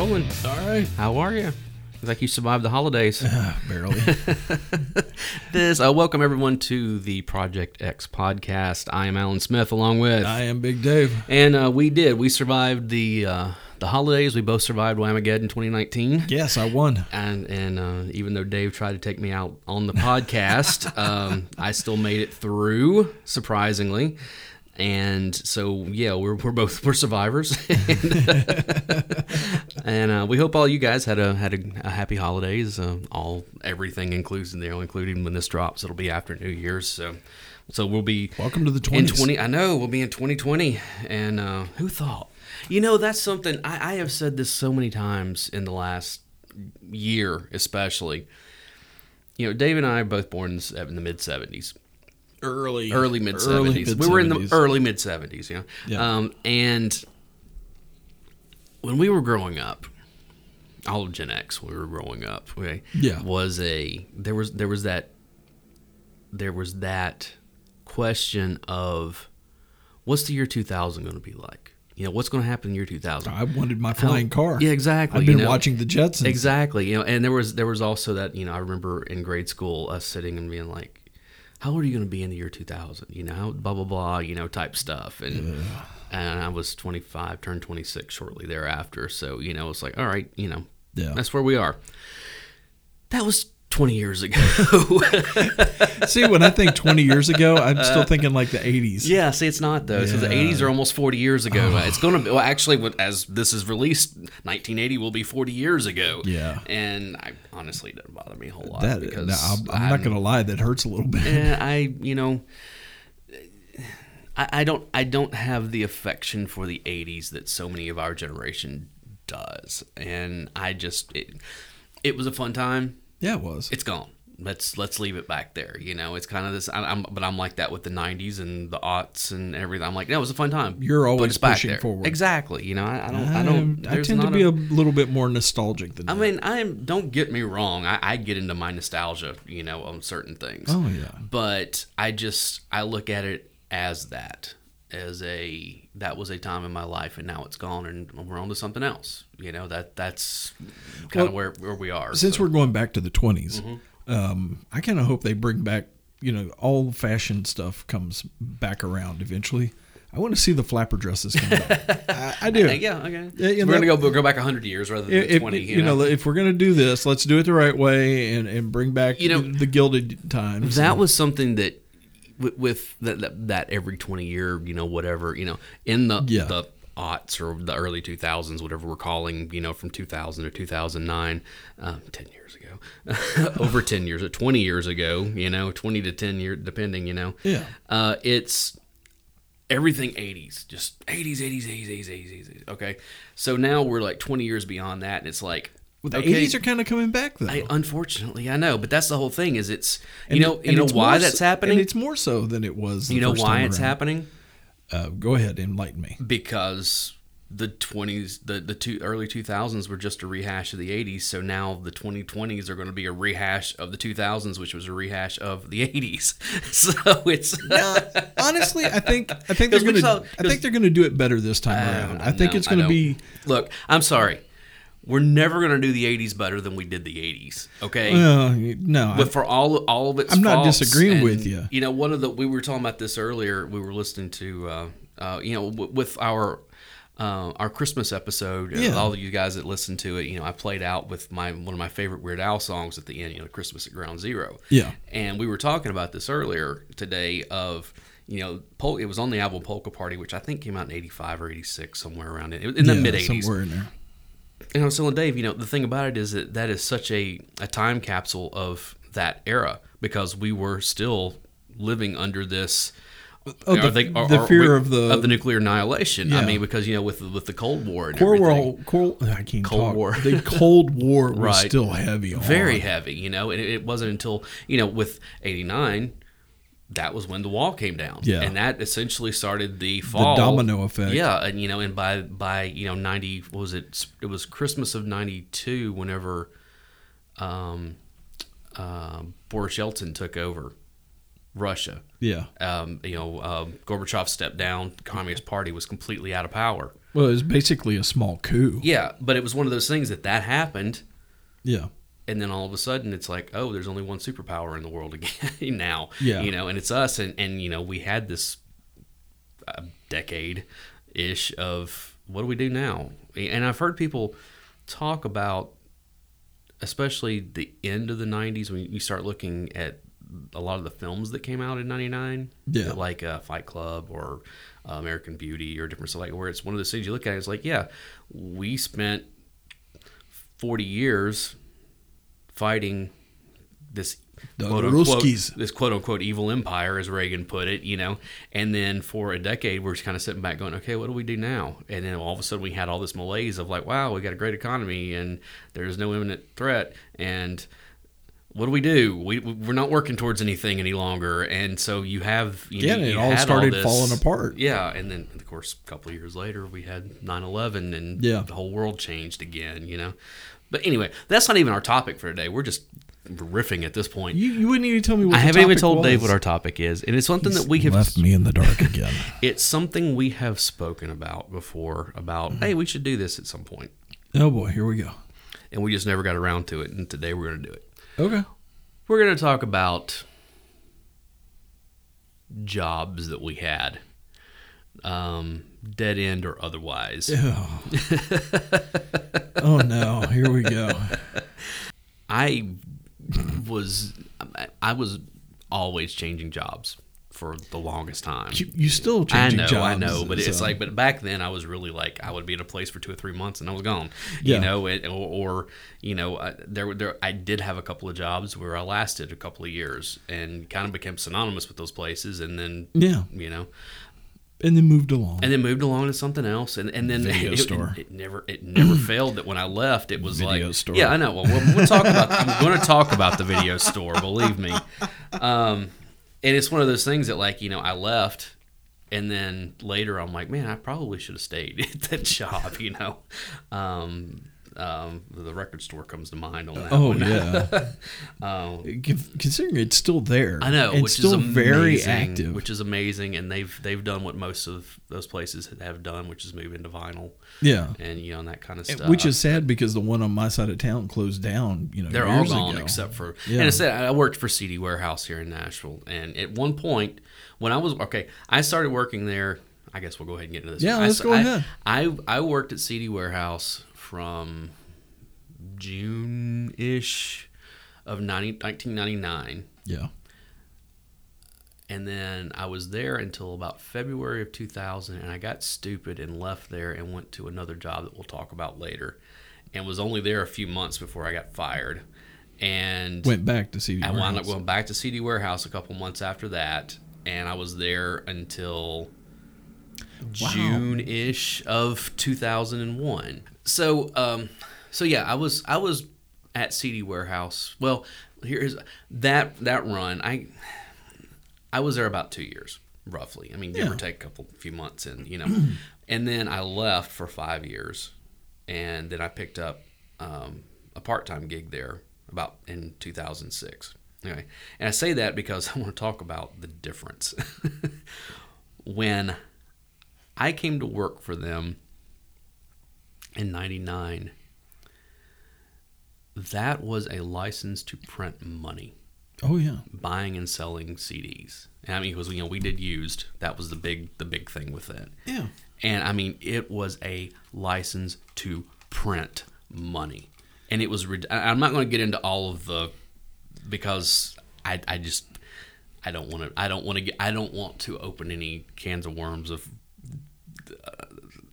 rolling. All right. How are you? Like you survived the holidays. Barely. this, uh, welcome everyone to the Project X podcast. I am Alan Smith, along with, I am Big Dave. and uh, we did. We survived the uh, the holidays. We both survived Whamageddon 2019. Yes, I won. And and uh, even though Dave tried to take me out on the podcast, um, I still made it through, surprisingly. And so yeah, we're, we're both we're survivors, and, and uh, we hope all you guys had a had a, a happy holidays. Uh, all everything includes you know, including when this drops, it'll be after New Year's. So so we'll be Welcome to the in 20 i know we'll be in 2020 and uh, who thought? You know that's something I, I have said this so many times in the last year especially. You know dave and i are both born in in the mid 70s Early. early mid 70s we were in the early mid 70s you know Yeah. um, and when we were growing up all of gen x when we were growing up okay Yeah. was a there was there was that there was that question of what's the year 2000 going to be like you know what's going to happen in year 2000 I wanted my flying car. yeah exactly I've you been know? watching the Jetsons. exactly you know and there was there was also that you know i remember in grade school us sitting and being like how old are you going to be in the year 2000 you know blah blah blah you know type stuff. And and i was 25 turned 26 shortly thereafter. So you know it's like all right you know Yeah. that's where we are. That was 20 years ago See, when I think 20 years ago, I'm uh, still thinking like the 80s. Yeah, see, it's not though. So the '80s are almost 40 years ago. Oh. It's going to be well, actually, as this is released, 1980 will be 40 years ago. Yeah. and I honestly it doesn't bother me a whole lot That, because no, I'm, I'm not going to lie, that hurts a little bit. I, you know, I, I don't, I don't have the affection for the '80s that so many of our generation does, and I just, it, it was a fun time. Yeah, it was. It's gone. Let's let's leave it back there. You know, it's kind of this. I, I'm, but I'm like that with the '90s and the aughts and everything. I'm like, no, it was a fun time. You're always pushing forward. Exactly. You know, I, I don't. I don't. I tend to be a, little bit more nostalgic than I that. mean, I am. Don't get me wrong. I, I get into my nostalgia, you know, on certain things. Oh, yeah. But I just I look at it as that, as a that was a time in my life, and now it's gone, and we're on to something else. You know that that's kind of Well, where where we are. Since so. we're going back to the 20s, Mm-hmm. um, I kind of hope they bring back, you know, all fashion stuff comes back around eventually. I want to see the flapper dresses come back. I, I do. Uh, yeah, okay. Yeah, you we're gonna go we'll go back hundred years rather than if, twenty. you know, if we're gonna do this, let's do it the right way and, and bring back You know, the gilded times. that was something that with, with that, that that every 20 year you know whatever you know in the Yeah. the aughts or the early 2000s whatever we're calling you know from 2000 to 2009 um, 10 years ago over 10 years or 20 years ago you know 20 to 10 years depending you know Yeah. uh, it's everything 80s just 80s 80s 80s 80s 80s 80s okay so now we're like 20 years beyond that and it's like the okay, 80s are kind of coming back though. I, unfortunately, I know, but that's the whole thing. Is it's you And know it- you know why that's so- happening. And it's more so than it was. The you know why it's around. happening Uh, go ahead, enlighten me. because the 20s the the two early 2000s were just a rehash of the 80s so now the 2020s are going to be a rehash of the 2000s which was a rehash of the 80s so it's not. Honestly, I think I think they're gonna I think they're gonna do it better this time I around. I think know. it's gonna be. look i'm sorry we're never going to do the 80s better than we did the 80s okay no, I, but for all all of its I'm not disagreeing and, with you. You know, one of the we were talking about this earlier. We were listening to, uh, uh, you know, w- with our uh, our Christmas episode. uh, Yeah. All of you guys that listened to it, you know, I played out with my one of my favorite Weird Al songs at the end. You know, Christmas at Ground Zero. Yeah. And we were talking about this earlier today. Of you know, Pol- it was on the album Polka Party, which I think came out in '85 or '86, somewhere around it, in the yeah, mid '80s. somewhere in there. And I was telling Dave, you know, the thing about it is that that is such a, a time capsule of that era because we were still living under this. Oh, the- the are fear we- of the- of the nuclear annihilation. I mean, because you know, with with the Cold War Cold War, Cold, I can't Cold talk. War. The Cold War was Right. still heavy. On. very heavy. You know, and it, it wasn't until you know with '89 that was when the wall came down. Yeah. and that essentially started the fall, domino effect. Yeah, and you know, and by by you know ninety what was it? It was Christmas of '92 whenever, um, uh, Boris Yeltsin took over. Russia. Yeah. Um, you know, um, Gorbachev stepped down. The Communist Party was completely out of power. Well, it was basically a small coup. Yeah, but it was one of those things that that happened, Yeah. And then all of a sudden it's like, oh, there's only one superpower in the world again now. Yeah. you know, and it's us, and and you know, we had this uh, decade ish of what do we do now? And I've heard people talk about, especially the end of the '90s when you start looking at a lot of the films that came out in '99, Yeah. like uh, Fight Club or uh, American Beauty or different stuff like where it's one of those things you look at. It's like, yeah, we spent 40 years fighting this The quote unquote, Ruskies. this quote unquote evil empire, as Reagan put it, you know. And then for a decade, we're just kind of sitting back going, okay, what do we do now? And then all of a sudden, we had all this malaise of like, wow, we got a great economy and there's no imminent threat. And what do we do? We we're not working towards anything any longer, and so you have you Yeah, know, it all started this- falling apart. Yeah, and then of course a couple of years later we had 9/11, and Yeah. the whole world changed again. You know, but anyway, that's not even our topic for today. We're just riffing at this point. You, you wouldn't even tell me what I haven't even told was. Dave what our topic is, and it's something that we have. left me in the dark again. It's something we have spoken about before. About Mm-hmm. hey, we should do this at some point, oh boy, here we go. and we just never got around to it. And today we're going to do it. Okay. We're going to talk about jobs that we had, um, dead end or otherwise. Oh. oh no, here we go. I was I was always changing jobs for the longest time. You, you still I changing know, jobs. I know, but it's like, but back then I was really like, I would be in a place for two or three months and I was gone, Yeah. you know, it, or, or you know, I, there, there, I did have a couple of jobs where I lasted a couple of years and kind of became synonymous with those places, and then, yeah, you know, and then moved along. and then moved along to something else, and, and then Video it, store. It, it never, it never failed that when I left, it was Video like, store. yeah, I know. Well, we'll, we'll talk about. I'm going to talk about the video store. Believe me. Um, and it's one of those things that, like, you know, I left, and then later I'm like, man, I probably should have stayed at that job. You know, um, um, the record store comes to mind on that. oh one. yeah, Um, considering it's still there. I know, it's still is very active. which is amazing, and they've they've done what most of those places have done, which is move into vinyl yeah, and you know and that kind of stuff. which is sad because the one on my side of town closed down. You know, they're all gone ago. except for Yeah. and I said I worked for CD Warehouse here in Nashville, and at one point when I was okay, I started working there. I guess we'll go ahead and get into this. Yeah, I, let's go I- ahead. I I worked at CD Warehouse from June ish of 90, 1999. Yeah, And then I was there until about February of 2000, and I got stupid and left there and went to another job that we'll talk about later, and was only there a few months before I got fired. And went back to CD. I wound up going back to CD Warehouse a couple months after that, and I was there until June ish of 2001. So, um, so yeah, I was I was at CD Warehouse. Well, here's that that run. I I was there about two years, roughly. I mean, give Yeah. or take a couple few months, and you know, and then I left for five years, and then I picked up um, a part time gig there about in 2006. Okay, and I say that because I want to talk about the difference when I came to work for them in '99. That was a license to print money Oh yeah, buying and selling CDs. And I mean, because you know we did used. That was the big the big thing with it. yeah. And I mean, it was a license to print money, and it was. I'm not going to get into all of the because I I just I don't want to I don't want to get I don't want to open any cans of worms of uh,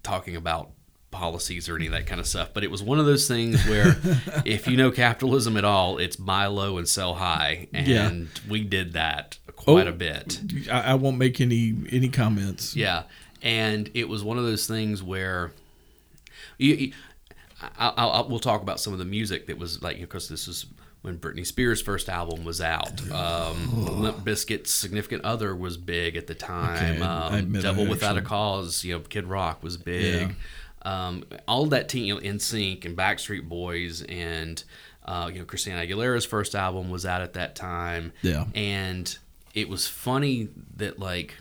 talking about policies or any of that kind of stuff. But it was one of those things where if you know capitalism at all, it's buy low and sell high, and Yeah. we did that quite Oh. a bit. I, I won't make any any comments. Yeah, and it was one of those things where you. you I, I, we'll talk about some of the music that was like because this is when Britney Spears' first album was out. Um, Limp Bizkit's "Significant Other" was big at the time. Okay, um, "Devil Without a Cause," you know, Kid Rock was big. Um, all that team, you know, NSYNC and Backstreet Boys, and uh, you know, Christina Aguilera's first album was out at that time Yeah. and it was funny that like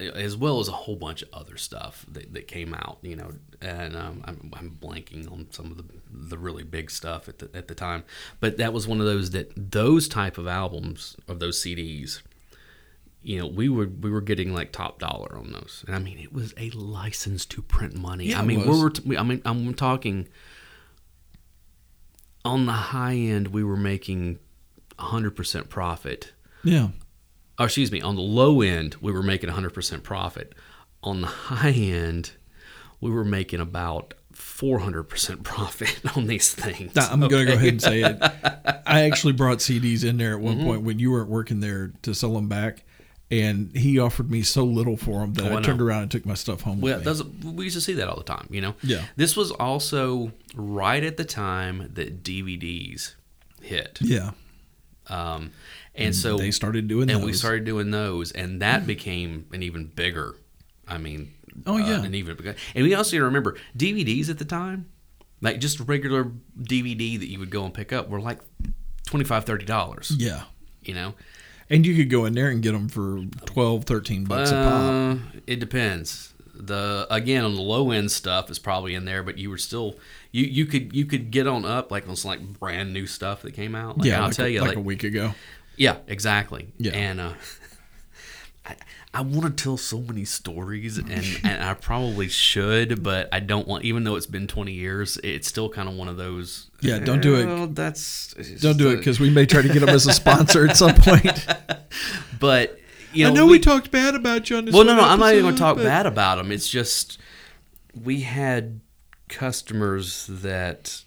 as well as a whole bunch of other stuff that, that came out, you know, and um, I'm, I'm blanking on some of the the really big stuff at the at the time, but that was one of those that those type of albums of those CDs, you know, we were we were getting like top dollar on those, and I mean it was a license to print money. Yeah, I mean we were t- I mean I'm talking on the high end we were making 100% profit Yeah. or excuse me, on the low end, we were making 100% profit. On the high end, we were making about 400% profit on these things. Now, I'm going to go ahead and say it. I actually brought CDs in there at Mm-hmm. one point when you weren't working there to sell them back, and he offered me so little for them that Oh, I I, turned around and took my stuff home Well, with me. we used to see that all the time, you know? Yeah. This was also right at the time that DVDs hit. Yeah, Um, and so they started doing and those. we started doing those, and that became an even bigger. I mean, Oh, uh, yeah. an even bigger. And we also remember DVDs at the time, like just a regular DVD that you would go and pick up, were like 25 dollars. Yeah, You know, and you could go in there and get them for 12, 13 bucks a pop. uh, it depends. The again on the low end stuff is probably in there, but you were still you you could you could get on up like on some like brand new stuff that came out. Like, Yeah, I'll like, tell a, you, like, like a week ago. Yeah, exactly. Yeah. And uh, I, want to tell so many stories, and, and I probably should, but I don't want. Even though it's been twenty years, it's still kind of one of those. Yeah, don't do it. "Well, That's Don't do it because we may try to get them as a sponsor at some point. But you know, I know we, talked bad about you on this. Well, no, no, I'm not even going to talk but- bad about them. It's just we had customers that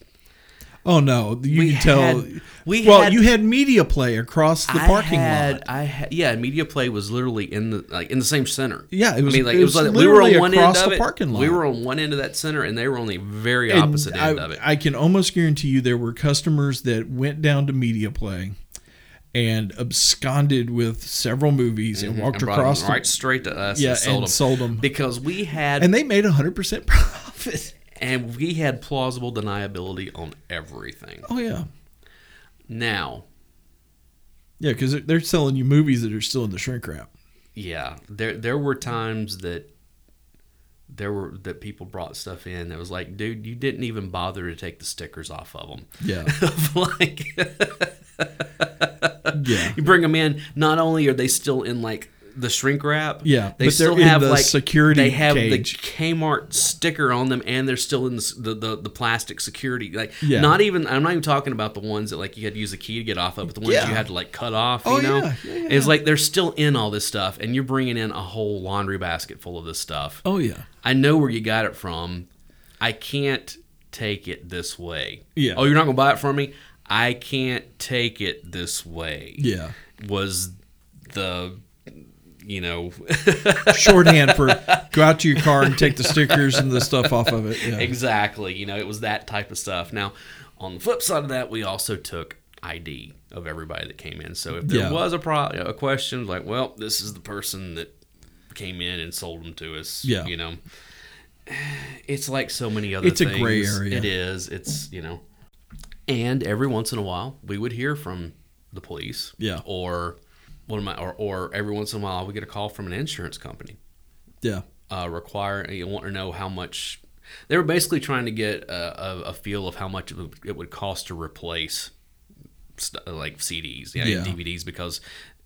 Oh no, you We can tell. had- we well, had- you had media play across the I parking had, lot. I had, yeah, Media Play was literally in the like in the same center. Yeah, it was- I mean, like it it was, was like we were literally on one end across of the it. parking We were on one end of that center, and they were on the very And opposite end I, of it. I can almost guarantee you there were customers that went down to media play and absconded with several movies and walked Mm-hmm. and across them the- right straight to us. yeah and sold and them sold them because we had and they made a hundred percent profit. And we had plausible deniability on everything. Oh yeah, Now, yeah, because they're selling you movies that are still in the shrink wrap. yeah, there there were times that there were that people brought stuff in that was like, dude, you didn't even bother to take the stickers off of them. Yeah, like yeah, you bring them in. Not only are they still in like the shrink wrap, Yeah, they but still have the like security They have cage. the Kmart sticker on them, and they're still in the the, the, the plastic security. Like, Yeah. not even. I'm not even talking about the ones that like you had to use a key to get off of, but the ones Yeah. you had to like cut off. Oh, you know, yeah, yeah, yeah. it's like they're still in all this stuff, and you're bringing in a whole laundry basket full of this stuff. oh yeah, I know where you got it from. I can't take it this way. Yeah. Oh, you're not gonna buy it from me? I can't take it this way. yeah. Was the you know Shorthand for go out to your car and take the stickers and the stuff off of it. Yeah. exactly. You know, it was that type of stuff. Now, on the flip side of that, we also took ID of everybody that came in. So if there Yeah. was a pro- a question like, well, this is the person that came in and sold them to us. Yeah. You know, it's like so many other It's a things. gray area. It is. It's you know, and every once in a while we would hear from the police. Yeah. Or what am I? Or or every once in a while we get a call from an insurance company Yeah. uh, require you want to know how much they were basically trying to get a, a, a feel of how much it would, it would cost to replace st- like CDs, yeah, Yeah. DVDs because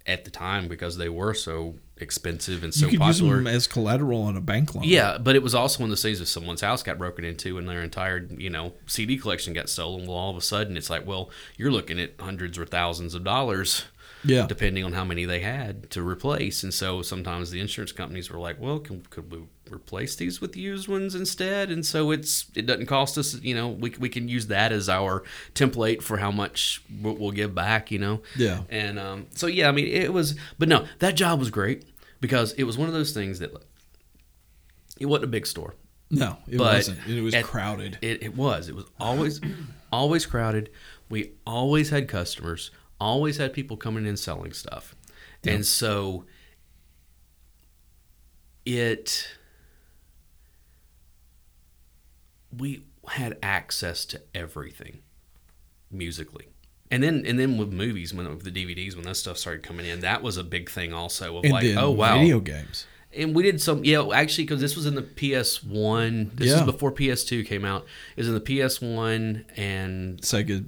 at the time because they were so expensive and so You could popular. use them as collateral on a bank loan. yeah, but it was also in the days if someone's house got broken into and their entire, you know, CD collection got stolen. Well, all of a sudden it's like, well, you're looking at hundreds or thousands of dollars Yeah. depending on how many they had to replace. And so sometimes the insurance companies were like, "Well, can, could we replace these with used ones instead?" And so it's it doesn't cost us, you know, we we can use that as our template for how much we'll give back, you know. Yeah. And um, so yeah, I mean, it was, but no, that job was great because it was one of those things that it wasn't a big store. No, it But wasn't. It was at- crowded. It, it was. It was always, always crowded. We always had customers. Always had people coming in selling stuff, and so it. We had access to everything, musically, And then and then with movies, when with the DVDs, when that stuff started coming in, that was a big thing also. Of And like, oh wow, video games. and we did some, yeah, actually, because this was in the PS One. This Yeah. is before PS Two came out. It was in the PS One, and Sega.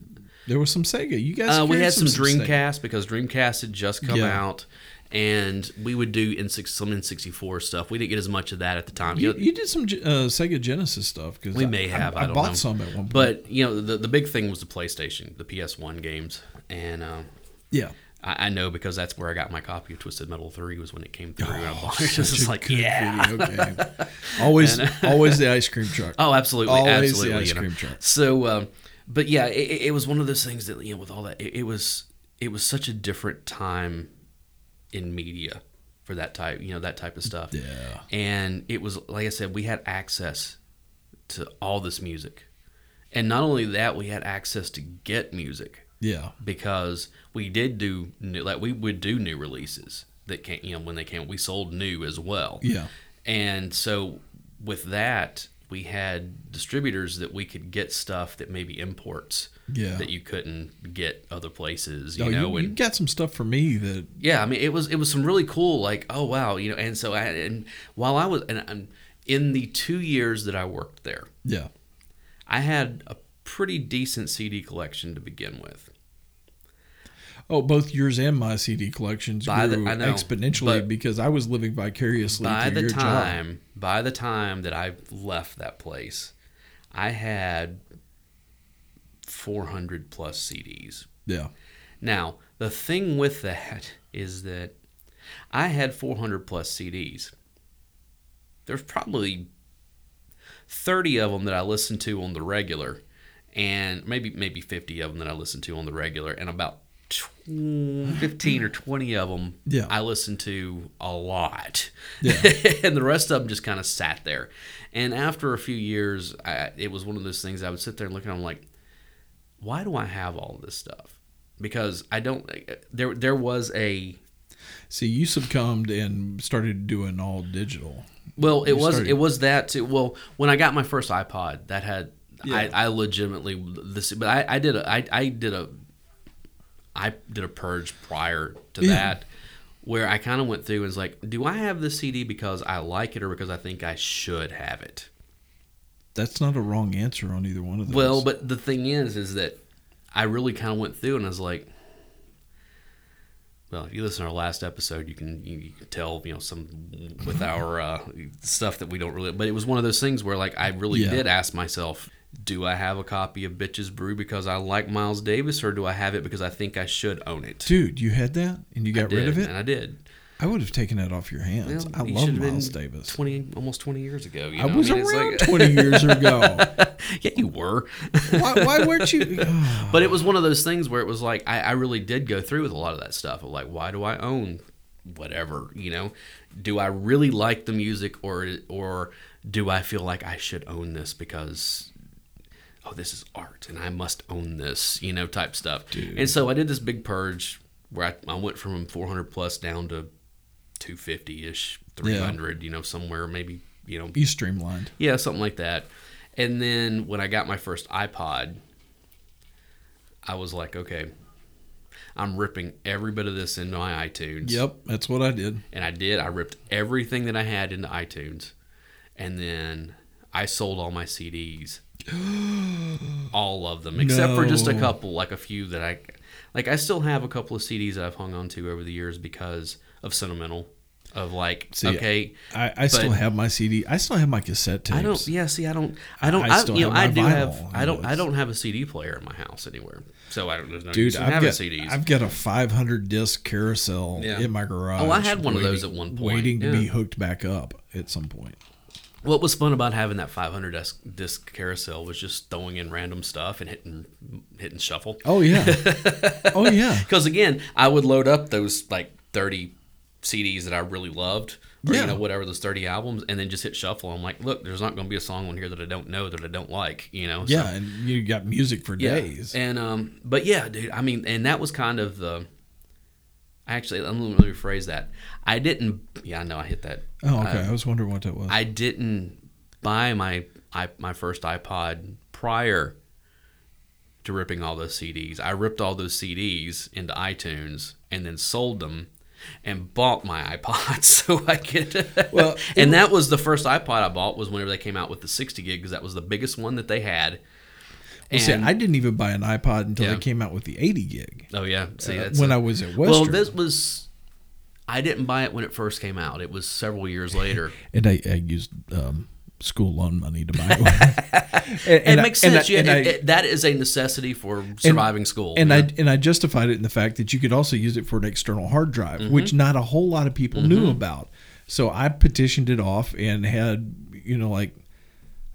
There was some Sega. You guys. uh, we had some Sega. Dreamcast because Dreamcast had just come Yeah. out, and we would do in some N sixty four stuff. We didn't get as much of that at the time. You, You know, you did some uh, Sega Genesis stuff because We may have, I, I don't bought know. some at one point. but you know, the the big thing was the PlayStation, the PS One games, and. Um, yeah, I I know because that's where I got my copy of Twisted Metal 3 was when it came through. and I bought it. Oh, It's just a like, yeah. video game. Always, always the ice cream truck. Oh, absolutely, Always the absolutely. ice you know. cream truck. So, um, but yeah, it, it was one of those things that you know, with all that, it, it was it was such a different time in media for that type, you know, that type of stuff. Yeah. And it was like I said, we had access to all this music, and not only that, we had access to get music Yeah, because we did do new, like we would do new releases that came, you know, when they came, we sold new as well. yeah, And so with that, we had distributors that we could get stuff that maybe imports yeah. that you couldn't get other places, you oh, know, you, and you got some stuff for me that yeah, I mean, it was it was some really cool, like oh wow, you know, and so I and while I was and, and in the two years that I worked there, yeah. I had a pretty decent CD collection to begin with. Oh, both yours and my CD collections By the- grew I know, exponentially because I was living vicariously by the time by the time that I left that place, I had 400 plus CDs. Yeah, Now, the thing with that is that I had 400 plus CDs. There's probably 30 of them that I listened to on the regular, and maybe maybe 50 of them that I listened to on the regular, and about 15 or 20 of them Yeah. I listened to a lot. Yeah. and the rest of them just kind of sat there. And after a few years, I, it was one of those things I would sit there and look at them like, why do I have all this stuff? Because I don't. Eh, eh, there, there was a. See, you succumbed and started doing all digital. Well, it You was started- it was that too. Well, when I got my first iPod, that had Yeah. I, I legitimately this, but I, I did a I, I did a I did a purge prior to Yeah. that, where I kind of went through and was like, do I have this CD because I like it or because I think I should have it? That's not a wrong answer on either one of those. Well, but the thing is, is that I really kind of went through and I was like, well, if you listen to our last episode, you can you, you can tell you know some with our uh, stuff that we don't really. But it was one of those things where like I really Yeah. did ask myself, do I have a copy of Bitches Brew because I like Miles Davis, or do I have it because I think I should own it? dude, you had that and you got I rid of it. and I did. I would have taken that off your hands. Well, I you love Miles Davis. Twenty, almost twenty years ago. You know? I was mean, it's around like- twenty years ago. yeah, you were. Why, why weren't you? Ah. But it was one of those things where it was like I, I really did go through with a lot of that stuff of like why do I own whatever you know do I really like the music or or do I feel like I should own this because oh this is art and I must own this you know type stuff and so I did this big purge where I, I went from 400 plus down to 250 ish 300 you know somewhere maybe you know you streamlined. yeah, something like that. And then when I got my first iPod, I was like, okay, I'm ripping every bit of this into my iTunes. Yep, that's what I did. And I did. I ripped everything that I had into iTunes. And then I sold all my CDs. all of them, except for just a couple, like a few that I like. I still have a couple of CDs that I've hung on to over the years because of sentimental. Of like, See, okay, I, I still have my CD. I still have my cassette tapes. I don't. Yeah, see, I don't. I don't. I I, still you know, have I do vinyl, have. I don't. I don't have a CD player in my house anywhere, so I don't. There's no Dude, I've having got CDs. I've got a 500 disc carousel Yeah. in my garage. Oh, I had one of those at one point, waiting to yeah. be hooked back up at some point. What was fun about having that 500 disc, disc carousel was just throwing in random stuff and hitting hitting shuffle. Oh yeah, oh yeah. Because again, I would load up those like 30 CDs that I really loved, or Yeah. you know whatever those 30 albums, and then just hit shuffle. I'm like, look, there's not going to be a song on here that I don't know that I don't like. You know. So- Yeah, and you got music for Yeah. days. And um, but yeah, dude. I mean, and that was kind of the. Actually, let me, rephrase that. I didn't. Yeah, I know I hit that. oh, okay. I, I was wondering what that was. I didn't buy my i my first iPod prior to ripping all those CDs. I ripped all those CDs into iTunes and then sold them and bought my iPod so I could. Well, and that was the first iPod I bought was whenever they came out with the 60 gig because that was the biggest one that they had. Well, see, I didn't even buy an iPod until Yeah. they came out with the 80 gig. oh yeah, see uh, when a- I was at Western. well, this was. I didn't buy it when it first came out. It was several years later. and I, I used um, school loan money to buy it. and, it I- makes and I- sense. yeah, and it- I- it- that is a necessity for surviving school. and yeah. I and I justified it in the fact that you could also use it for an external hard drive, Mm-hmm. which not a whole lot of people knew about. So I petitioned it off and had you know like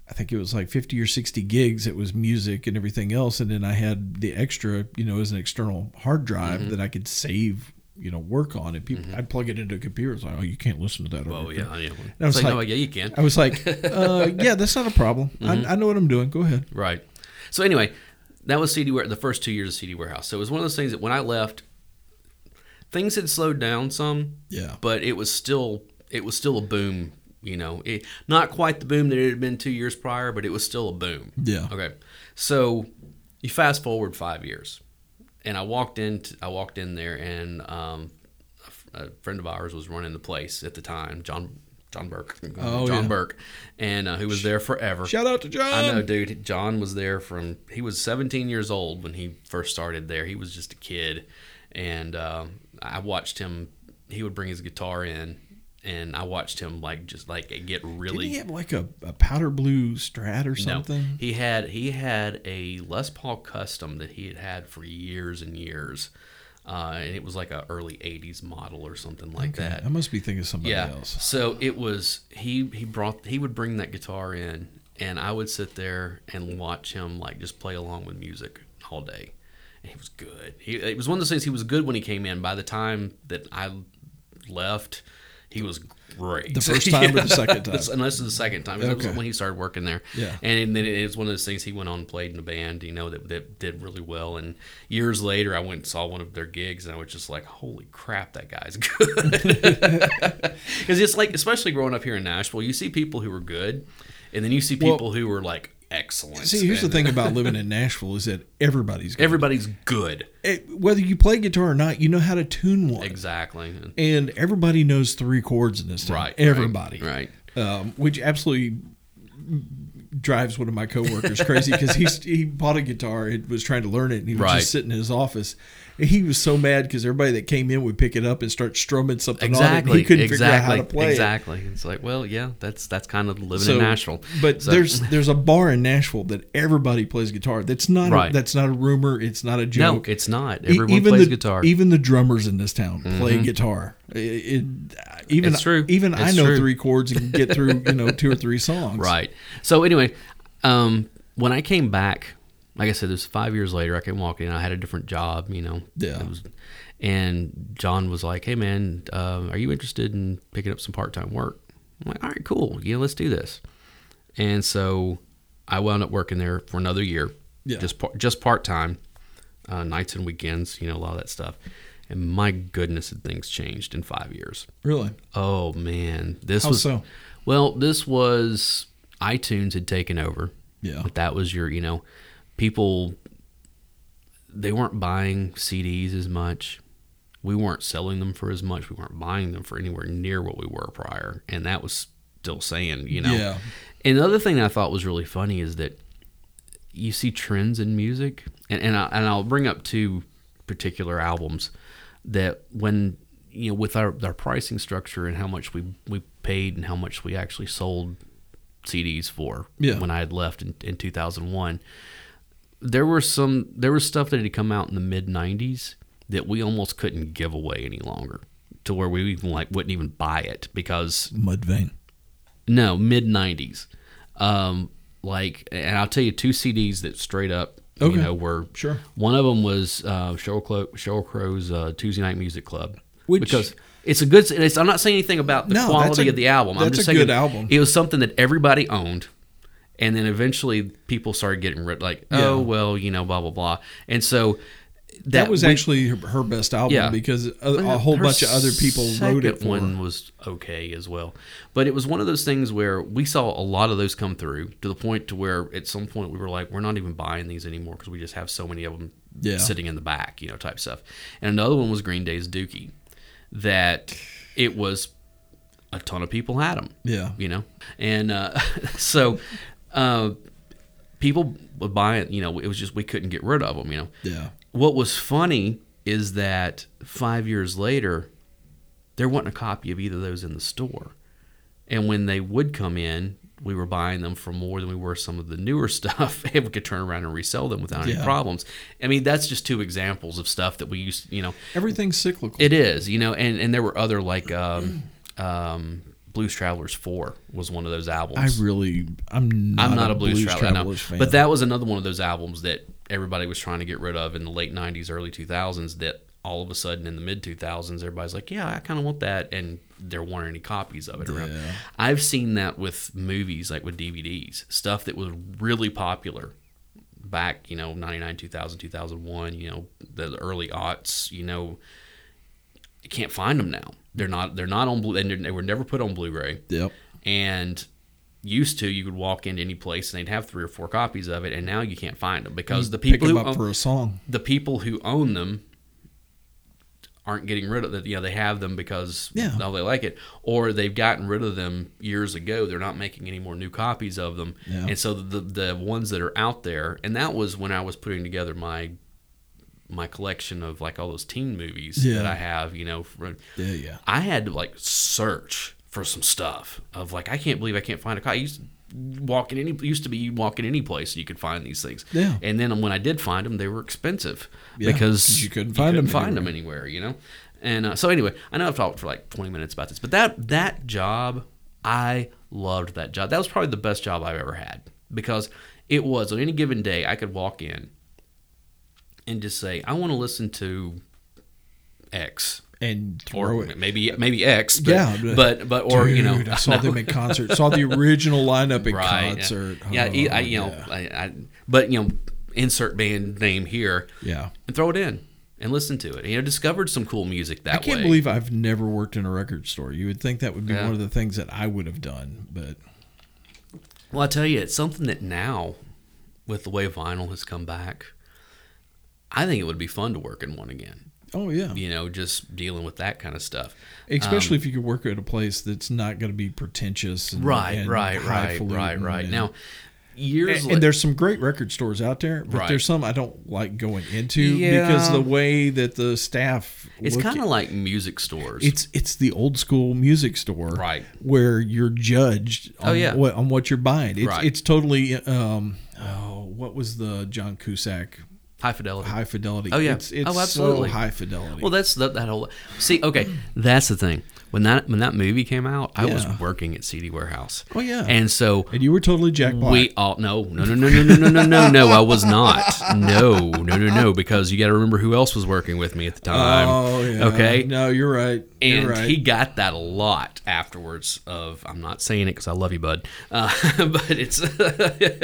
I think it was like fifty or sixty gigs. It was music and everything else, and then I had the extra you know as an external hard drive Mm-hmm. that I could save you know work on. And people, I'd plug it into a computer. It's like, oh, you can't listen to that. over oh here." yeah, yeah. I was like, like- no, yeah, you can. I was like, uh, yeah, that's not a problem. Mm-hmm. I, I know what I'm doing. Go ahead. Right. So anyway, that was CD. The first two years of CD Warehouse. So it was one of those things that when I left, things had slowed down some, Yeah. but it was still it was still a boom. You know, it, not quite the boom that it had been two years prior, but it was still a boom. Yeah. Okay. So you fast forward five years, and I walked in. I walked in there, and um, a f- a, friend of ours was running the place at the time, John John Burke. Oh, John yeah. Burke, and uh, who was there forever. Shout out to John. I know, dude. John was there from he was 17 years old when he first started there. He was just a kid, and um, I watched him. He would bring his guitar in, and I watched him like just like get really. Really. he have like a, a powder blue Strat or no, something? he had he had a Les Paul Custom that he had had for years and years, uh, and it was like a early 80s model or something like that. I must be thinking of somebody Yeah. else. So it was he he brought he would bring that guitar in and I would sit there and watch him like just play along with music all day. And he was good. He it was one of those things he was good when he came in. By the time that I left, he was great. The first time or the second time? Unless it's the second time. It was when he started working there. Yeah. And then it was one of those things he went on and played in a band, you know, that, that did really well. And years later, I went and saw one of their gigs, and I was just like, holy crap, that guy's good. Because it's like, especially growing up here in Nashville, you see people who are good, and then you see Well- people who are like excellent. See, here's the thing about living in Nashville is that everybody's good. Everybody's good. It- whether you play guitar or not, you know how to tune one, Exactly. and everybody knows three chords in this town. Right. everybody, Right. Um, which absolutely drives one of my coworkers crazy because he he bought a guitar and was trying to learn it, and he was Right. just sitting in his office. He was so mad because everybody that came in would pick it up and start strumming something on it. Exactly. He couldn't exactly. figure out how to play it. Exactly. It's like, well, yeah, that's that's kind of living So, in Nashville. But So- there's there's a bar in Nashville that everybody plays guitar. That's not Right. a, that's not a rumor. It's not a joke. no, it's not. Everyone even plays the, guitar. Mm-hmm. Even the drummers in this town play guitar. It, it- even It's true. even I know true. three chords and can get through you know two or three songs. Right. So anyway, um, when I came back, like I said, this was five years later. I came walking in. I had a different job, you know. Yeah. It was, and John was like, "Hey man, uh, are you interested in picking up some part time work?" I'm like, "All right, cool. Yeah, let's do this." And so I wound up working there for another year, Yeah. just par- just part time, uh, nights and weekends, you know, a lot of that stuff. And my goodness, had things changed in five years. Really? Oh man, this How was so? well. This was iTunes had taken over. Yeah. But that was your, you know, people. They weren't buying CDs as much. We weren't selling them for as much. We weren't buying them for anywhere near what we were prior, and that was still saying, you know. Yeah. And the other thing I thought was really funny is that you see trends in music, and and, I, and I'll bring up two particular albums that when you know with our our pricing structure and how much we we paid and how much we actually sold CDs for Yeah. when I had left in, in 2001 there were some there was stuff that had come out in the mid 90s that we almost couldn't give away any longer to where we even like wouldn't even buy it because Mudvayne. no, mid '90s. Um, like, and I'll tell you two CDs that straight up, Okay. you know, were Sure. One of them was uh, Sheryl, Clo- Sheryl Crow's uh, Tuesday Night Music Club, Which- because it's a good. It's, I'm not saying anything about the No, quality a- of the album. I'm just a saying good album. It was something that everybody owned. And then eventually people started getting rid like, oh, Yeah. well, you know, blah, blah, blah. And so that, was we- actually her, her best album Yeah. because a, a whole Her bunch of other people wrote it one her. was okay as well but it was one of those things where we saw a lot of those come through to the point to where at some point we were like we're not even buying these anymore because we just have so many of them Yeah. sitting in the back you know type stuff and another one was green day's dookie that it was a ton of people had them Yeah. you know and uh, so uh, people would buy it you know it was just we couldn't get rid of them you know Yeah. what was funny is that five years later, there wasn't a copy of either of those in the store. And when they would come in, we were buying them for more than we were some of the newer stuff, and we could turn around and resell them without any problems. I mean, that's just two examples of stuff that we used, you know, Everything's cyclical. it is, you know, and, and there were other like um, um, Blues Travelers 4 was one of those albums. I really, I'm not, I'm not a, blues, traveler, Travelers fan. but that was another one of those albums that everybody was trying to get rid of in the late '90s, early 2000s. That all of a sudden in the mid 2000s, everybody's like, "Yeah, I kind of want that," and there weren't any copies of it around. Yeah. I've seen that with movies, like with DVDs, stuff that was really popular back, you know, 99, 2000, 2001, you know, the early aughts, you know, you can't find them now. They're not. They're not on. Blu- and they were never put on Blu-ray Yep. and used to you could walk into any place and they'd have three or four copies of it and now you can't find them because the Pick people who own, for a song. the people who own them aren't getting rid of it you know they have them because Yeah. oh, they like it or they've gotten rid of them years ago they're not making any more new copies of them Yeah. and so the the ones that are out there and that was when I was putting together my my collection of like all those teen movies Yeah. that I have you know for, Yeah, yeah. I had to like search for some stuff of like I can't believe I can't find a car. I used to walk in any used to be you walk in any place and you could find these things. Yeah. And then when I did find them, they were expensive Yeah, because 'cause you couldn't find them find them anywhere. You know. And uh, so anyway, I know I've talked for like 20 minutes about this, but that that job, I loved that job. That was probably the best job I've ever had because it was on any given day I could walk in and just say I want to listen to X And or it. maybe maybe X. But, Yeah, but but or you know, I saw them in concert. Saw the original lineup in right? concert. Yeah, Oh, yeah I, you know, yeah. I, I, but you know, insert band name here Yeah. and throw it in and listen to it. You know, discovered some cool music that I can't way. believe I've never worked in a record store. You would think that would be Yeah. one of the things that I would have done, but Well, I tell you, it's something that now, with the way vinyl has come back, I think it would be fun to work in one again. oh yeah, You know, just dealing with that kind of stuff. especially if you could work at a place that's not going to be pretentious. And, Right, and right, right, right, right. and- Now, years and, la- there's some great record stores out there, but Right. there's some I don't like going into Yeah. because the way that the staff it's kind of like music stores. it's it's the old school music store, Right. Where you're judged on Oh, yeah. what on what you're buying. It's Right. it's totally um oh what was the John Cusack high fidelity. high fidelity? Oh, yeah. it's, it's Oh, absolutely. so high fidelity. Well, that's that, that whole. See, okay, that's the thing. When that when that movie came out, I was working at CD Warehouse. Oh, yeah. and so and you were totally Jack we all no no no no no no no no no no I was not no no no no because you got to remember who else was working with me at the time. oh yeah. Okay, No, you're right. and you're right. he got that a lot afterwards. Of I'm not saying it because I love you, bud, uh, but it's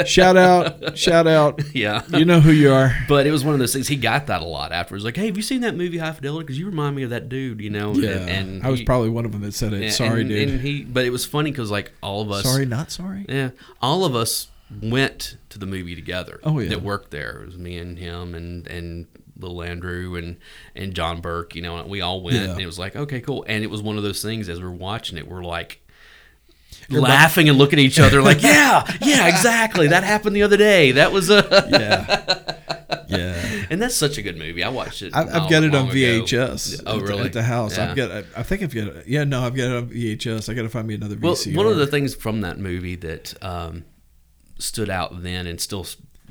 shout out, shout out. yeah. You know who you are. But it was one of those things. He got that a lot afterwards. Like, hey, have you seen that movie High Fidelity? Because you remind me of that dude, you know. Yeah, and I was he- probably one of them that said it. sorry, and, dude. And he, but it was funny because like all of us, sorry, not sorry. yeah, all of us went to the movie together. Oh, yeah. that worked there. It was me and him and and little Andrew and and John Burke. You know, and we all went. Yeah. And it was like okay, cool. And it was one of those things as we're watching it, we're like. Laughing and looking at each other like, yeah, yeah, exactly. That happened the other day. That was a, Yeah, yeah. and that's such a good movie. I watched it. I, I've got it on long ago. VHS. Oh, really? At the house, Yeah. I've got. I think I've got. it- Yeah, no, I've got it on VHS. I got to find me another VCR. Well, one of the things from that movie that um, stood out then and still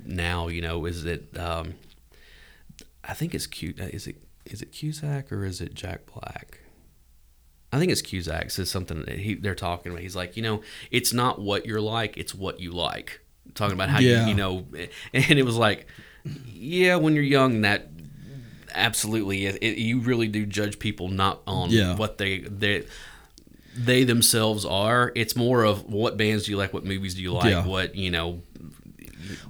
now, you know, is that um, I think it's cute. Is it is it Cusack or is it Jack Black? I think it's Cusack says something that he they're talking about. He's like, you know, it's not what you're like, it's what you like. Talking about how Yeah. you you know, and it was like, yeah, when you're young, that absolutely, it, it, you really do judge people not on Yeah. what they they they themselves are. It's more of what bands do you like, what movies do you like, Yeah. what you know,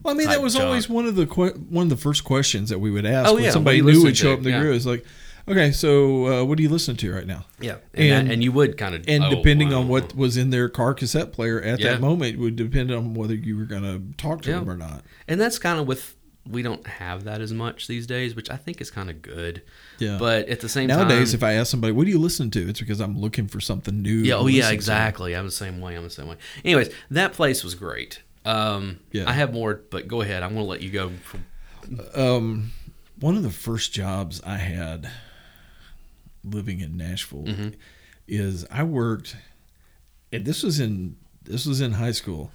Well, I mean, that was junk. always one of the que- one of the first questions that we would ask Oh, when somebody new would show up in the Yeah. group. It's like, okay, so uh, what do you listen to right now? yeah, and and, and- and you would kind of And oh, depending wow. on what was in their car cassette player at Yeah. that moment would depend on whether you were going to talk to Yeah. them or not. and that's kind of with we don't have that as much these days, which I think is kind of good. Yeah. But at the same Nowadays, time, if I ask somebody, "What do you listen to?" It's because I'm looking for something new. yeah, oh yeah, listen to. exactly. I'm the same way. I'm the same way. Anyways, that place was great. Um, Yeah. I have more, but go ahead. I'm going to let you go. From, Um, one of the first jobs I had living in Nashville Mm-hmm. is I worked, and this was in this was in high school.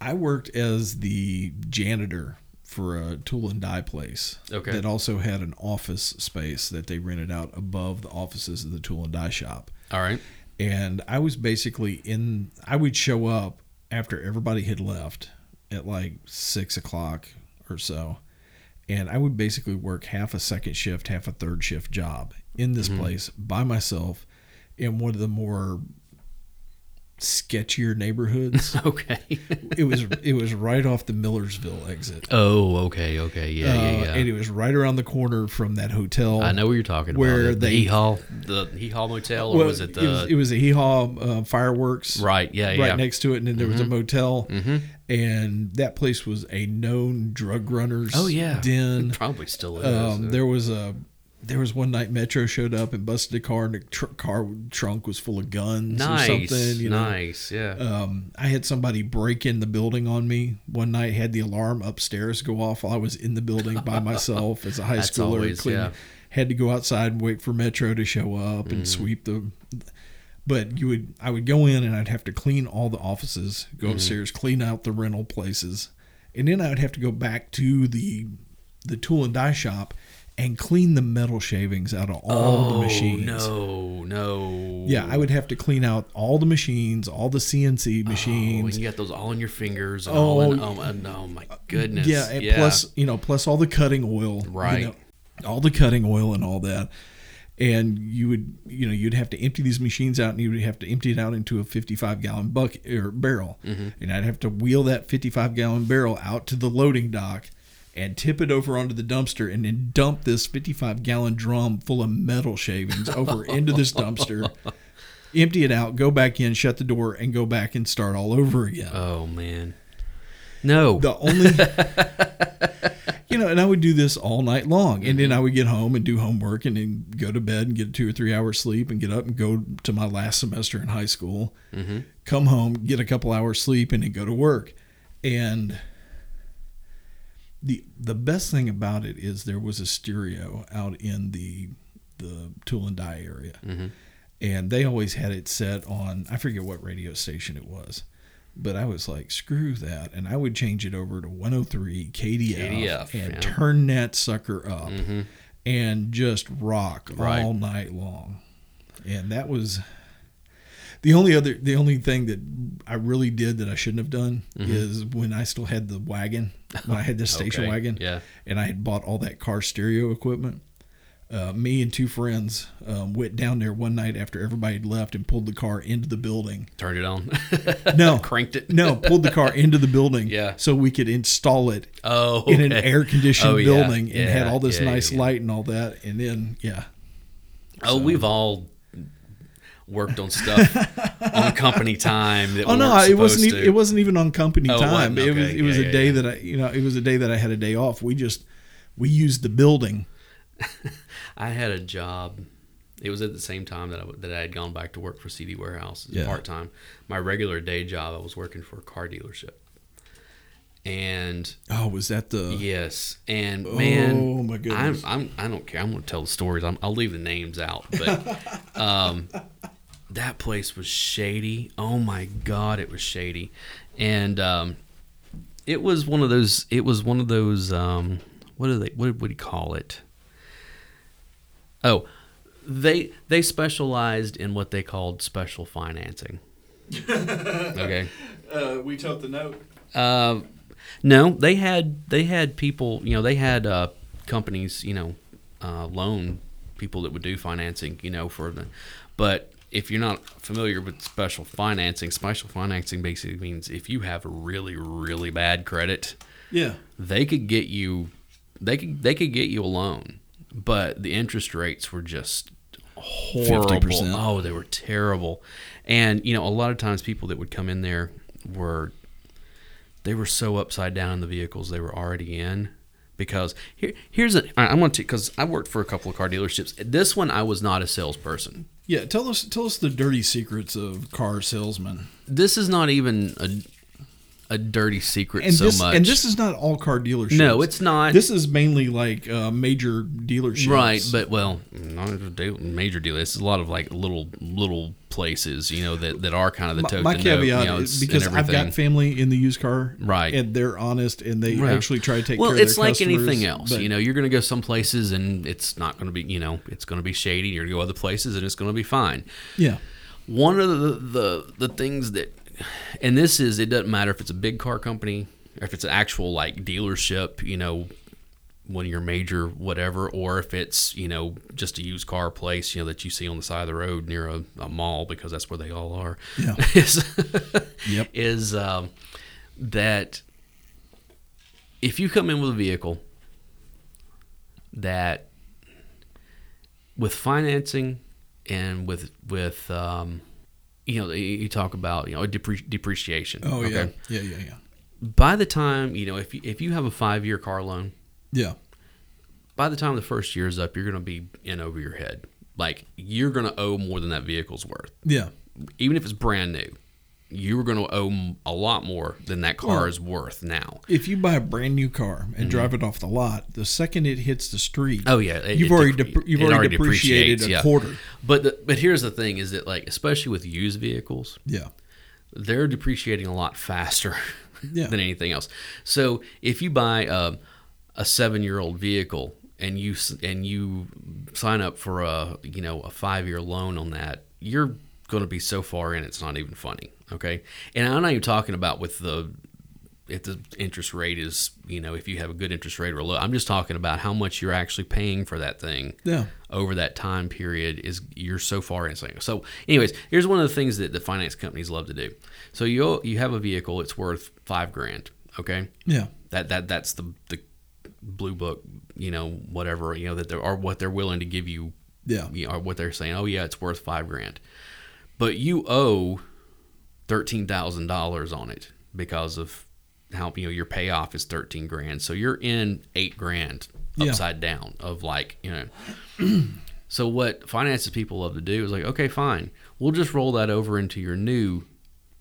I worked as the janitor for a tool and die place Okay. that also had an office space that they rented out above the offices of the tool and die shop. all right. and I was basically in. I would show up after everybody had left at like six o'clock or so, and I would basically work half a second shift, half a third shift job in this place by myself in one of the more sketchier neighborhoods. Okay. it was it was right off the Millersville exit. oh, okay, okay, yeah, Uh, yeah, yeah. And it was right around the corner from that hotel. I know what you're talking where about. The they- Hee Haw, the Hee Haw Motel, or Well, was it it the was, it was a Hee Haw uh, fireworks. right? Yeah, yeah. right yeah. next to it, and then there was a motel, Mhm. and that place was a known drug runners. Oh yeah, den. probably still is. Um, there was a there was one night Metro showed up and busted a car, and the tr- car trunk was full of guns nice, or something. You know, nice, yeah. um, I had somebody break in the building on me one night. Had the alarm upstairs go off while I was in the building by myself as a high schooler. always- cleaning- yeah. Had to go outside and wait for Metro to show up and sweep the. But you would, I would go in and I'd have to clean all the offices, go Mm-hmm. upstairs, clean out the rental places, and then I would have to go back to the, the tool and die shop, and clean the metal shavings out of all the oh machines. no, no. Yeah, I would have to clean out all the machines, all the CNC Oh, machines. and you got those all in your fingers. And Oh, all in, oh, and- oh my goodness. yeah, and plus you know, plus all the cutting oil, you Right. know, all the cutting oil and all that. And you would, you know, you'd have to empty these machines out, and you would have to empty it out into a 55 gallon bucket or barrel, Mm-hmm. and I'd have to wheel that 55 gallon barrel out to the loading dock, and tip it over onto the dumpster, and then dump this 55 gallon drum full of metal shavings over into this dumpster. Empty it out, go back in, shut the door, and go back and start all over again. Oh man. No. The only, you know, and I would do this all night long, and then I would get home and do homework, and then go to bed and get two or three hours sleep, and get up and go to my last semester in high school. mm-hmm. Come home, get a couple hours sleep, and then go to work. And the the best thing about it is there was a stereo out in the the tool and die area, Mhm. and they always had it set on. I forget what radio station it was. But I was like, screw that. And I would change it over to 103 KDF, KDF, and yeah. turn that sucker up Mm-hmm. and just rock Right. all night long. And that was the only other the only thing that I really did that I shouldn't have done is when I still had the wagon, when I had the station Okay, wagon, yeah. and I had bought all that car stereo equipment. Uh, me and two friends um, went down there one night after everybody had left and pulled the car into the building. Turned it on. No, Cranked it. no, pulled the car into the building, Yeah. so we could install it Oh. in an air conditioned Oh, yeah, building and had all this yeah, nice yeah. light and all that. And then, yeah. Oh, we've all worked on stuff on company time. That Oh no, it wasn't. Even, it wasn't even on company Oh, time. It was. Okay. It was Yeah, a yeah, day yeah. that I, you know, it was a day that I had a day off. We just we used the building. I had a job. It was at the same time that I, that I had gone back to work for CD Warehouse part time. My regular day job, I was working for a car dealership. And Oh, was that the? yes, and man, Oh, my goodness. I'm, I'm I don't care. I'm going to tell the stories. I'm, I'll leave the names out, but um, that place was shady. Oh my god, it was shady, and um, it was one of those. It was one of those. Um, what do they? What would you call it? Oh, they they specialized in what they called special financing. okay. Uh, we took the note. Uh, no, they had they had people. You know, they had uh, companies. You know, uh, loan people that would do financing. You know, for the, but if you're not familiar with special financing, special financing basically means if you have really, really bad credit, Yeah. they could get you they could they could get you a loan, but the interest rates were just horrible. 50%. Oh, they were terrible. And you know, a lot of times people that would come in there were they were so upside down in the vehicles they were already in because here here's a I I want to because I worked for a couple of car dealerships. This one I was not a salesperson. Yeah. Tell us tell us the dirty secrets of car salesmen. This is not even a a dirty secret And so this much. and this is not all car dealerships. no, it's not. This is mainly like uh, major dealerships. Right, but well, not a major deal. It's a lot of like little little places, you know, that, that are kind of the my, toe my to note, caveat you know, is because I've got family in the used car, Right. and they're honest and they Yeah. actually try to take well, care of it's like anything else. You know, you're going to go some places and it's not going to be, you know, it's going to be shady. You're going to go other places and it's going to be fine. yeah, One of the, the the things that, and this is, it doesn't matter if it's a big car company or if it's an actual like dealership, you know, one of your major whatever, or if it's you know just a used car place, you know that you see on the side of the road near a, a mall because that's where they all are. Yeah. is Yep. is um, that if you come in with a vehicle that with financing and with with um, you know you talk about you know depre- depreciation. oh yeah, okay? yeah, yeah, yeah, By the time you know if you, if you have a five year car loan, yeah, by the time the first year is up, you're going to be in over your head. Like you're going to owe more than that vehicle's worth, yeah. even if it's brand new. You're going to owe a lot more than that car Well- is worth now. If you buy a brand new car and drive it off the lot, the second it hits the street, Mm-hmm. Oh yeah, it- you've it already dep- you've it already, depreciated a yeah. quarter. But the, but here's the thing: is that like especially with used vehicles, Yeah, they're depreciating a lot faster Yeah. than anything else. So if you buy a, a seven year old vehicle and you and you sign up for a you know a five year loan on that, you're going to be so far in it's not even funny. Okay, and I'm not even talking about with the if the interest rate is you know if you have a good interest rate or low. I'm just talking about how much you're actually paying for that thing yeah, over that time period is you're so far in. So, anyways, here's one of the things that the finance companies love to do. So you you have a vehicle, it's worth five grand. Okay, yeah, that that that's the the blue book, you know, whatever you know that there are what they're willing to give you, yeah, you know, or what they're saying. Oh yeah, it's worth five grand, but you owe thirteen thousand dollars on it because of how you know your payoff is thirteen grand. So you're in eight grand Yeah. upside down of like you know. so what finances people love to do is like, okay, fine, we'll just roll that over into your new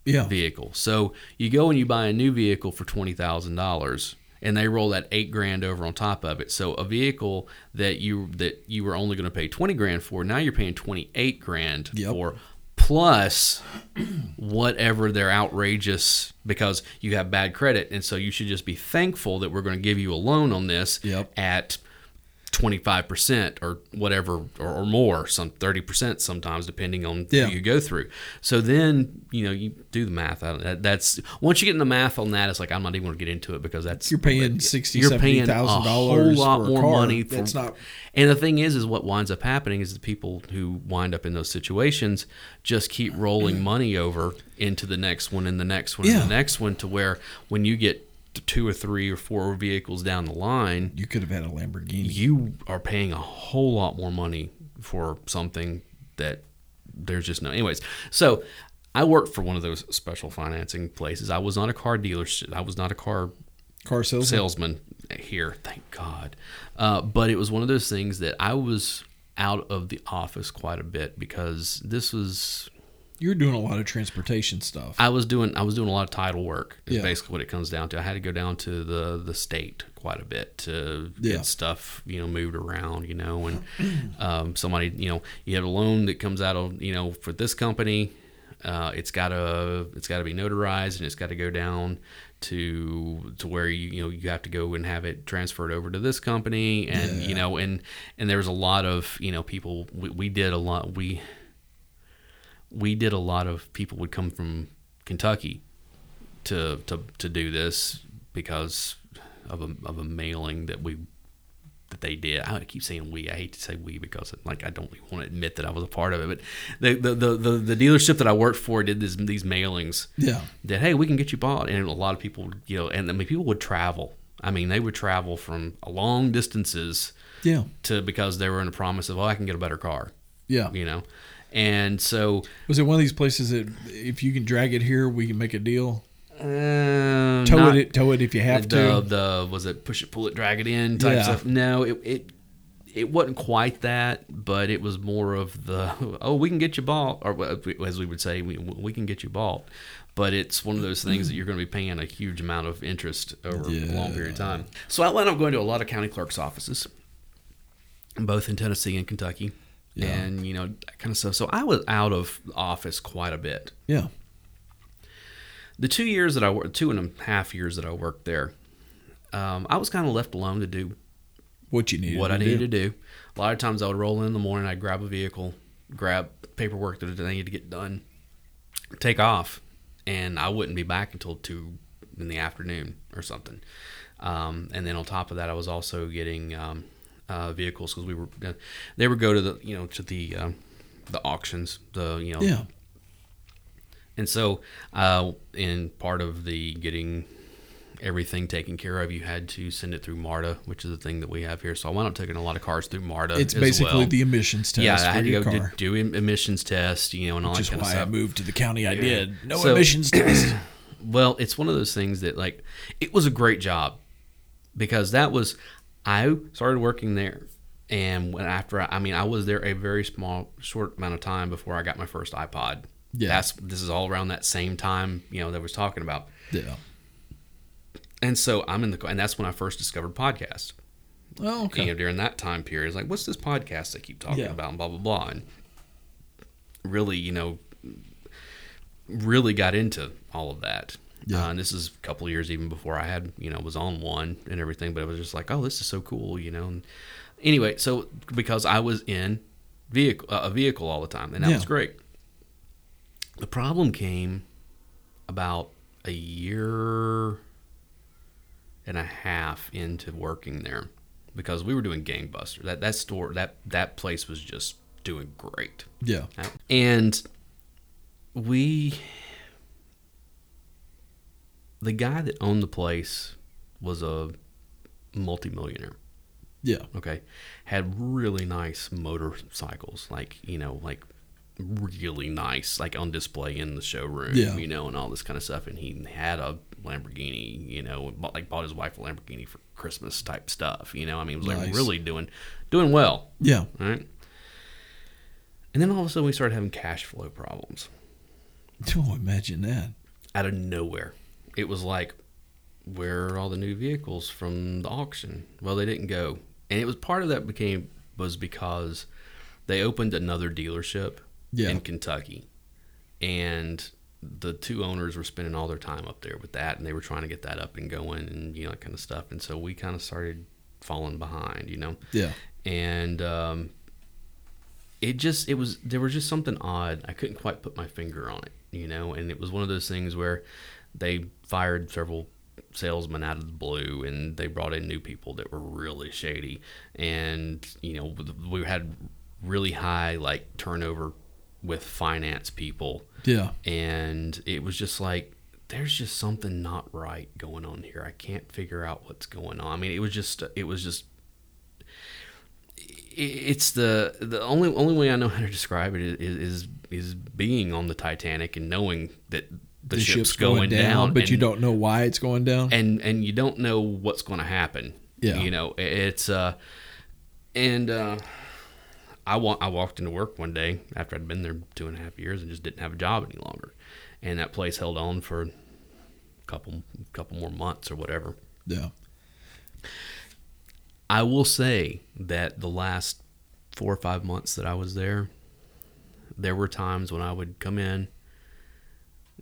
yeah, vehicle. So you go and you buy a new vehicle for twenty thousand dollars, and they roll that eight grand over on top of it. So a vehicle that you that you were only going to pay twenty grand for, now you're paying twenty eight grand Yep. for, plus whatever they're outrageous because you have bad credit, and so you should just be thankful that we're going to give you a loan on this Yep. at 25% or whatever or, or more some 30% sometimes depending on Yeah. who you go through so then you know you do the math that, that's once you get in the math on that it's like i'm not even going to get into it because that's You're paying sixty, you're seventy paying a whole lot more money for, That's not. and the thing is is what winds up happening is the people who wind up in those situations just keep rolling money over into the next one and the next one Yeah. and the next one to where when you get two or three or four vehicles down the line You could have had a Lamborghini. you are paying a whole lot more money for something that there's just no anyways so i worked for one of those special financing places i was not a car dealer i was not a car Car salesman. salesman here thank god uh, but it was one of those things that i was out of the office quite a bit because this was You're doing a lot of transportation stuff. I was doing I was doing a lot of title work. Is Yeah. basically what it comes down to. I had to go down to the the state quite a bit to Yeah. get stuff you know moved around. You know, and um, somebody you know you have a loan that comes out of you know for this company. Uh, it's gotta it's gotta be notarized and it's got to go down to to where you you know you have to go and have it transferred over to this company and you know and and there was a lot of you know people we, we did a lot we we did a lot of people would come from Kentucky to to, to do this because of a, of a mailing that we that they did. I keep saying we. I hate to say we because like I don't even want to admit that I was a part of it. But the the the, the, the dealership that I worked for did this, these mailings. Yeah. That hey, we can get you bought, and a lot of people, you know, and I mean people would travel. I mean, they would travel from long distances Yeah. to because they were in a promise of, oh, I can get a better car, Yeah. you know, and so Was it one of these places that if you can drag it here, we can make a deal? uh, Tow not- it, tow it if you have the, to. the was it push it, pull it, drag it in type Yeah. stuff. No, it, it it wasn't quite that, but it was more of the oh, we can get you bought, or as we would say, we, we can get you bought. But it's one of those things that you're going to be paying a huge amount of interest over a long period of time. So I wound up going to a lot of county clerks' offices, both in Tennessee and Kentucky, Yeah. and you know that kind of stuff. So I was out of office quite a bit Yeah. the two years that I worked, two and a half years that I worked there, um, I was kind of left alone to do What you needed. what I needed do. to do. A lot of times I would roll in in the morning, I'd grab a vehicle, grab paperwork that I needed to get done, take off, and I wouldn't be back until two in the afternoon or something. Um, and then on top of that, I was also getting um, uh, vehicles because we were they would go to the you know to the um, the auctions, the you know Yeah. and so, uh, in part of the getting everything taken care of, you had to send it through MARTA, which is the thing that we have here. So I wound up taking a lot of cars through MARTA. It's as basically well. the emissions test yeah. I had to go car. do, do em- emissions test, you know, and all which that is kind why of I moved to the county I did. No So- emissions test. Well, it's one of those things that like it was a great job because that was I started working there, and when after I, I mean I was there a very small short amount of time before I got my first iPod. Yeah. That's this is all around that same time you know that I was talking about. Yeah. And so I'm in the and that's when I first discovered podcasts. Oh, okay. You know, during that time period, it's like, what's this podcast they keep talking Yeah. about and blah blah blah, and really, you know, really got into all of that. Yeah. Uh, and this is a couple of years even before I had, you know, was on one and everything. But it was just like, oh, this is so cool, you know. And anyway, so because I was in vehicle uh, a vehicle all the time, and that Yeah. was great. The problem came about a year and a half into working there because we were doing gangbusters. That that store that that place was just doing great. Yeah. And we the guy that owned the place was a multimillionaire. Yeah. Okay. Had really nice motorcycles, like, you know, like really nice, like on display in the showroom, Yeah. you know, and all this kind of stuff. And he had a Lamborghini, you know, bought, like bought his wife a Lamborghini for Christmas type stuff, you know. I mean, it was like really doing doing well, Yeah. right? And then all of a sudden we started having cash flow problems Oh, imagine that. out of nowhere. It was like, where are all the new vehicles from the auction? Well, they didn't go, and it was part of that became was because they opened another dealership Yeah. in Kentucky, and the two owners were spending all their time up there with that, and they were trying to get that up and going, and you know that kind of stuff. And so we kind of started falling behind, you know Yeah. and um, it just it was there was just something odd. I couldn't quite put my finger on it, you know. And it was one of those things where they fired several salesmen out of the blue, and they brought in new people that were really shady, and you know we had really high like turnover with finance people. Yeah. and it was just like there's just something not right going on here. I can't figure out what's going on. I mean it was just it was just it's the the only only way i know how to describe it is is, is being on the titanic and knowing that the, The, ship's, going, down, but you don't know why it's going down. and and you don't know what's going to happen. Yeah. you know it's uh, and uh, I wa- I walked into work one day after I'd been there two and a half years and just didn't have a job any longer, and that place held on for a couple couple more months or whatever. yeah. I will say that the last four or five months that I was there, there were times when I would come in,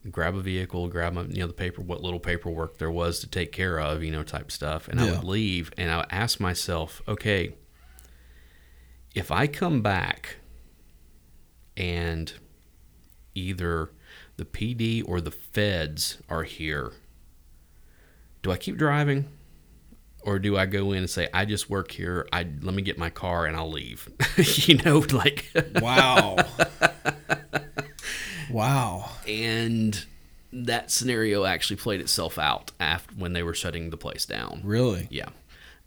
grab a vehicle, grab my, you know, the paper, what little paperwork there was to take care of, you know, type stuff, and I would leave, and I would ask myself, okay, if I come back and either the PD or the feds are here, do I keep driving? or do I go in and say I just work here? I let me get my car and I'll leave. you know, like Wow. wow. and that scenario actually played itself out after when they were shutting the place down. Really? Yeah,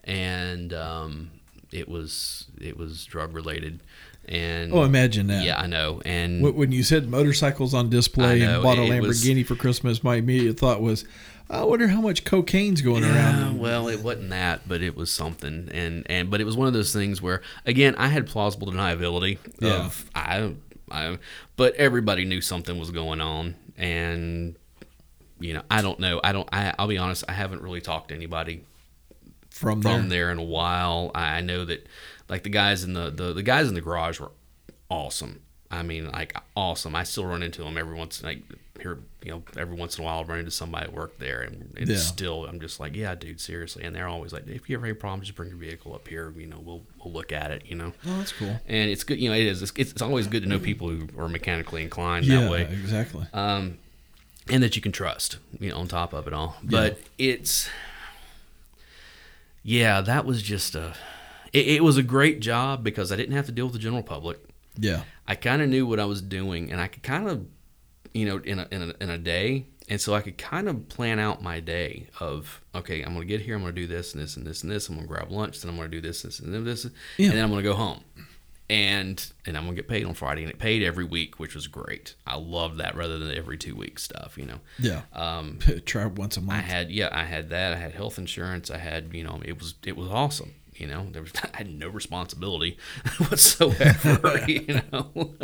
and um, it was it was drug related, and Oh, imagine that. yeah, I know, and When you said motorcycles on display know, and bought a it was- Lamborghini for Christmas, my immediate thought was, I wonder how much cocaine's going Yeah, around. well, it wasn't that, but it was something, and and but it was one of those things where again I had plausible deniability Yeah. of I, I, but everybody knew something was going on, and you know I don't know I don't I I'll be honest I haven't really talked to anybody From there. from there in a while. I I know that like the guys in the, the the guys in the garage were awesome. I mean, like awesome. I still run into them every once like here, you know, every once in a while. I'll run into somebody at work there, and it's Yeah. still I'm just like, yeah, dude, seriously. And they're always like, if you ever have any problems, just bring your vehicle up here. You know, we'll we'll look at it. You know. Oh, that's cool. And it's good, you know. It is. It's, it's always good to know people who are mechanically inclined Yeah, that way exactly. um, and that you can trust, you know, on top of it all. But it's, yeah, that was just a, it, it was a great job because I didn't have to deal with the general public. Yeah. I kind of knew what I was doing, and I could kind of, you know, in a, in a in a day, and so I could kind of plan out my day of okay, I'm gonna get here, I'm gonna do this and this and this and this, I'm gonna grab lunch, then I'm gonna do this, this and this, Yeah. and then I'm gonna go home, and and I'm gonna get paid on Friday, and it paid every week, which was great. I loved that rather than every two week stuff, you know. Yeah. Um, Try once a month. I had yeah, I had that. I had health insurance. I had you know it was it was awesome. You know there was I had no responsibility whatsoever. you know,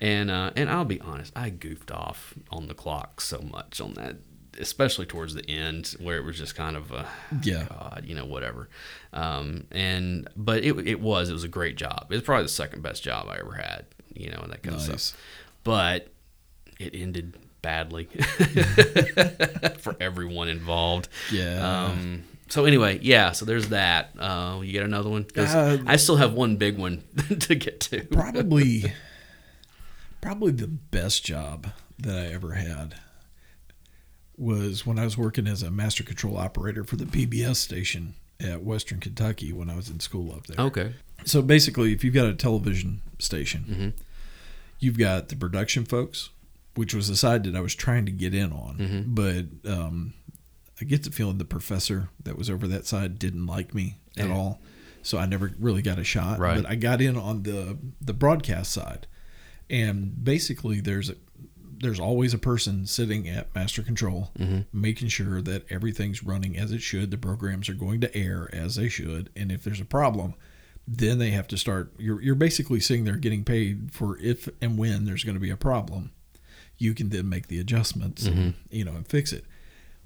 and uh, and I'll be honest, I goofed off on the clock so much on that, especially towards the end where it was just kind of a Yeah. God, you know whatever. Um, and but it it was it was a great job. it was probably the second best job I ever had. You know, and that kind of stuff. But it ended badly for everyone involved. Yeah. Um, so anyway, yeah. So there's that. Uh, you get another one? Uh, I still have one big one to get to. probably probably the best job that I ever had was when I was working as a master control operator for the PBS station at Western Kentucky when I was in school up there. Okay. So basically, if you've got a television station, Mm-hmm. you've got the production folks, which was the side that I was trying to get in on. Mm-hmm. But um, I get the feeling the professor that was over that side didn't like me at Yeah. all. So I never really got a shot. Right. But I got in on the the broadcast side, and basically there's a there's always a person sitting at master control Mm-hmm. making sure that everything's running as it should the programs are going to air as they should and if there's a problem then they have to start you're, you're basically sitting there getting paid for if and when there's going to be a problem you can then make the adjustments and, you know and fix it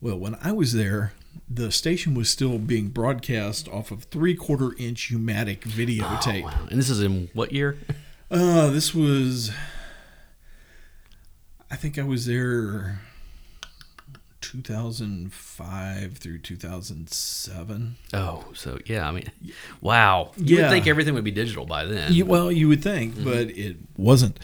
well when i was there the station was still being broadcast off of three quarter inch U-matic videotape Oh, Wow. And this is in what year? uh, this was. I think I was there 2005 through 2007. Oh, so yeah. I mean, wow. You Yeah. would think everything would be digital by then. You, well, you would think, Mm-hmm. but it wasn't.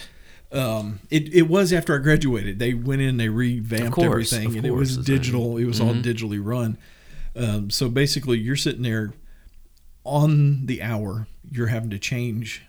Um, it, it was after I graduated. They went in, they revamped course, everything, and it was course, Mm-hmm. it's a- digital. It was all digitally run. Um, so basically, you're sitting there on the hour. You're having to change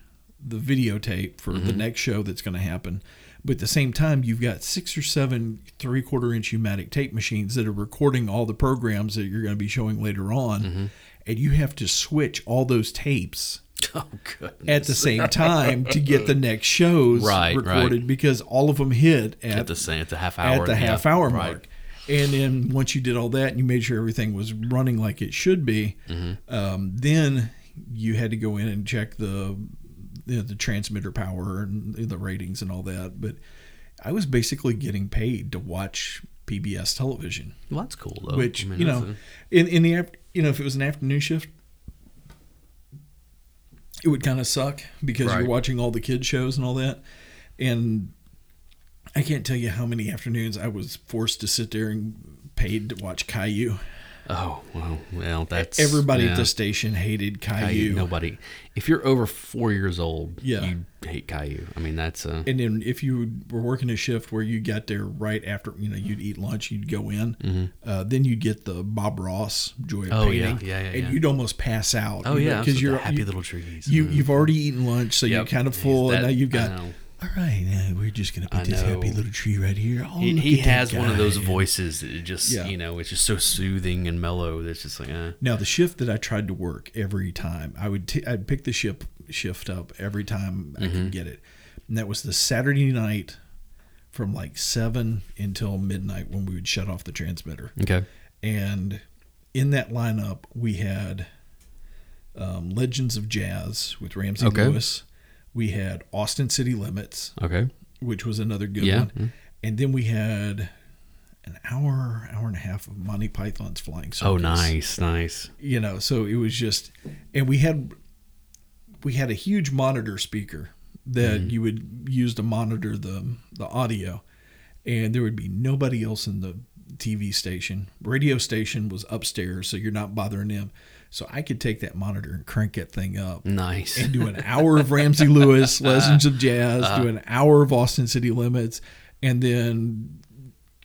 the videotape for Mm-hmm. the next show that's going to happen. But at the same time, you've got six or seven three quarter inch U-matic tape machines that are recording all the programs that you're going to be showing later on. Mm-hmm. And you have to switch all those tapes oh, goodness. at the same time to get the next shows Right, recorded because all of them hit at, at the same at the half hour. at the yeah, half hour right. mark. And then once you did all that and you made sure everything was running like it should be, Mm-hmm. um, then you had to go in and check the you know, the transmitter power and the ratings and all that. But I was basically getting paid to watch PBS television, Well, that's cool though. which I mean, you know, in in the you know if it was an afternoon shift, it would kind of suck because Right. you're watching all the kids shows and all that, and I can't tell you how many afternoons I was forced to sit there and paid to watch Caillou. Oh well, well that's Everybody yeah. at the station hated Caillou. Caillou. Nobody. If you're over four years old, Yeah. you hate Caillou. I mean, that's uh, And then if you were working a shift where you got there right after, you know, you'd eat lunch, you'd go in, uh, then you'd get the Bob Ross Joy of Mm-hmm. Oh, yeah. Painting, yeah, yeah, and yeah. you'd almost pass out. oh you know, yeah, because you're happy you, little trees. you Mm. you've already eaten lunch, so you're kind of full, that- and now you've got. All right, now we're just gonna put this happy little tree right here. Oh, He, he has one of those voices that just Yeah. you know it's just so soothing and mellow. That's just like uh, Now the shift that I tried to work every time, I would t- I'd pick the ship shift up every time I Mm-hmm. could get it, and that was the Saturday night from like seven until midnight when we would shut off the transmitter. okay. And in that lineup, we had um, Legends of Jazz with Ramsey Okay. Lewis. We had Austin City Limits, Okay. which was another good Yeah. one, and then we had an hour, hour and a half of Monty Python's Flying Circus Oh, nice, nice. you know so it was just and we had we had a huge monitor speaker that Mm-hmm. you would use to monitor the the audio and there would be nobody else in the TV station radio station was upstairs so you're not bothering them so I could take that monitor and crank that thing up Nice. and do an hour of Ramsey Lewis Legends of Jazz Uh-huh. do an hour of Austin City Limits and then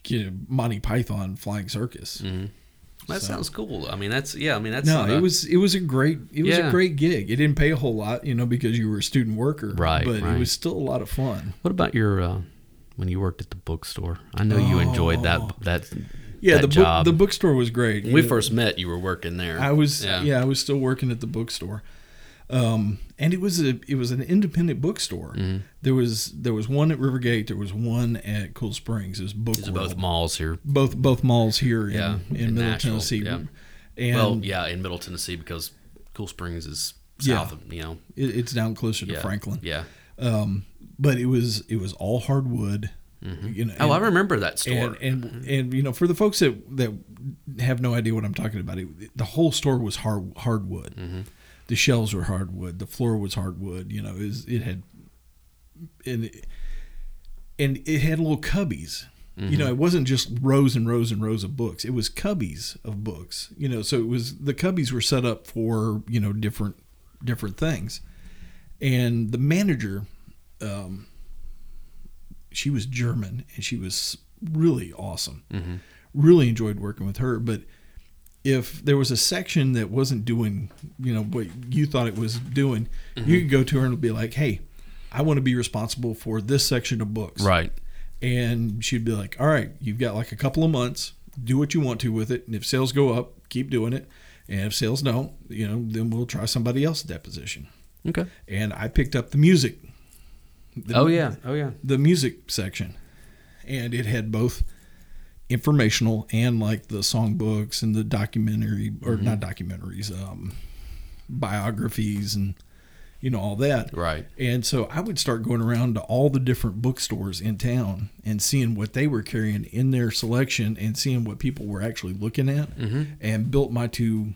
you know Monty Python Flying Circus that sounds cool. I mean, that's yeah. I mean, that's no, uh, it was it was a great it was Yeah. a great gig. It didn't pay a whole lot, you know, because you were a student worker, Right, But right. it was still a lot of fun. What about your uh, when you worked at the bookstore? I know you enjoyed that that Yeah, the book the bookstore was great. when we know, first met, you were working there. I was yeah. I was still working at the bookstore, um, and it was a it was an independent bookstore. Mm-hmm. There was there was one at Rivergate. There was one at Cool Springs. It was Book These both malls here. both both malls here Yeah, in, in, in Middle Nashville, Tennessee. yeah. And well, yeah, in Middle Tennessee because Cool Springs is Yeah. south of you know. it, it's down closer to Yeah, Franklin. Yeah. Um, but it was it was all hardwood. You know, Oh, I remember that store. and and and you know for the folks that that have no idea what I'm talking about, it, the whole store was hard hardwood. Mm-hmm. The shelves were hardwood. The floor was hardwood. You know, it, was, it had and it, and it had little cubbies. You know, it wasn't just rows and rows and rows of books. It was cubbies of books. You know, so it was the cubbies were set up for you know different different things, and the manager um, she was German and she was really awesome. Really enjoyed working with her. But if there was a section that wasn't doing, you know, what you thought it was doing, you could go to her and be like, "Hey, I want to be responsible for this section of books." right. And she'd be like, "All right, you've got like a couple of months. Do what you want to with it. And if sales go up, keep doing it. And if sales don't, you know, then we'll try somebody else at that position." Okay. And I picked up the music. The- Oh yeah. Oh yeah. the music section, and it had both informational and like the songbooks and the documentary or Mm-hmm. not documentaries, um, biographies and you know all that. Right. And so I would start going around to all the different bookstores in town and seeing what they were carrying in their selection and seeing what people were actually looking at, Mm-hmm. and built my two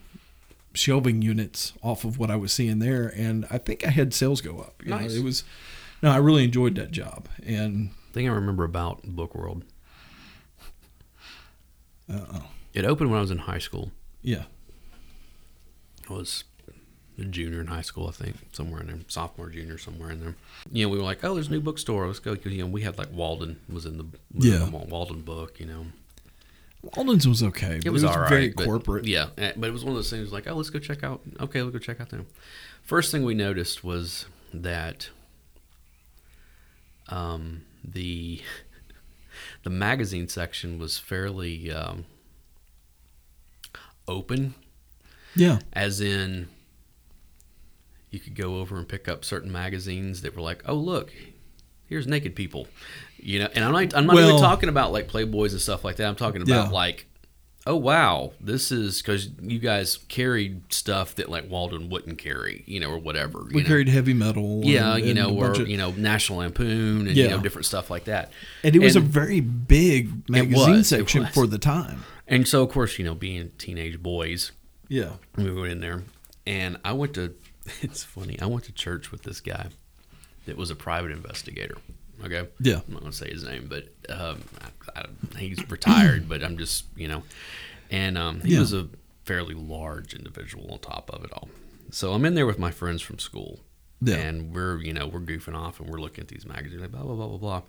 shelving units off of what I was seeing there. And I think I had sales go up. You know, Nice. it was no, I really enjoyed that job. And thing I remember about Book World. uh, It opened when I was in high school. yeah, I was a junior in high school, I think, somewhere in there, sophomore, junior, somewhere in there. You know, we were like, "Oh, there's a new bookstore. Let's go." you know, we had like Walden was in the was in Yeah. the Walden book. You know, Walden's was okay. but it was, all right, very but- corporate. Yeah, eh, but it was one of those things like, "Oh, let's go check out." Okay, let's go check out them. First thing we noticed was that um, the the magazine section was fairly um, open yeah, as in you could go over and pick up certain magazines that were like, oh look, here's naked people, you know. And I'm not, I'm not even talking about like Playboys and stuff like that. I'm talking about Yeah. like, oh wow, this is because you guys carried stuff that like Walden wouldn't carry, you know, or whatever. we know? carried heavy metal. Yeah, and- you know, or of- you know, National Lampoon and you know, different stuff like that. and it was and- a very big magazine was, section for the time. And so, of course, you know, being teenage boys, Yeah, we went in there and i went to it's funny i went to church with this guy that was a private investigator okay Yeah. i'm not going to say his name but um, I, I, he's retired but i'm just you know and um, he Yeah. was a fairly large individual on top of it all. So I'm in there with my friends from school, Yeah. and we're you know we're goofing off and we're looking at these magazines like blah blah blah blah blah,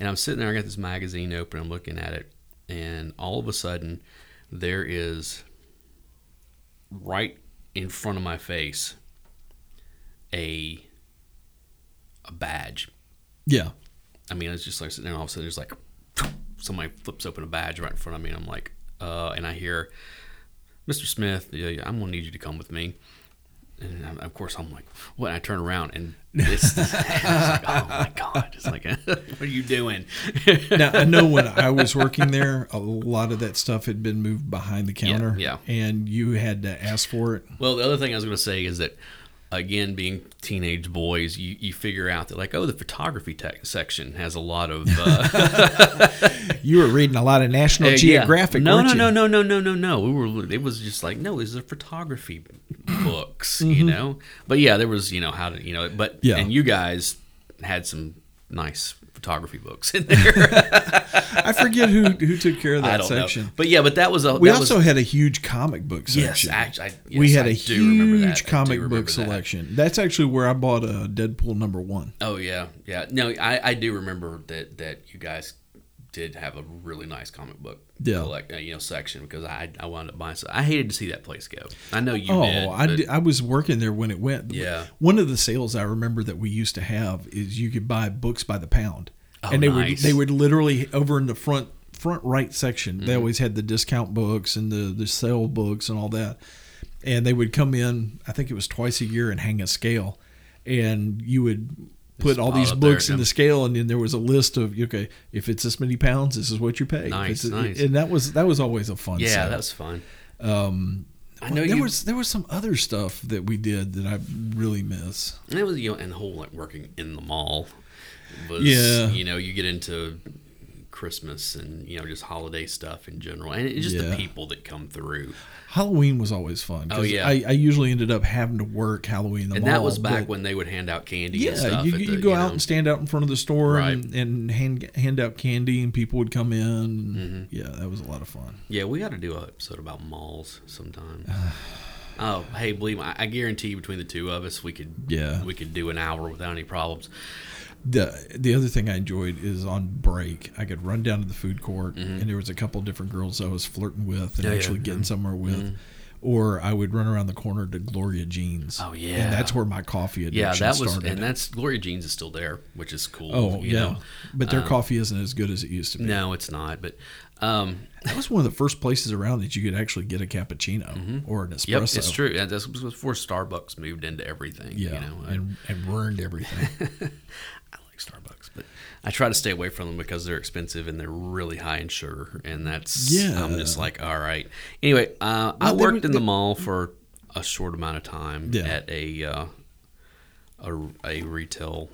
and I'm sitting there, I got this magazine open, I'm looking at it, and all of a sudden there is right in front of my face a a badge Yeah. I mean, it's just like sitting there, and all of a sudden, there's like somebody flips open a badge right in front of me, and I'm like, uh, and I hear, Mr. Smith, yeah, yeah, I'm gonna need you to come with me. And I'm- of course, I'm like, what? And I turn around, and this, it's like, oh my god! It's like, what are you doing? now I know when I was working there, a lot of that stuff had been moved behind the counter. yeah. And you had to ask for it. well, the other thing I was gonna say is that. Again, being teenage boys, you, you figure out that like, oh, the photography tech section has a lot of uh, You were reading a lot of National Uh, yeah. Geographic. No, no, no, no, no, no, no, no. We were. It was just like no. These are photography books, you know. But yeah, there was you know how to you know. But Mm-hmm. Yeah. and you guys had some nice photography books in there. I forget who who took care of that section. know. But yeah, but that was a. We also was, had a huge comic book yes, section. actually, I, we had I a do remember that. I huge comic book that. selection. That's actually where I bought a Deadpool number one. Oh yeah, yeah. No, I, I do remember that that you guys did have a really nice comic book Yeah. collect, uh, you know section because I I wound up buying. So I hated to see that place go. I know you oh, did. I, but- di- I was working there when it went. Yeah. One of the sales I remember that we used to have is you could buy books by the pound, Oh, and they nice. would they would literally over in the front front right section. Mm-hmm. They always had the discount books and the the sale books and all that, and they would come in. I think it was twice a year and hang a scale, and you would. Put all these up there, books in yeah. the scale, and then there was a list of okay, if it's this many pounds, this is what you pay. Nice, nice. and that was that was always a fun. Yeah, sale. that's fun. Um, I know there you. was there was some other stuff that we did that I really miss. and it was you know, and the whole like working in the mall was. Yeah. You know, you get into Christmas and you know just holiday stuff in general, and it's just Yeah. the people that come through. Halloween was always fun. Oh, yeah. I, I usually ended up having to work Halloween the And mall. that was back when they would hand out candy yeah, and stuff. you, you the, go out know. and stand out in front of the store and, Right. and hand hand out candy, and people would come in. Mm-hmm. Yeah, that was a lot of fun. Yeah, we got to do an episode about malls sometime. oh, hey, believe me, I, I guarantee you between the two of us, we could Yeah. we could do an hour without any problems. The the other thing I enjoyed is on break, I could run down to the food court, and there was a couple different girls I was flirting with and Mm-hmm. Yeah, yeah, actually getting somewhere with. Or I would run around the corner to Gloria Jean's. Oh, yeah. and that's where my coffee addiction Yeah, that was, started. and that's Gloria Jean's is still there, which is cool. Oh yeah, know? but their coffee isn't as good as it used to be. No, it's not. But um, That was one of the first places around that you could actually get a cappuccino or an espresso. Mm-hmm. yep, it's true. Yeah, that's before Starbucks moved into everything. Yeah, you know, and, and ruined everything. I like Starbucks, but I try to stay away from them because they're expensive and they're really high in sugar, and that's Yeah. I'm just like, all right. Anyway, uh, I Well, they worked were- in the mall for a short amount of time Yeah. at a uh, a, a retail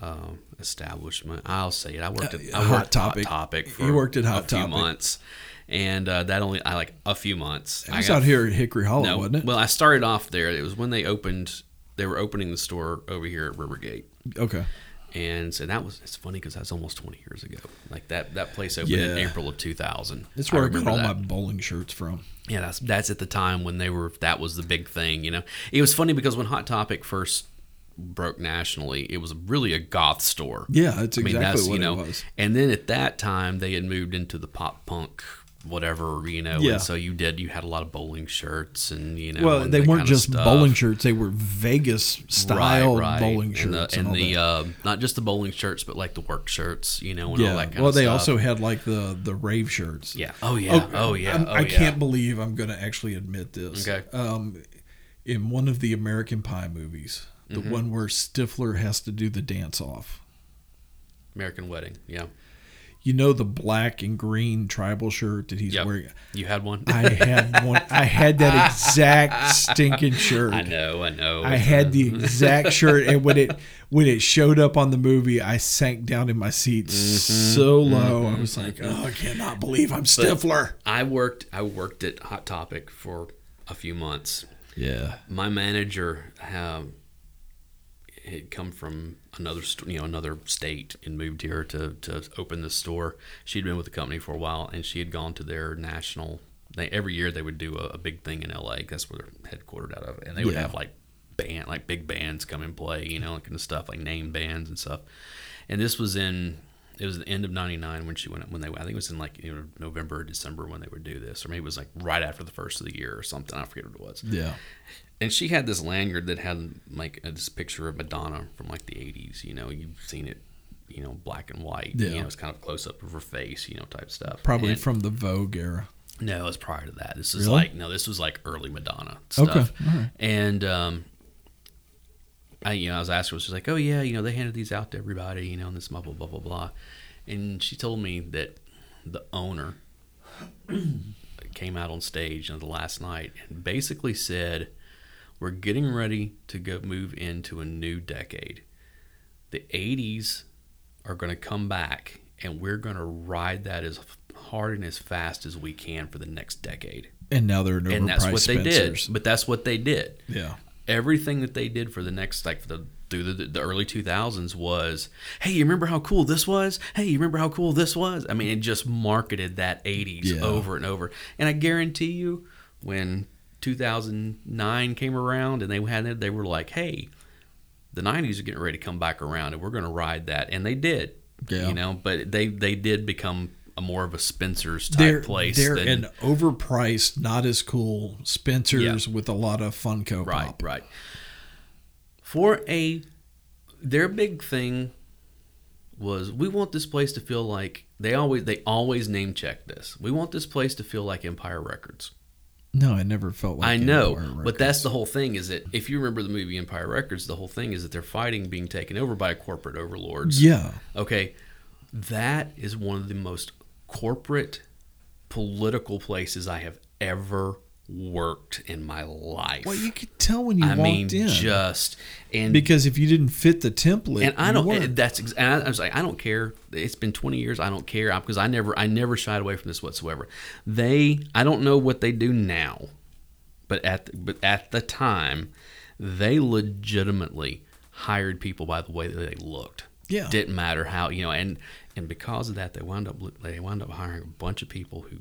uh, establishment. I'll say it. I worked at I Hot worked at Topic. Hot Topic for You worked at a Hot few months, and uh, that only I like a few months. It I was got out here at Hickory Hollow, no, wasn't it? well, I started off there. It was when they opened. They were opening the store over here at Rivergate okay. And so that was it's funny because that's almost 20 years ago like that that place opened in april of 2000 That's where I, got all that. my bowling shirts from. yeah that's that's at the time when they were that was the big thing you know it was funny because when hot topic first broke nationally it was really a goth store Yeah, that's I mean, exactly that's, what you know, it was. and then at that time they had moved into the pop punk whatever you know Yeah. and so you did you had a lot of bowling shirts and you know Well, they weren't just bowling shirts; they were Vegas style Right, right. bowling and shirts the, and, and the uh, not just the bowling shirts, but like the work shirts, you know, and all yeah. that kind well, they stuff. also had like the the rave shirts. yeah. Oh yeah. Oh, yeah. I'm- oh, I can't believe I'm going to actually admit this. Okay. Um, in one of the American Pie movies, the Mm-hmm. one where Stifler has to do the dance off. American Wedding. Yeah. You know the black and green tribal shirt that he's Yep. wearing. You had one. I had one. I had that exact stinking shirt. I know. I know. I had the exact shirt, and when it when it showed up on the movie, I sank down in my seat Mm-hmm. so low. I was like, "Oh, I cannot believe I'm Stifler." I worked. I worked at Hot Topic for a few months. Yeah, My manager um, had come from another, st- you know, another state and moved here to to open this store. She'd been with the company for a while, and she had gone to their national they every year they would do a, a big thing in L.A. That's where they're headquartered out of, and they would Yeah. have like band like big bands come and play, you know, like kind of stuff like name bands and stuff. And this was in it was the end of '99 when she went when they I think it was in like you know November or December when they would do this, or maybe it was like right after the first of the year or something. I forget what it was. Yeah. And she had this lanyard that had like uh, this picture of Madonna from like the 80s. You know, you've seen it, you know, black and white. Yeah. You know, it's kind of close up of her face, you know, type stuff. Probably And- from the Vogue era. no, it was prior to that. This is Really? like no, this was like early Madonna stuff. Okay, right. And um, I you know I was asking her, she's like, oh yeah, you know they handed these out to everybody, you know, and this blah blah blah blah blah, and she told me that the owner came out on stage on the last night and basically said, we're getting ready to go move into a new decade. The 80s are going to come back and we're going to ride that as hard and as fast as we can for the next decade. And now they're overpriced And that's what they Spencers. did. But that's what they did. Yeah. Everything that they did for the next like for the through the, the early 2000s was, hey, you remember how cool this was? Hey, you remember how cool this was? I mean, it just marketed that 80s Yeah. over and over. And I guarantee you, when 2009 came around and they had it, they were like, hey, the 90s are getting ready to come back around and we're going to ride that. And they did. Yeah. You know, but they they did become a more of a Spencer's type They're, place. they're than, an overpriced, not as cool Spencers with a lot of Funko Right, Pop. right. For a their big thing was we want this place to feel like they always they always name check this. We want this place to feel like Empire Records. No, I never felt like I know, but that's the whole thing is that if you remember the movie Empire Records, the whole thing is that they're fighting being taken over by corporate overlords. yeah. Okay, that is one of the most corporate political places I have ever worked in my life. Well, you could tell when you I walked mean, in just and because if you didn't fit the template, and I don't. weren't. That's ex- and I, I was like, I don't care. It's been 20 years. I don't care because I never, I never shied away from this whatsoever. They, I don't know what they do now, but at the, but at the time, they legitimately hired people by the way that they looked. Yeah. didn't matter how you know, and and because of that, they wound up they wound up hiring a bunch of people who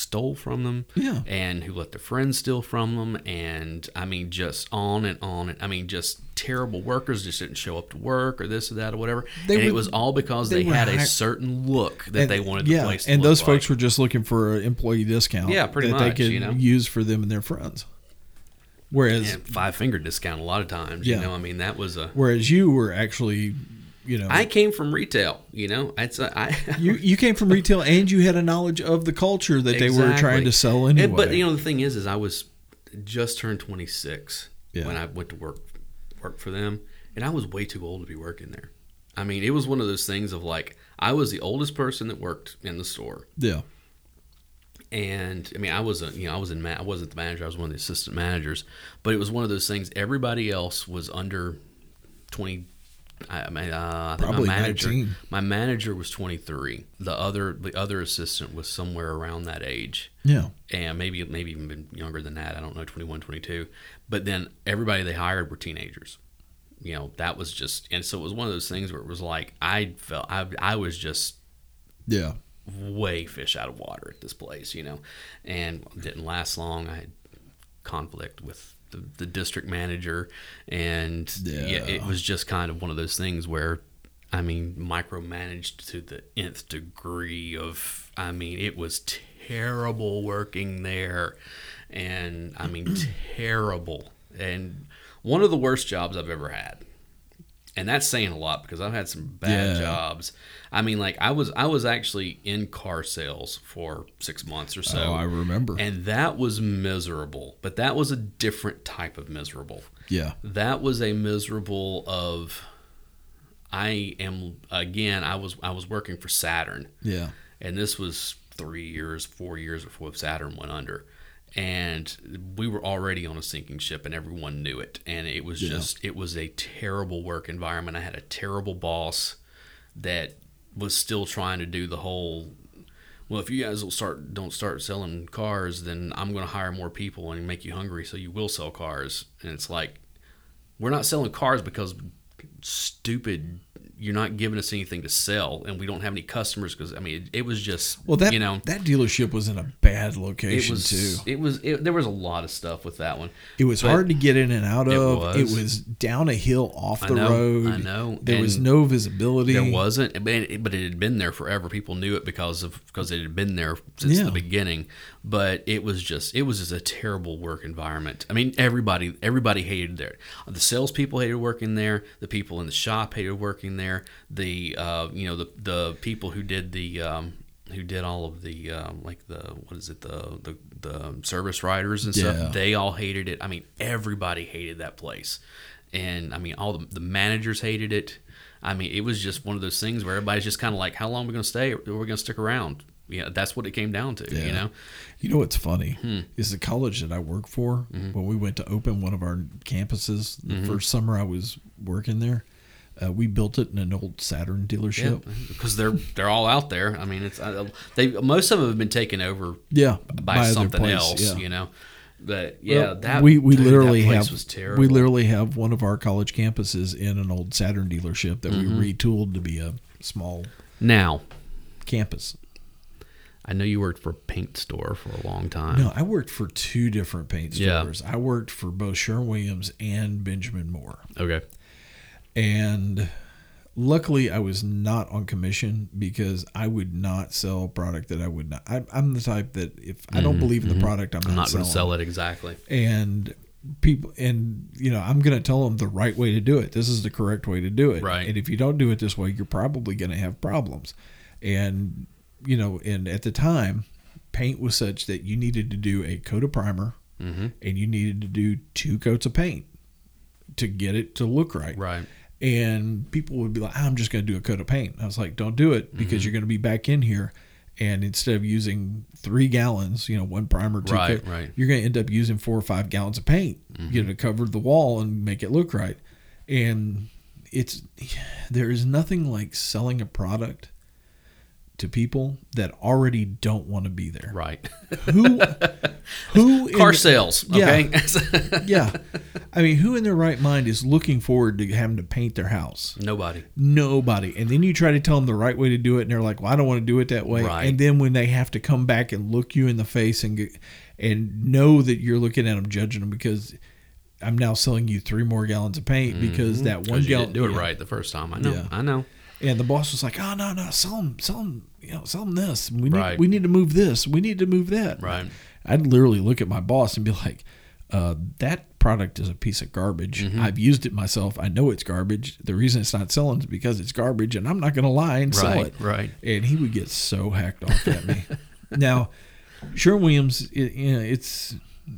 stole from them Yeah. and who let their friends steal from them and i mean just on and on and i mean just terrible workers just didn't show up to work or this or that or whatever They and it was all because they they, were had a certain look that And- they wanted the yeah, place to and those like. folks were just looking for an employee discount. Yeah, pretty that they much, could you know. use for them and their friends. Whereas, and five finger discount a lot of times Yeah. you know i mean that was a whereas you were actually, you know, i came from retail you know it's a, i you you came from retail and you had a knowledge of the culture that they were trying to sell anyway. And- but you know the thing is, is I was just turned 26 Yeah. when I went to work work for them, and I was way too old to be working there. I mean, it was one of those things of like I was the oldest person that worked in the store, yeah, and I mean I was a you know I was in ma- I wasn't the manager, I was one of the assistant managers, but it was one of those things. Everybody else was under 20. I, I mean, uh, I think Probably my manager, 19. my manager was 23. The other, the other assistant was somewhere around that age yeah, and maybe maybe even younger than that. I don't know, 21, 22. But then everybody they hired were teenagers. You know, that was just, and so it was one of those things where it was like I felt I I was just yeah. way fish out of water at this place, you know, and didn't last long. I had conflict with the, the district manager, and yeah. Yeah. it was just kind of one of those things where, I mean, micromanaged to the nth degree of, I mean, it was terrible working there, and I mean, terrible, and one of the worst jobs I've ever had and that's saying a lot because I've had some bad Yeah. jobs. I mean, like I was I was actually in car sales for six months or so, oh, I remember. and that was miserable. But that was a different type of miserable. yeah, That was a miserable of I am again. I was I was working for Saturn, yeah, and this was three years, four years before Saturn went under. And we were already on a sinking ship, and everyone knew it. And it was Yeah. just, it was a terrible work environment. I had a terrible boss that was still trying to do the whole. Well, if you guys will start don't start selling cars, then I'm going to hire more people and make you hungry, so you will sell cars. And it's like, we're not selling cars because stupid you're not giving us anything to sell, and we don't have any customers because I mean, it, it was just Well, that you know, that dealership was in a bad it location was too. it was it, there was a lot of stuff with that one. It was But- hard to get in and out It of. It was. was down a hill off I the know, road. I know, There was no visibility. There wasn't, but it, but it had been there forever. People knew it because of because it had been there since Yeah. the beginning. But it was just it was just a terrible work environment. I mean, everybody everybody hated there. The salespeople hated working there. The people in the shop hated working there. The uh, you know the the people who did the um, who did all of the um, like the what is it the the, the service riders and Yeah. stuff. They all hated it. I mean, everybody hated that place, and I mean all the the managers hated it. I mean, it was just one of those things where everybody's just kind of like, how long are we going to stay? Are we going to stick around? Yeah, that's what it came down to. Yeah. You know, You know what's funny Hmm. is the college that I work for. Mm-hmm. When we went to open one of our campuses, the first summer I was working there, uh, we built it in an old Saturn dealership. because they're they're all out there. I mean, it's uh, they most of them have been taken over Yeah, by, other something place, else. yeah. You know, but yeah, Well, that we we dude, literally have was terrible. we literally have one of our college campuses in an old Saturn dealership that Mm-hmm. we retooled to be a small now. campus. I know you worked for a paint store for a long time. No, I worked for two different paint stores. Yeah. I worked for both Sherwin Williams and Benjamin Moore. Okay. And luckily, I was not on commission because I would not sell a product that I would not. I, I'm the type that if I don't believe in the product, I'm, Mm-hmm, I'm not, not going to sell it exactly. And people, and you know, I'm going to tell them the right way to do it. This is the correct way to do it. Right. And if you don't do it this way, you're probably going to have problems. And you know, and at the time, paint was such that you needed to do a coat of primer Mm-hmm. and you needed to do two coats of paint to get it to look right. Right. And people would be like, I'm just going to do a coat of paint. I was like, don't do it because Mm-hmm. you're going to be back in here. And instead of using three gallons, you know, one primer, two Right, coat, right. Mm-hmm. you're going to end up using four or five gallons of paint, you know, to cover the wall and make it look right. And it's, there is nothing like selling a product to people that already don't want to be there. Right. Who, who, Car the- sales. Yeah. Okay. yeah. I mean, who in their right mind is looking forward to having to paint their house? Nobody. Nobody. And then you try to tell them the right way to do it, and they're like, "Well, I don't want to do it that way." Right. And then when they have to come back and look you in the face and get, and know that you're looking at them, judging them because I'm now selling you three more gallons of paint because that one Mm-hmm. gallon didn't do it yeah. right the first time. I know. Yeah. I know. And the boss was like, "Oh no, no, sell them, sell them, you know, sell them this. We need, Right. we need to move this. We need to move that." Right. I'd literally look at my boss and be like, uh, "That product is a piece of garbage. Mm-hmm. I've used it myself. I know it's garbage. The reason it's not selling is because it's garbage, and I'm not going to lie and sell it." Right. And he would get so hacked off at me. now, Sherwin Williams, it, you know, it's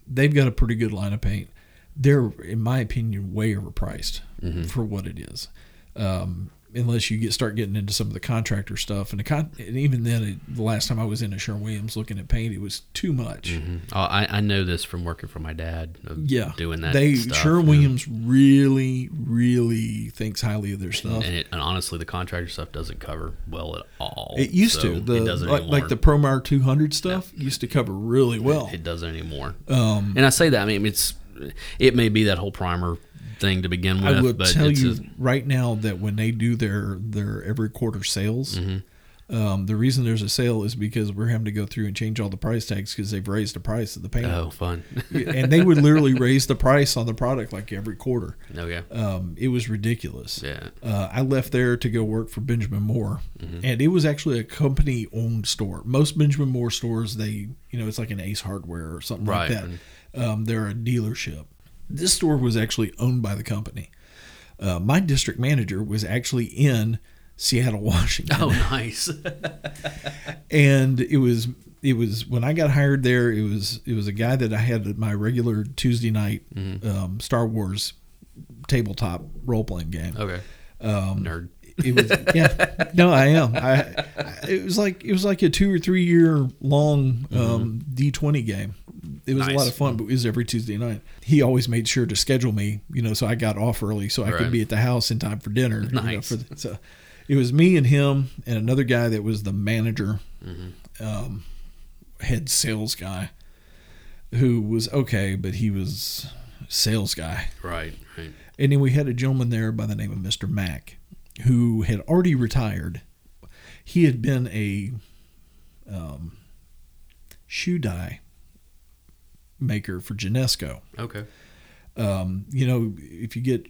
they've got a pretty good line of paint. They're, in my opinion, way overpriced Mm-hmm. for what it is. Um, unless you get start getting into some of the contractor stuff, and the con- and even then, it, the last time I was in a Sherwin Williams looking at paint, it was too much. Oh, I, I know this from working for my dad. Yeah, Doing that. They stuff. Sherwin Williams really, really thinks highly of their stuff. And, it, and honestly, the contractor stuff doesn't cover well at all. It used So to the it doesn't like, anymore. like the Promar 200 stuff used to cover really well. It doesn't anymore. Um, and I say that I mean it's it may be that whole primer thing to begin with, I will tell you a- right now that when they do their their every quarter sales, Mm-hmm. um, the reason there's a sale is because we're having to go through and change all the price tags because they've raised the price of the paint, oh fun. and they would literally raise the price on the product like every quarter. okay. Um, it was ridiculous. Yeah. Uh, I left there to go work for Benjamin Moore, Mm-hmm. and it was actually a company-owned store. Most Benjamin Moore stores, they, you know, it's like an Ace Hardware or something Right. like that. Um, they're a dealership. This store was actually owned by the company. Uh, my district manager was actually in Seattle, Washington, Oh, nice. and it was it was when I got hired there. It was it was a guy that I had at my regular Tuesday night Mm-hmm. um, Star Wars tabletop role playing game. okay. Um, Nerd. It was yeah no i am I, I it was like it was like a two or three year long um, d20 game it was a lot Mm-hmm. Of fun but it was every tuesday night he always made sure to schedule me you know so i got off early so i could be at the house in time for dinner you know, Nice. for the, so it was me and him and another guy that was the manager Mm-hmm. um, head sales guy who was okay but he was sales guy Right. Right. and then we had a gentleman there by the name of Mr. Mack. Who had already retired. He had been a um, shoe dye maker for Genesco. Okay. Um, you know, if you get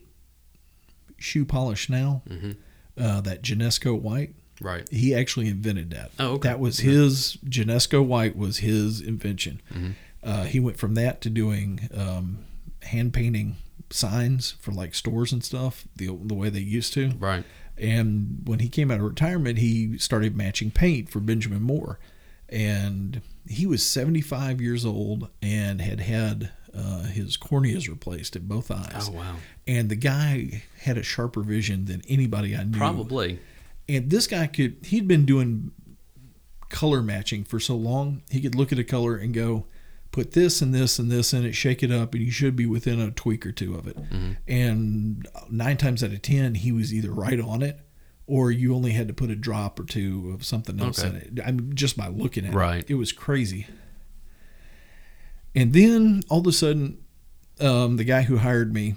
shoe polish now, Mhm. uh, that Genesco white, Right. he actually invented that. Oh, okay. That was his Genesco white was his invention. Mhm. Uh, he went from that to doing um, hand painting signs for like stores and stuff, the the way they used to. Right. And when he came out of retirement, he started matching paint for Benjamin Moore. And he was 75 years old and had had uh, his corneas replaced in both eyes. Oh wow. And the guy had a sharper vision than anybody I knew. Probably. And this guy could, he'd been doing color matching for so long, he could look at a color and go, put this and this and this in it, shake it up, and you should be within a tweak or two of it. Mm-hmm. And nine times out of 10, he was either right on it or you only had to put a drop or two of something else Okay. in it. I mean, just by looking at Right. it. It was crazy. And then all of a sudden, um, the guy who hired me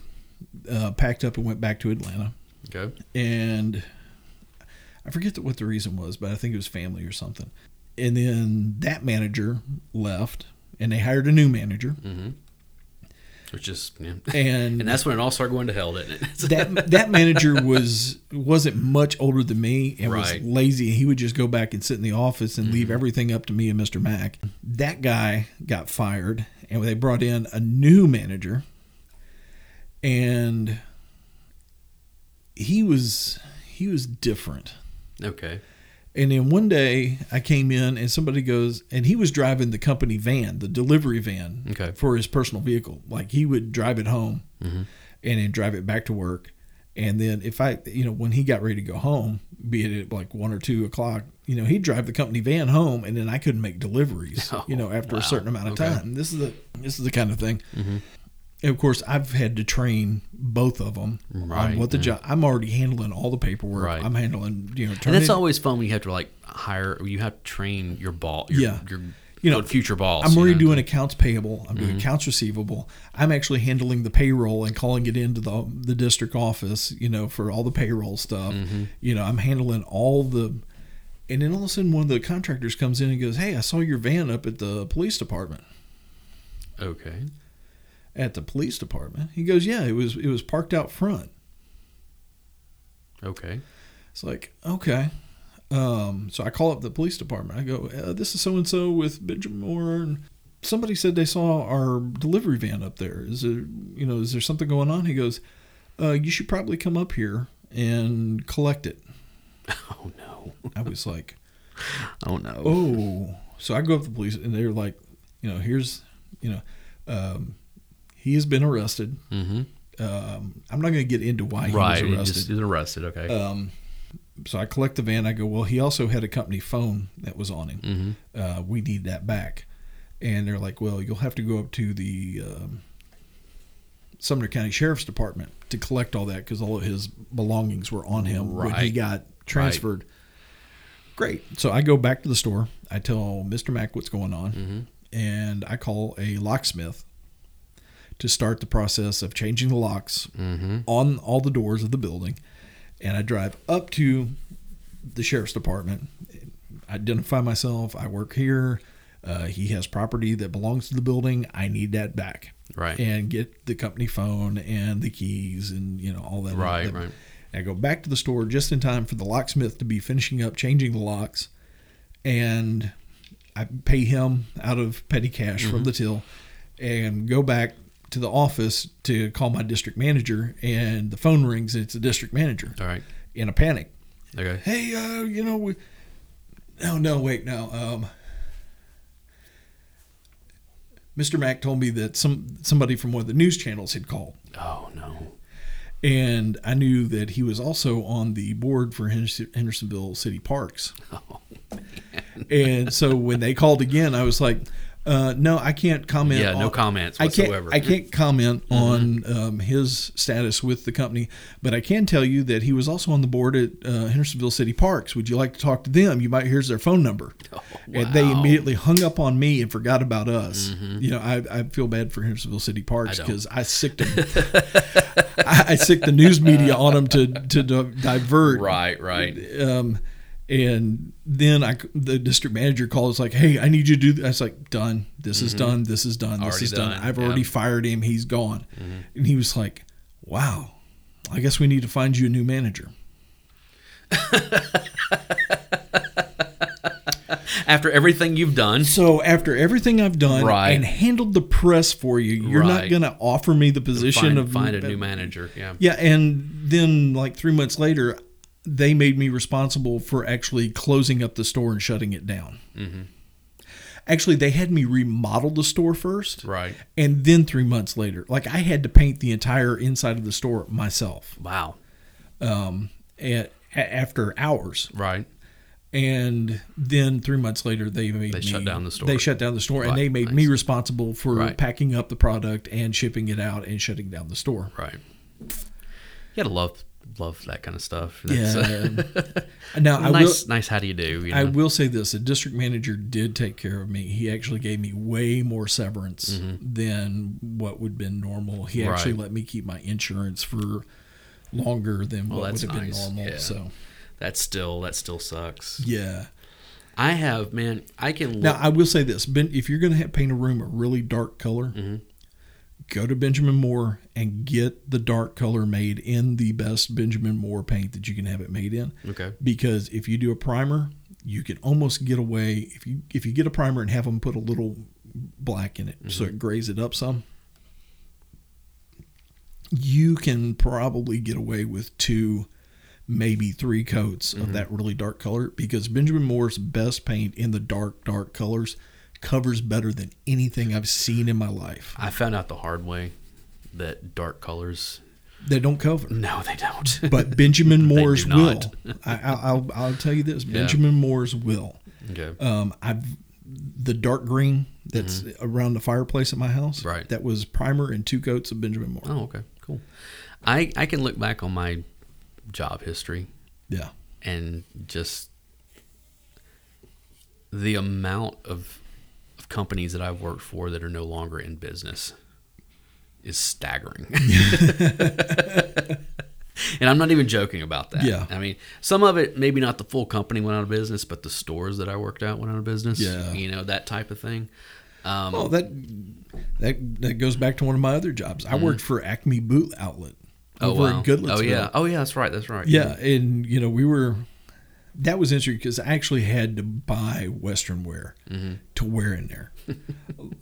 uh, packed up and went back to Atlanta Okay. and I forget what the reason was, but I think it was family or something. And then that manager left, and they hired a new manager, Mm-hmm. Which is yeah. and, and that's when it all started going to hell, didn't it? that that manager was wasn't much older than me and Right. was lazy. He would just go back and sit in the office and leave everything up to me and Mr. Mack. That guy got fired, and they brought in a new manager, and he was he was different. okay. And then one day I came in and somebody goes, and he was driving the company van, the delivery van Okay. for his personal vehicle. Like he would drive it home Mhm. and then drive it back to work. And then if I, you know, when he got ready to go home, be it at like one or two o'clock, you know, he'd drive the company van home and then I couldn't make deliveries, Oh, you know, after wow. a certain amount of Okay. time. This is the, this is the kind of thing. Mhm. And of course, I've had to train both of them Right, on what the job. I'm already handling all the paperwork. Right. I'm handling, you know, And that's always fun when you have to like hire. You have to train your ball. Your, Yeah. Your You know, future boss. I'm already know? doing accounts payable. I'm Mm-hmm. doing accounts receivable. I'm actually handling the payroll and calling it into the the district office. You know, for all the payroll stuff. Mm-hmm. You know, I'm handling all the. And then all of a sudden, one of the contractors comes in and goes, "Hey, I saw your van up at the police department." Okay. At the police department, he goes, "Yeah, it was it was parked out front." Okay. It's like, okay. Um, so I call up the police department. I go, uh, this is so and so with Benjamin Moore, and somebody said they saw our delivery van up there. Is there, you know, is there something going on? He goes, uh, you should probably come up here and collect it. Oh no. I was like, Oh no. oh. So I go up to the police, and they're like, you know, here's, you know, um, he has been arrested. Mm-hmm. Um, I'm not going to get into why he Right. was arrested. is arrested. Okay. Um, so I collect the van. I go, well, he also had a company phone that was on him. mm-hmm. Uh, we need that back. And they're like, well, you'll have to go up to the um, Sumner County Sheriff's Department to collect all that because all of his belongings were on him when he got transferred. Great. So I go back to the store. I tell Mr. Mack what's going on, Mm-hmm. and I call a locksmith to start the process of changing the locks Mm-hmm. on all the doors of the building, and I drive up to the sheriff's department, identify myself. I work here. Uh, he has property that belongs to the building. I need that back, Right. and get the company phone and the keys and you know all that. Right, that- right. I go back to the store just in time for the locksmith to be finishing up changing the locks, and I pay him out of petty cash Mm-hmm. from the till, and go back to the office to call my district manager, and the phone rings. And it's the district manager All right. in a panic. Okay. Hey, uh, you know, we, no, no, wait, no. Um, Mr. Mack told me that some somebody from one of the news channels had called, Oh no. and I knew that he was also on the board for Hendersonville City Parks. Oh. And so when they called again, I was like, Uh, no, I can't comment. Yeah, no on- comments I can't. whatsoever. I can't comment Mm-hmm. on um, his status with the company, but I can tell you that he was also on the board at uh, Hendersonville City Parks. Would you like to talk to them? You might here's their phone number. They Oh, wow. Mm-hmm. immediately hung up on me and forgot about us. You know, I, I feel bad for Hendersonville City Parks because I, sicked them. I, I sicked the news media on them to to di- divert Right, right. um, and then I, the district manager called. It's like, hey, I need you to do. This. I was like, done. This is done. This is done. This Mm-hmm. Already is done. done, I've yeah. Mm-hmm. already fired him. He's gone. And he was like, wow. I guess we need to find you a new manager. After everything you've done, So after everything I've done Right. and handled the press for you, you're not going to offer me the position find, of find a new manager. Yeah. Yeah, and then like three months later, they made me responsible for actually closing up the store and shutting it down. Mm-hmm. Actually, they had me remodel the store first, Right. and then three months later, like I had to paint the entire inside of the store myself Wow. um, at, after hours. Right. And then three months later, they made They me, shut down the store. They shut down the store, and they made me responsible for Right. packing up the product and shipping it out and shutting down the store. Right. You gotta love love that kind of stuff. That's, Yeah. now I will. nice, nice. How do you do? You I will say this: the district manager did take care of me. He actually gave me way more severance than what would have been normal. He actually Mm-hmm. Right. let me keep my insurance for longer than what would have been normal. Yeah. So That still that still sucks. yeah. I have man. I can look. Now I will say this: ben, if you're going to paint a room a really dark color, Mm-hmm. Go to Benjamin Moore and get the dark color made in the best Benjamin Moore paint that you can have it made in. okay. because if you do a primer, you can almost get away if you if you get a primer and have them put a little black in it so Mm-hmm. it grays it up some. You can probably get away with two, maybe three coats Mm-hmm. of that really dark color because Benjamin Moore's best paint in the dark dark colors covers better than anything I've seen in my life. I found out the hard way that dark colors. They don't cover. No, they don't. But Benjamin Moore's will. I, I, I'll, I'll tell you this: Benjamin Moore's will. okay. Um, I've the dark green that's around the fireplace at my house. Mm-hmm. Right. That was primer and two coats of Benjamin Moore. Oh, okay. Cool. I I can look back on my job history Yeah. and just the amount of, of companies that I've worked for that are no longer in business is staggering. and I'm not even joking about that. Yeah. I mean, some of it, maybe not the full company went out of business, but the stores that I worked at went out of business. Yeah. You know, that type of thing. Um, Well, that that that goes back to one of my other jobs. I worked for Acme Boot Outlet oh, over wow. in Goodlettsville. Oh, yeah. Oh, yeah. That's right. That's right. Yeah, and you know we were. That was interesting because I actually had to buy Western wear Mm-hmm. to wear in there.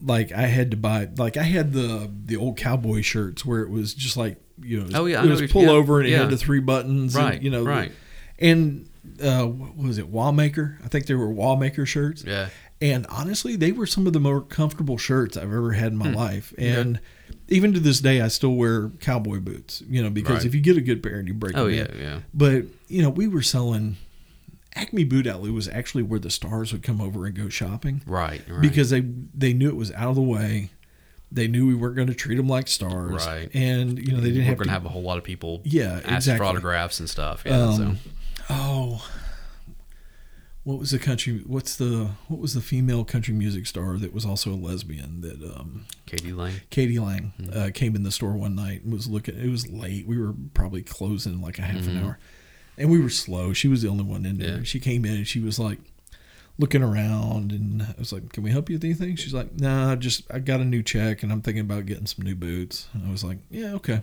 like I had to buy, like I had the the old cowboy shirts where it was just like you know, it was, Oh, yeah, it was pull you- yeah, over and it yeah. had the three buttons, and, Right, you know, right. and uh, what was it, Wallmaker? I think they were Wallmaker shirts. Yeah. And honestly, they were some of the more comfortable shirts I've ever had in Hmm. my life. And even to this day, I still wear cowboy boots, you know, because Right. if you get a good pair and you break Oh, them yeah. in. Yeah. But, you know, we were selling Acme Boot Alley was actually where the stars would come over and go shopping Right. right. because they they knew it was out of the way. They knew we weren't going to treat them like stars. Right. And, you know, they didn't we're have going to have a whole lot of people Yeah, ask exactly. for autographs and stuff. Yeah. so. Um, Oh, what was the country? What's the what was the female country music star that was also a lesbian? That um, k.d. lang. k.d. lang Mm-hmm. uh, came in the store one night and was looking. It was late. We were probably closing like a half an hour, and we were slow. She was the only one in there. Mm-hmm. Yeah. She came in and she was like looking around, and I was like, "Can we help you with anything?" She's like, "Nah, just I got a new check, and I'm thinking about getting some new boots." And I was like, "Yeah, okay."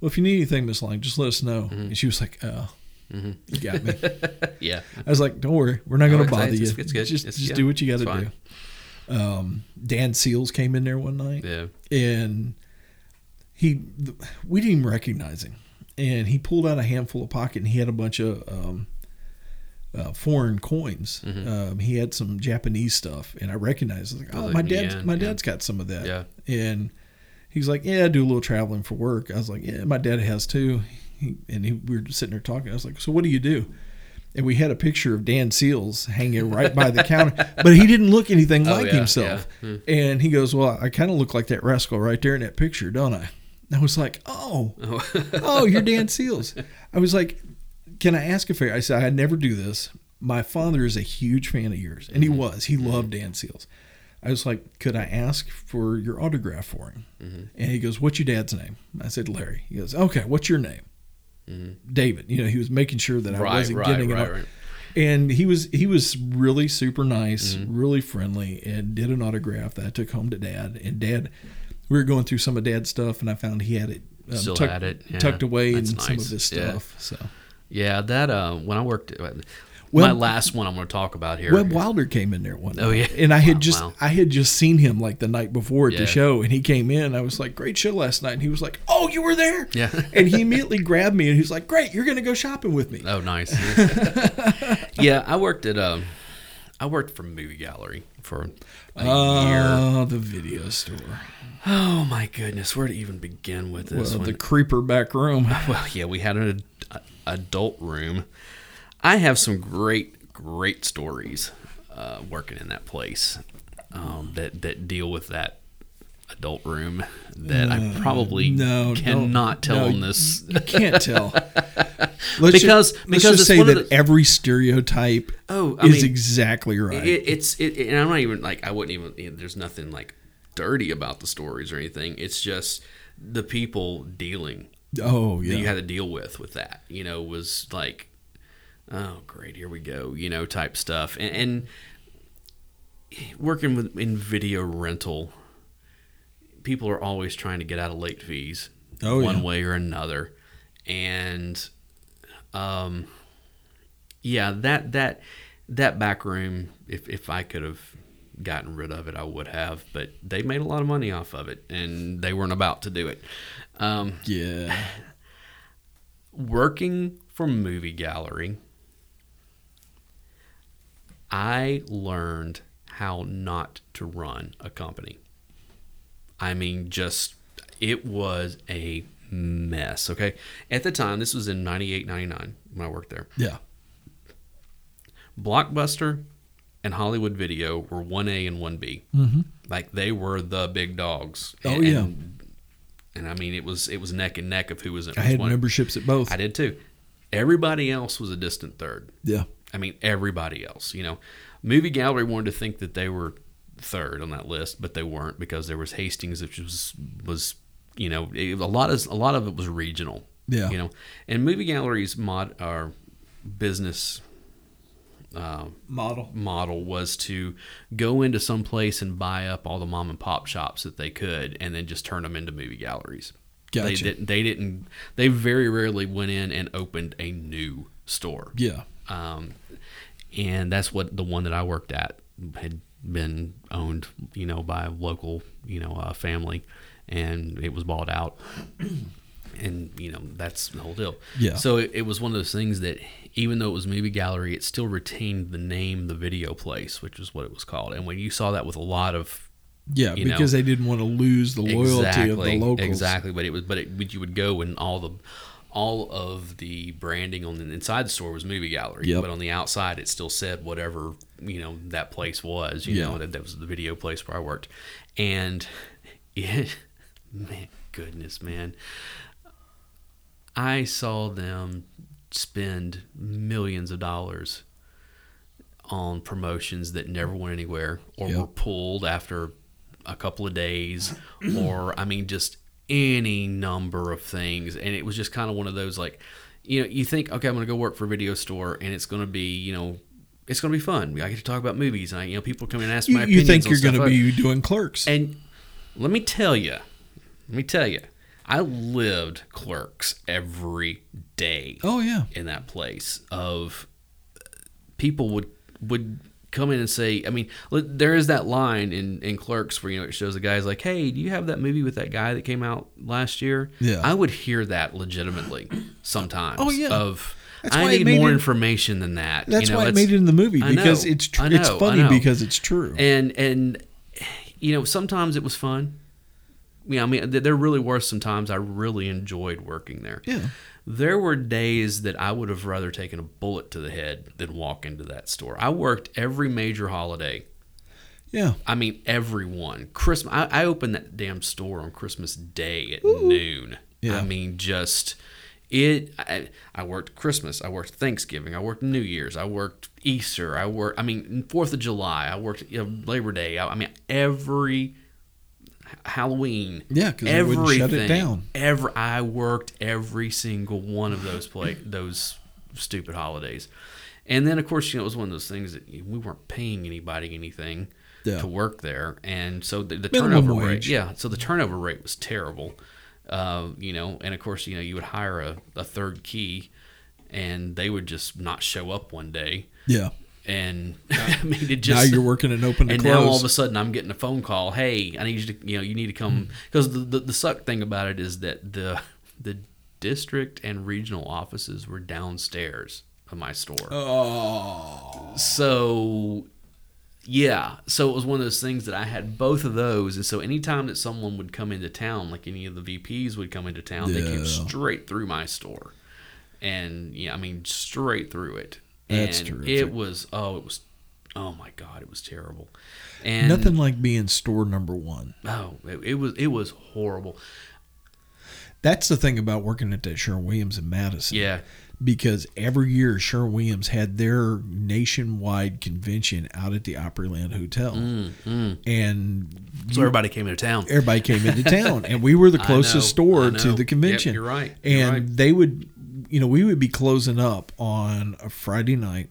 Well, if you need anything, Miss Lang, just let us know. Mm-hmm. And she was like, "Oh, you got me." Yeah. I was like, "Don't worry, we're not going Oh, to bother it's- you. it's good. Just, It's- just yeah, do what you got to do." Um, Dan Seals came in there one night, Yeah. and he we didn't even recognize him, and he pulled out a handful of pocket, and he had a bunch of um, uh, foreign coins. Um, he had some Japanese stuff, and I recognized. Like, Mm-hmm. Oh, my dad, yen, my yeah. dad's got some of that. Yeah. and he's like, "Yeah, I do a little traveling for work." I was like, "Yeah, my dad has too." He, and he, we were sitting there talking. I was like, "So what do you do?" and we had a picture of Dan Seals hanging right by the counter, but he didn't look anything like Oh, yeah, himself. yeah. Hmm. And he goes, "Well, I kind of look like that rascal right there in that picture, don't I?" I was like, "Oh, oh, you're Dan Seals." I was like, "Can I ask a favor?" I said, "I never do this. My father is a huge fan of yours, and he Mm-hmm. was. He loved Dan Seals." I was like, "Could I ask for your autograph for him?" Mm-hmm. And he goes, "What's your dad's name?" I said, "Larry." He goes, "Okay, what's your name?" David. You know, he was making sure that I Mm-hmm. Wasn't right, getting it. right. And he was he was really super nice, Mm-hmm. really friendly, and did an autograph that I took home to Dad. And Dad, we were going through some of Dad's stuff, and I found he had it um, Still tucked, had it, yeah. tucked away in That's some of his Yeah. stuff. So Yeah, that uh, when I worked, my last one I'm going to talk about here. Webb Wilder came in there one. Oh, night, yeah. and I had Wow, just wow. I had just seen him like the night before at Yeah. the show, and he came in. I was like, "Great show last night," and he was like, "Oh, you were there." Yeah. and he immediately grabbed me and he was like, "Great, you're going to go shopping with me." Oh, nice. yeah, I worked at um, I worked for Movie Gallery for a year. Oh, the video store. Oh my goodness, where to even begin with this Well, one? the creeper back room. Well, yeah, we had an ad- adult room. I have some great, great stories uh, working in that place um, that that deal with that adult room that I probably Uh, no, cannot no, tell no, on this. You can't tell. Let's Because- just, let's because just say that the- every stereotype Oh, I is mean, exactly right. It, it's it, and I'm not even like I wouldn't even. you know, there's nothing like dirty about the stories or anything. It's just the people dealing oh that yeah, you had to deal with with that. You know, was like, oh great, here we go. You know, type stuff. And, and working with in video rental, people are always trying to get out of late fees, Oh, one yeah. way or another, and um, yeah, that that that back room. If if I could have gotten rid of it, I would have. But they made a lot of money off of it, and they weren't about to do it. Um, yeah. working for movie gallery i learned how not to run a company i mean just it was a mess okay at the time this was in 98 99 when i worked there Yeah. blockbuster and hollywood video were 1a and 1b Mm-hmm. like they were the big dogs Oh, and, yeah. and i mean it was it was neck and neck of who was it. I had one- memberships at both. I did too. Everybody else was a distant third. yeah. I mean, everybody else. You know, Movie Gallery wanted to think that they were third on that list, but they weren't because there was Hastings, which was was you know it, a lot of a lot of it was regional. Yeah. You know, and Movie Gallery's mod our business uh, Model. model was to go into some place and buy up all the mom and pop shops that they could, and then just turn them into movie galleries. They didn't. They didn't. They very rarely went in and opened a new store. Yeah. Um, and that's what the one that I worked at had been owned, you know, by a local, you know, uh, family, and it was bought out. And you know that's the whole deal. Yeah. So it, it was one of those things that, even though it was movie gallery, it still retained the name, the video place, which is what it was called. And when you saw that with a lot of Yeah, You know. because they didn't want to lose the loyalty of the locals. Exactly, but it was, but, it, but you would go and all the, all of the branding on the inside the store was movie gallery, Yep. but on the outside it still said whatever you know that place was. You Yeah. know that, that was the video place where I worked, and it, man, goodness, man, I saw them spend millions of dollars on promotions that never went anywhere or Yep. were pulled after a couple of days or I mean just any number of things and it was just kind of one of those like you know you think okay I'm going to go work for a video store and it's going to be you know it's going to be fun I get to talk about movies and I, you know people come in and ask You, my you opinions think you're going to be doing clerks? And let me tell you, let me tell you, I lived clerks every day oh yeah. in that place. Of people would would come in and say, I mean, there is that line in in Clerks where you know it shows the guys like, "Hey, do you have that movie with that guy that came out last year?" Yeah. I would hear that legitimately sometimes. Oh, yeah. Of That's I need more it- information than that. That's you know, why it made it in the movie I know, because it's tr- I it's funny because it's true. and and you know sometimes it was fun yeah i mean th- there really were some times i really enjoyed working there yeah. there were days that I would have rather taken a bullet to the head than walk into that store. I worked every major holiday. Yeah. I mean, everyone. Christmas. I, I opened that damn store on Christmas Day at noon. Yeah. I mean, just it. I, I worked Christmas. I worked Thanksgiving. I worked New Year's. I worked Easter. I worked. I mean, Fourth of July. I worked you know, Labor Day. I, I mean, every Halloween. Yeah, 'cause they wouldn't shut it down. Every I worked every single one of those play those stupid holidays, and then of course you know it was one of those things that we weren't paying anybody anything Yeah. to work there, and so the, the turnover wage. rate, yeah, so the turnover rate was terrible. Uh, you know, and of course you know you would hire a, a third key, and they would just not show up one day, Yeah. And I mean it now you're working an open and close. now all of a sudden I'm getting a phone call. Hey, I need you to, you know, you need to come mm-hmm. because the, the the suck thing about it is that the the district and regional offices were downstairs of my store. oh. So yeah, so it was one of those things that I had both of those, and so anytime that someone would come into town, like any of the VPs would come into town, they came straight through my store, and yeah, I mean straight through it. That's and terrific. It was oh, it was oh my god, it was terrible. And Nothing like being store number one. Oh, it, it was it was horrible. That's the thing about working at that Sherwin Williams in Madison. Yeah, Because every year Sherwin Williams had their nationwide convention out at the Opryland Hotel. Mm, And so everybody came into town. everybody came into town and we were the closest know, store to the convention Yep, you're right, you're and right. they would you know we would be closing up on a friday night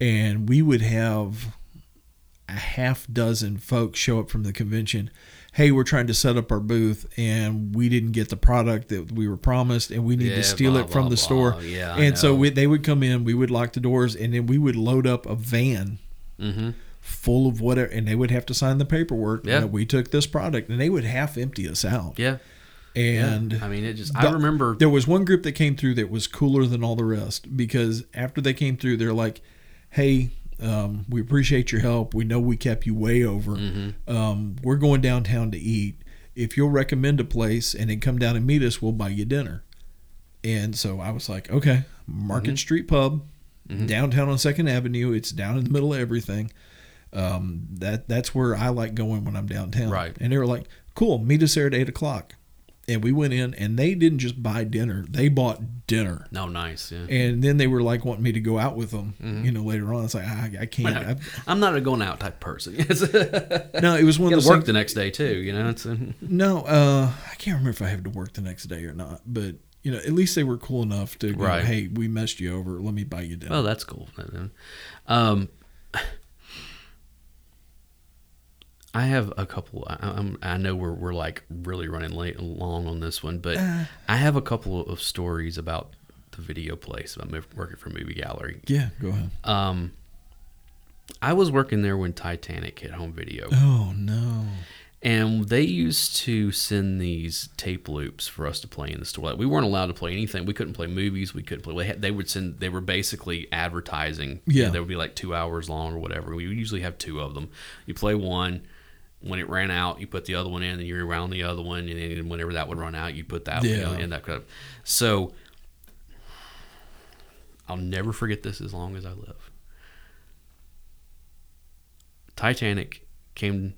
and we would have a half dozen folks show up from the convention hey we're trying to set up our booth and we didn't get the product that we were promised and we need Yeah, to steal blah, it from blah, the blah. store Yeah, and so we, they would come in we would lock the doors and then we would load up a van Mm-hmm. full of whatever, and they would have to sign the paperwork Yeah. that we took this product, and they would half empty us out. Yeah, And I mean, it just. the- I remember. there was one group that came through that was cooler than all the rest because after they came through, they're like, "Hey, um, we appreciate your help. We know we kept you way over. Mm-hmm. Um, we're going downtown to eat. If you'll recommend a place and then come down and meet us, we'll buy you dinner." And so I was like, "Okay, Market Mm-hmm. Street Pub, downtown on Second Avenue. It's down in the middle of everything." Um, that that's where I like going when I'm downtown. Right. And they were like, "Cool, meet us there at eight o'clock." And we went in, and they didn't just buy dinner; they bought dinner. no, nice. Yeah. And then they were like wanting me to go out with them, Mm-hmm. you know, later on. It's like I, I can't. I, I'm not a going out type person. No, it was one of those work things- the next day too. You know, it's. No, uh, I can't remember if I had to work the next day or not, but you know, at least they were cool enough to go, Right. "Hey, we messed you over. Let me buy you dinner." Oh, that's cool. Um, I have a couple. I, I'm, I know we're we're like really running late long on this one, but Uh. I have a couple of stories about the video place. I'm working for Movie Gallery. yeah, go ahead. Um, I was working there when Titanic hit home video, Oh no. and they used to send these tape loops for us to play in the store. Like, we weren't allowed to play anything. We couldn't play movies. We couldn't play. They, had, they would send. They were basically advertising. Yeah. they would be like two hours long or whatever. We usually have two of them. You play one. When it ran out, you put the other one in, and you're around the other one, and then whenever that would run out, you put that Yeah. one in. That kind of. So I'll never forget this as long as I live. Titanic came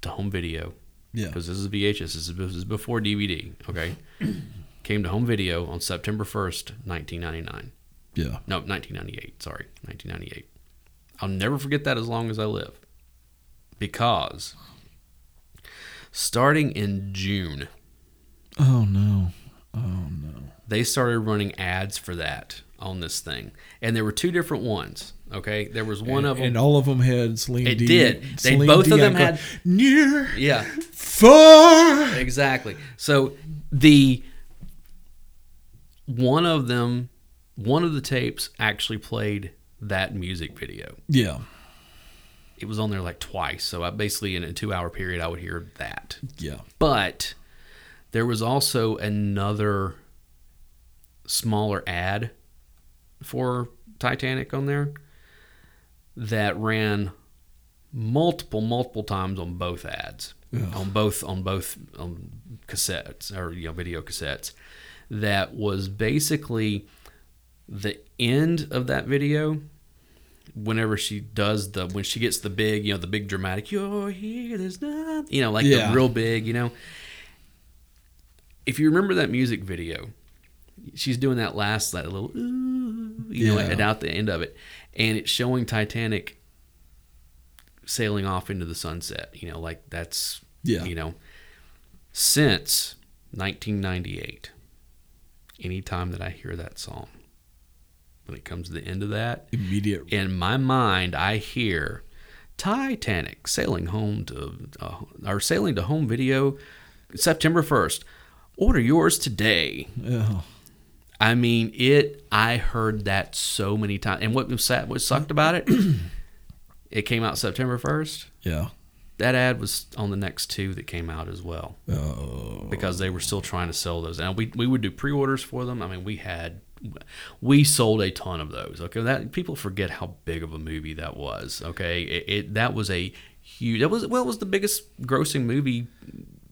to home video Yeah. because this is VHS. This is, this is before DVD. Okay, came to home video on September first, nineteen ninety nine. Yeah. No, nineteen ninety eight. Sorry, nineteen ninety eight. I'll never forget that as long as I live, because starting in June, Oh no. Oh no. they started running ads for that on this thing, and there were two different ones. Okay, there was one of them. And all of them had Celine It Dion- did. They- Celine both of them had- near yeah, far. Exactly. So the one of them, one of the tapes actually played that music video. Yeah. It was on there like twice. So I basically in a two hour period I would hear that. Yeah. But there was also another smaller ad for Titanic on there that ran multiple multiple times on both ads on both on both on cassettes or you know video cassettes that was basically the end of that video whenever she does the when she gets the big you know the big dramatic you're here there's not you know like Yeah. the real big you know if you remember that music video she's doing that last that little ooh, you know Yeah. and out the end of it and it's showing titanic sailing off into the sunset you know like that's Yeah. you know since 1998 anytime that i hear that song when it comes to the end of that Immediate. in my mind i hear titanic sailing home to uh, or sailing to home video september 1st order yours today Oh, I mean, it. I heard that so many times, and what was sad, what sucked about it, it came out September first. yeah. That ad was on the next two that came out as well Oh, because they were still trying to sell those. And we we would do pre-orders for them. I mean, we had we sold a ton of those. Okay, that people forget how big of a movie that was. Okay, it, it that was a huge. That was well, it was the biggest grossing movie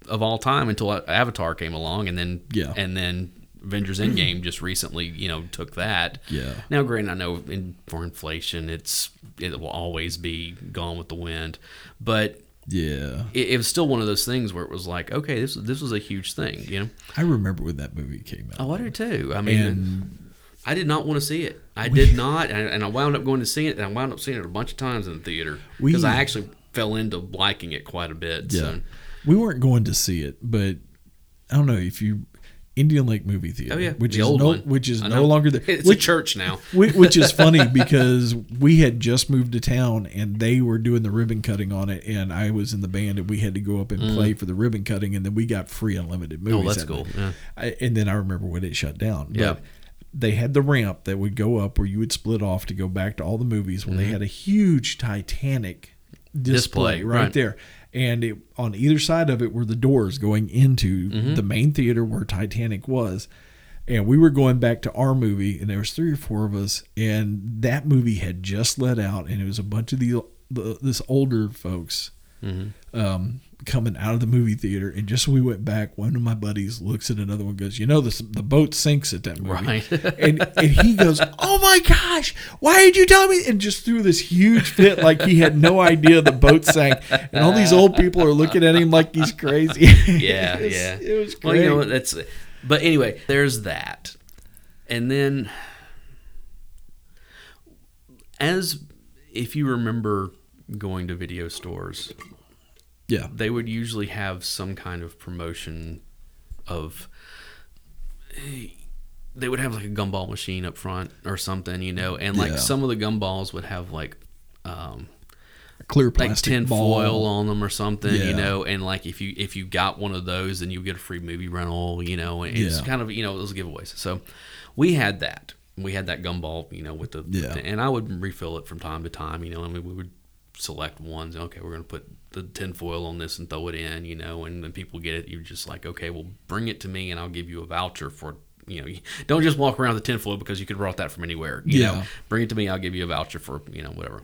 of all time until Avatar came along, and then Yeah. and then Avengers Endgame just recently, you know, took that. Yeah. Now, granted, I know in, for inflation, it's it will always be Gone with the Wind, but yeah. it, it was still one of those things where it was like, okay, this this was a huge thing, you know. I remember when that movie came out. Oh, I do too. I mean, and I did not want to see it. I did not, and, and I wound up going to see it, and I wound up seeing it a bunch of times in the theater because I actually fell into liking it quite a bit. yeah, So. we weren't going to see it, but I don't know if you Indian Lake movie theater. Oh yeah, which the is old no, one. which is no longer there. It's which, a church now. Which is funny because we had just moved to town and they were doing the ribbon cutting on it, and I was in the band and we had to go up and play for the ribbon cutting, and then we got free unlimited movies. Mm. Oh, that's cool. Yeah. I, and then I remember when it shut down. But Yeah. They had the ramp that would go up where you would split off to go back to all the movies. Well, they had a huge Titanic display, Mm-hmm. Display, right, right. there, and it, on either side of it were the doors going into Mm-hmm. the main theater where Titanic was and we were going back to our movie and there was three or four of us and that movie had just let out and it was a bunch of the, the this older folks Mm-hmm. um, coming out of the movie theater and just we went back one of my buddies looks at another one goes you know this, the boat sinks at that movie Right. and, and he goes oh my gosh why did you tell me and just threw this huge fit like he had no idea the boat sank and all these old people are looking at him like he's crazy Yeah, It was- yeah. it was Well, you know what, that's. But anyway, there's that, and then as if you remember going to video stores, yeah they would usually have some kind of promotion of they would have like a gumball machine up front or something, you know, and like Yeah. some of the gumballs would have like um clear like plastic tin ball. foil on them or something, Yeah. you know, and like if you if you got one of those, then you get a free movie rental, you know, and it's kind of you know those giveaways. So we had that, we had that gumball, you know, with the Yeah. and I would refill it from time to time, you know, i mean we would select ones. Okay, we're gonna put the tinfoil on this and throw it in, you know, and then people get it. You're just like, okay, well, bring it to me, and I'll give you a voucher for. You know, don't just walk around with the tinfoil because you could have brought that from anywhere. You Yeah. know, bring it to me. I'll give you a voucher for you know whatever.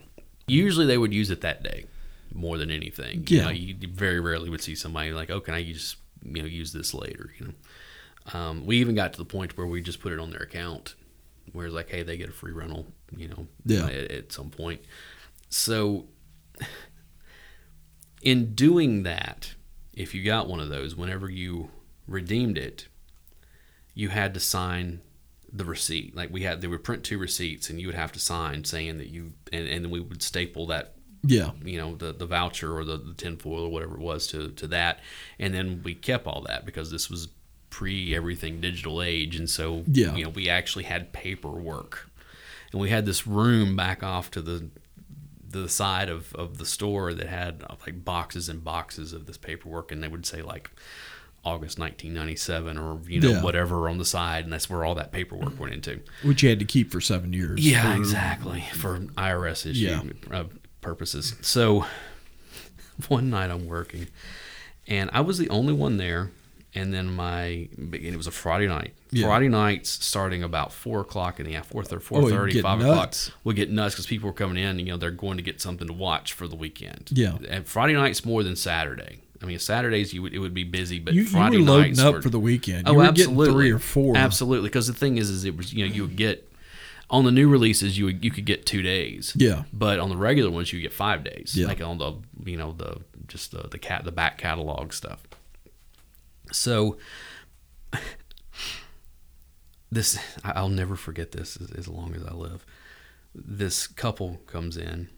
Usually they would use it that day more than anything. You Yeah. know, you very rarely would see somebody like, oh, can I use you know use this later? You know, um, we even got to the point where we just put it on their account, where it's like, hey, they get a free rental. You know, Yeah. at, at some point. So, in doing that, if you got one of those, whenever you redeemed it, you had to sign the receipt. Like we had, they would print two receipts, and you would have to sign saying that you, and, and then we would staple that Yeah. you know the, the voucher or the, the tinfoil or whatever it was to, to that and then we kept all that because this was pre everything digital age and so Yeah. you know we actually had paperwork and we had this room back off to the the side of, of the store that had uh, like boxes and boxes of this paperwork and they would say like August 1997 or you know Yeah. whatever on the side and that's where all that paperwork went into Which you had to keep for seven years. yeah, for- exactly. For IRS issue Yeah. uh, purposes. So one night I'm working, and I was the only one there. And then my, and it was a Friday night. Yeah. Friday nights starting about four o'clock in the afternoon, four Oh, it'd 4.30, 5 o'clock. We get nuts because people are coming in. And, you know, they're going to get something to watch for the weekend. Yeah. And Friday nights more than Saturday. I mean, Saturdays you would it would be busy, but You, you Friday were loading nights up were, for the weekend. Oh, You were absolutely, three or four. Absolutely, because the thing is, is it was you know you would get on the new releases you would, you could get two days. Yeah. But on the regular ones you get five days. Yeah. Like on the you know the just the the cat the back catalog stuff. So this I'll never forget this as, as long as I live. This couple comes in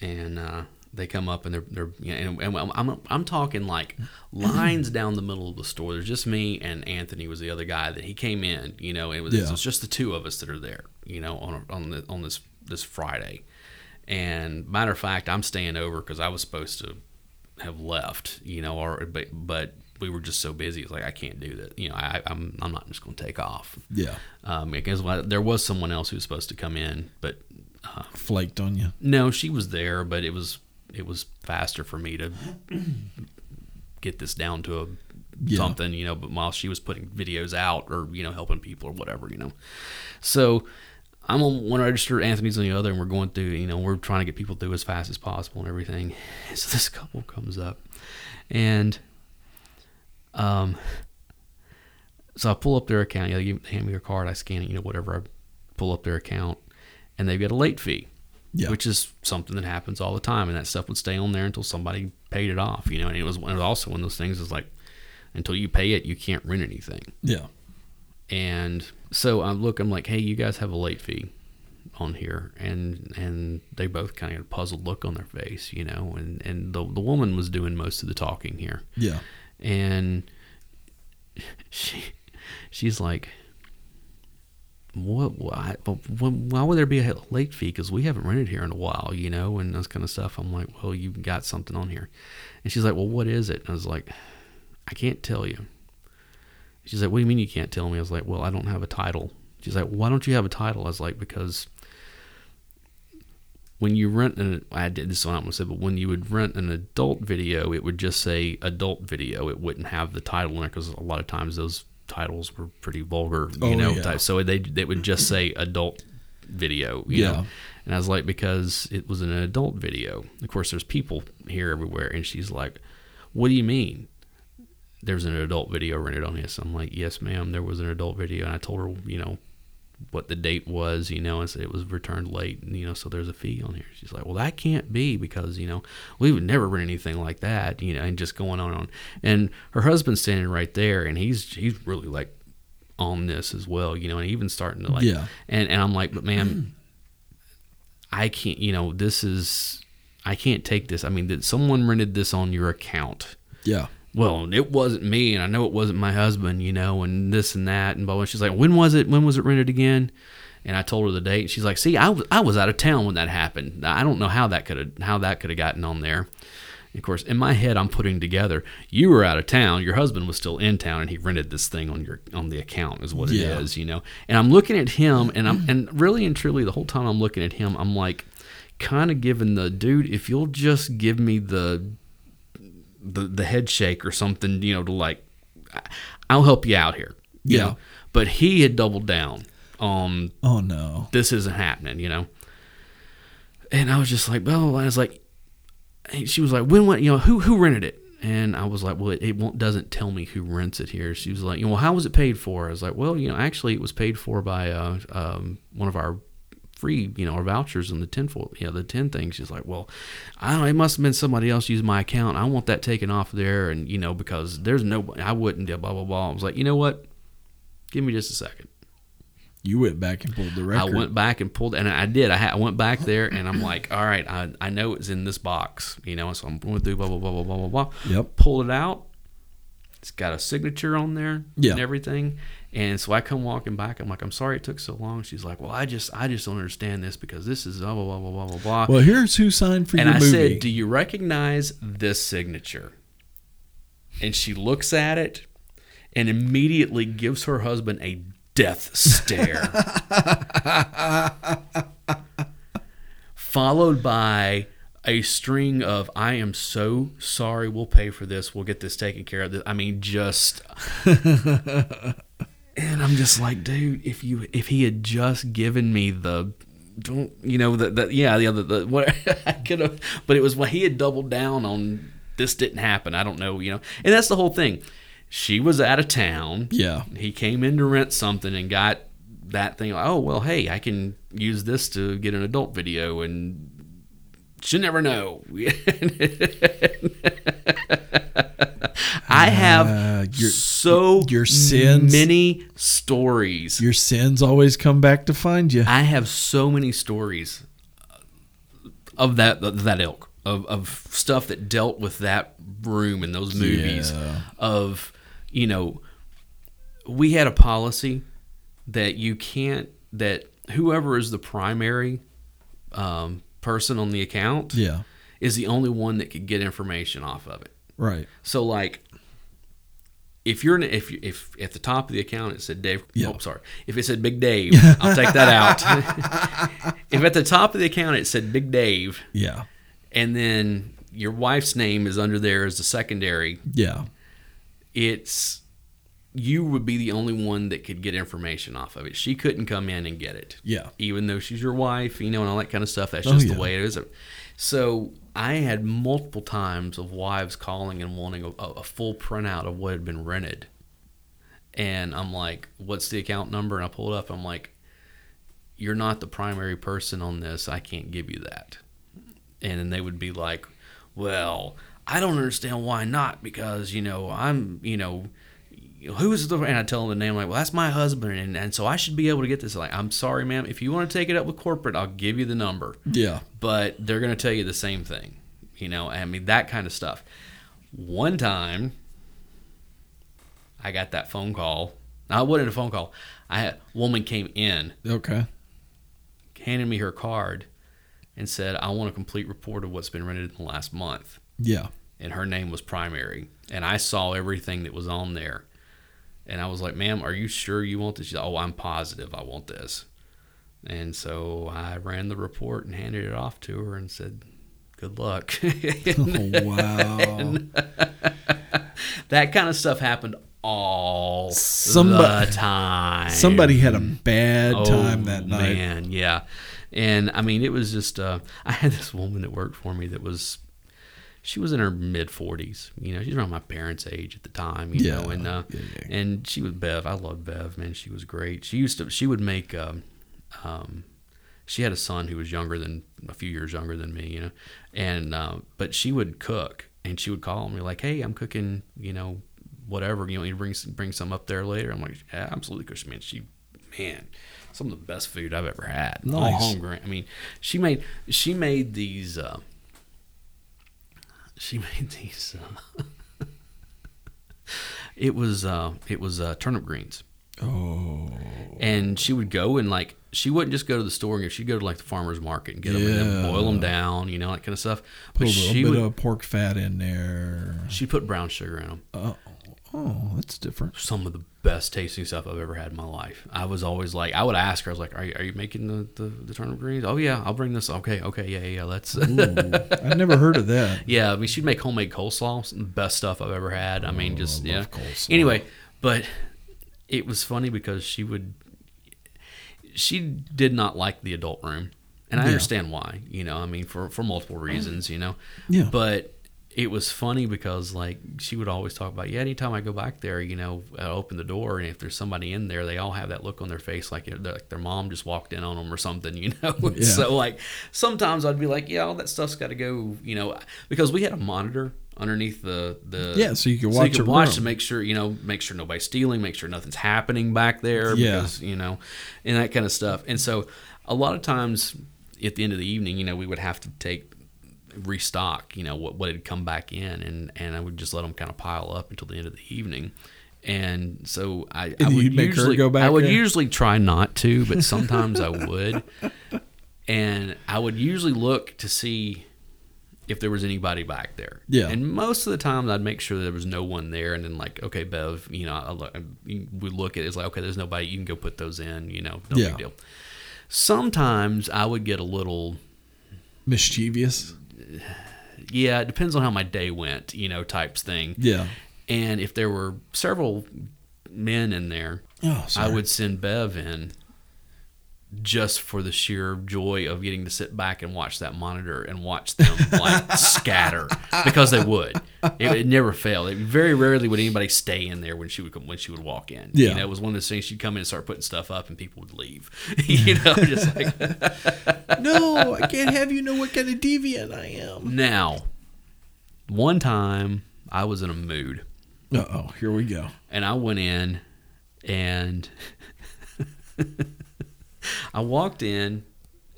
and uh, they come up and they're they're you know, and, and I'm I'm talking like lines down the middle of the store. There's just me and Anthony was the other guy that he came in. You know, it was, Yeah. it was just the two of us that are there. You know, on on the, on this this Friday. And matter of fact, I'm staying over because I was supposed to have left. You know, or but but we were just so busy. It's like I can't do that. You know, I, I'm I'm not just going to take off. Yeah. Um, because there was someone else who was supposed to come in, but Flaked on you. no, she was there, but it was it was faster for me to get this down to a Yeah. something, you know. But while she was putting videos out or you know helping people or whatever, you know, so I'm on one register, Anthony's on the other, and we're going through, you know, we're trying to get people through as fast as possible and everything. So this couple comes up, and um, so I pull up their account. You know, hand me their card, I scan it, you know, whatever. I pull up their account, and they've got a late fee Yeah. which is something that happens all the time, and that stuff would stay on there until somebody paid it off, you know. And it was, it was also one of those things is like, until you pay it, you can't rent anything. Yeah. And so I look, I'm like, hey, you guys have a late fee on here, and and they both kind of had a puzzled look on their face, you know. And and the the woman was doing most of the talking here, Yeah. And she she's like what why why would there be a late fee? Because we haven't rented here in a while you know and this kind of stuff. I'm like well you've got something on here. And she's like well what is it? And i was like i can't tell you. She's like what do you mean you can't tell me? I was like well i don't have a title. She's like why don't you have a title? I was like because when you rent an I did this one gonna say, but when you would rent an adult video, it would just say adult video. It wouldn't have the title in there because a lot of times those titles were pretty vulgar, you Oh, know. yeah. Type. So they they would just say adult video, you Yeah. know. And I was like, because it was an adult video. Of course, there's people here everywhere, and she's like, "What do you mean?" There's an adult video rented on this. I'm like, yes, ma'am. There was an adult video, and I told her, you know, what the date was, you know, and said it was returned late, and, you know, so there's a fee on here. She's like, well, that can't be because, you know, we would never rent anything like that, you know, and just going on and on. And her husband's standing right there, and he's he's really like on this as well, you know, and even starting to like, Yeah. and and I'm like, but ma'am, mm-hmm. I can't, you know, this is, I can't take this. I mean, did someone rented this on your account? Yeah. Well, it wasn't me, and I know it wasn't my husband, you know, and this and that, and blah. blah. She's like, when was it? When was it rented again? And I told her the date. She's like, see, I was I was out of town when that happened. I don't know how that could have how that could have gotten on there. Of course, in my head, I'm putting together. You were out of town. Your husband was still in town, and he rented this thing on your on the account. Is what it is, Yeah. you know. And I'm looking at him, and I'm and really and truly, the whole time I'm looking at him, I'm like, kind of giving the dude, if you'll just give me the the the head shake or something, you know, to like, I'll help you out here. you Yeah. know? But he had doubled down on Oh no. this isn't happening, you know. And I was just like, well, I was like, she was like, when, when, you know, who who rented it? And I was like, well, it, it won't doesn't tell me who rents it here. She was like, you know, well, how was it paid for? I was like, well, you know, actually, it was paid for by uh, um, one of our free, you know, our vouchers and the ten foil, you know, the ten things. She's like, well, I don't know, it must have been somebody else using my account. I want that taken off there, and you know, because there's no, I wouldn't, do blah blah blah. I was like, you know what? Give me just a second. You went back and pulled the record. I went back and pulled, and I did. I, had, I went back there, and I'm like, all right, I, I know it's in this box, you know. So I'm going through blah blah blah blah blah blah blah. Yep. Pull it out. It's got a signature on there Yeah. and everything. And so I come walking back. I'm like, I'm sorry it took so long. She's like, well, I just I just don't understand this because this is blah blah blah blah blah blah. Well, here's who signed for your. and your I movie. said, do you recognize this signature? And she looks at it and immediately gives her husband a death stare. Followed by a string of I am so sorry, we'll pay for this, we'll get this taken care of. I mean, just and I'm just like, dude, if you if he had just given me the don't you know that the yeah the other the what I could have but it was when he had doubled down on this didn't happen. I don't know, you know. And that's the whole thing. She was out of town. Yeah. He came in to rent something and got that thing. Oh well, hey, I can use this to get an adult video, and she never know. I have Uh, your- so your sins- many stories. Your sins always come back to find you. I have so many stories of that of that ilk of, of stuff that dealt with that room in those movies. Yeah. Of you know, we had a policy that you can't that whoever is the primary um, person on the account Yeah. is the only one that could get information off of it. Right. So like if you're in, if you- if at the top of the account it said Dave, Yeah. oh sorry, if it said Big Dave, I'll take that out. if at the top of the account it said Big Dave, Yeah. and then your wife's name is under there as the secondary, Yeah. it's you would be the only one that could get information off of it. She couldn't come in and get it. Yeah. Even though she's your wife, you know, and all that kind of stuff. That's Oh, just yeah. the way it is. So I had multiple times of wives calling and wanting a, a full printout of what had been rented. And I'm like, what's the account number? And I pull it up. I'm like, you're not the primary person on this. I can't give you that. And then they would be like, well, I don't understand why not because, you know, I'm, you know, who's the, and I tell them the name, like, well, that's my husband. And, and so I should be able to get this. Like, I'm sorry, ma'am. If you want to take it up with corporate, I'll give you the number Yeah. but they're going to tell you the same thing. You know, I mean, that kind of stuff. One time, I got that phone call. It wasn't a phone call. I had, a woman came in, Okay. handed me her card, and said, I want a complete report of what's been rented in the last month. Yeah. And her name was Primary. And I saw everything that was on there. And I was like, ma'am, are you sure you want this? She's like, oh, I'm positive I want this. And so I ran the report and handed it off to her and said, good luck. Oh, wow. that kind of stuff happened all Somebody- the time. Somebody had a bad Oh, time that night. Man, yeah. And I mean, it was just, uh, I had this woman that worked for me that was, she was in her mid 40s. You know, she's around my parents' age at the time, you Yeah, know, and, uh, yeah, yeah. and she was Bev. I loved Bev, man. She was great. She used to, she would make, um, um, she had a son who was younger than a few years younger than me, you know, and uh, but she would cook and she would call me like, "Hey, I'm cooking, you know, whatever. You know, you bring some, bring some up there later." I'm like, "Yeah, absolutely." Because man, she, man, some of the best food I've ever had. All Nice. homegrown. I mean, she made she made these. Uh, she made these. Uh, it was uh, it was uh, turnip greens Oh. and she would go and like she wouldn't just go to the store and she'd go to like the farmers market and get them and then boil them down, you know, that kind of stuff. Put But a little she bit would of pork fat in there. she put brown sugar in them. Oh, oh, that's different. Some of the best tasting stuff I've ever had in my life. I was always like, I would ask her, I was like, "Are you, are you making the, the the turnip greens?" Oh yeah, I'll bring this. Okay, okay, yeah, yeah. Let's. I've never heard of that. yeah, I mean, she'd make homemade coleslaw, best stuff I've ever had. I mean, oh, just I yeah. coleslaw. Anyway, but it was funny because she would she did not like the adult room. And I Yeah. understand why, you know, I mean for for multiple reasons, you know. Yeah. But it was funny because like she would always talk about, yeah, anytime I go back there, you know, I open the door and if there's somebody in there, they all have that look on their face like, like their mom just walked in on them or something, you know. Yeah. so like sometimes I'd be like, yeah, all that stuff's got to go, you know, because we had a monitor underneath the the Yeah, so you could so watch you could watch room. to make sure you know make sure nobody's stealing, make sure nothing's happening back there Yeah. because you know, and that kind of stuff. And so a lot of times at the end of the evening, you know, we would have to take restock, you know, what what had come back in, and and I would just let them kind of pile up until the end of the evening. And so I, I And would you'd usually go back I would in? usually try not to, but sometimes I would. And I would usually look to see if there was anybody back there. Yeah. And most of the times I'd make sure there was no one there. And then, like, okay, Bev, you know, I look, we look at it, it's like, okay, there's nobody. You can go put those in, you know, no Yeah. big deal. Sometimes I would get a little, Mischievous. Yeah, it depends on how my day went, you know, types thing. Yeah. And if there were several men in there, Oh, I would send Bev in just for the sheer joy of getting to sit back and watch that monitor and watch them like scatter because they would. it, it never failed. It, very rarely would anybody stay in there when she would come, when she would walk in. Yeah. you know, it was one of those things. She'd come in and start putting stuff up, and people would leave. you know, just like no, I can't have you know what kind of deviant I am. now. One time, I was in a mood. Uh oh, here we go. and I went in and I walked in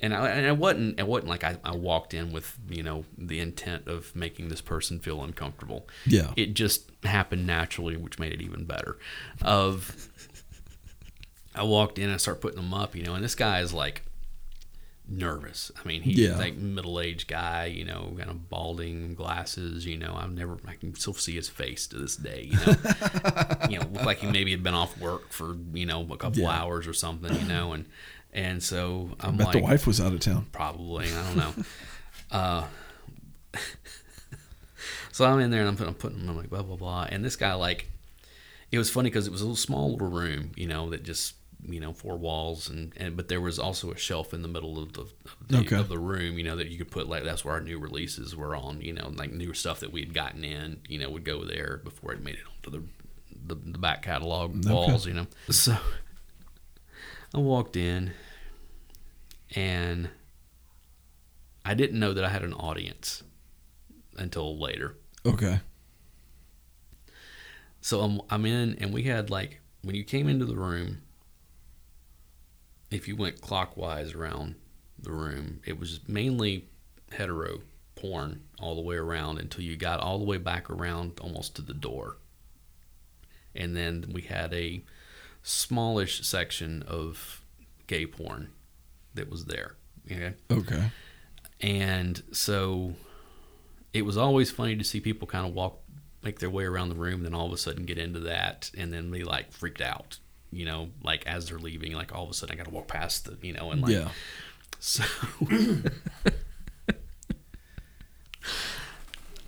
and I, and I wasn't it wasn't like I, I walked in with you know the intent of making this person feel uncomfortable Yeah. it just happened naturally which made it even better of I walked in and I start putting them up you know and this guy is like nervous I mean he's Yeah. like middle-aged guy you know kind of balding glasses you know I've never I can still see his face to this day you know you know, looked like he maybe had been off work for you know a couple Yeah. hours or something, you know, and and so I'm Bet like, the wife was out of town. probably I don't know. uh, so I'm in there and I'm putting, I'm putting I'm like blah blah blah, and this guy like, it was funny because it was a little small little room, you know, that just you know four walls and, and but there was also a shelf in the middle of the, of the, Okay. of the room you know that you could put like that's where our new releases were on you know like new stuff that we had gotten in you know would go there before it made it onto the the, the back catalog walls you know so I walked in and I didn't know that I had an audience until later Okay. so I'm, I'm in, and we had like when you came into the room, if you went clockwise around the room, it was mainly hetero porn all the way around until you got all the way back around almost to the door. And then we had a smallish section of gay porn that was there. Okay. Okay. And so it was always funny to see people kind of walk, make their way around the room, then all of a sudden get into that, and then be like freaked out, you know, like as they're leaving, like all of a sudden I got to walk past the, you know, and like, yeah. so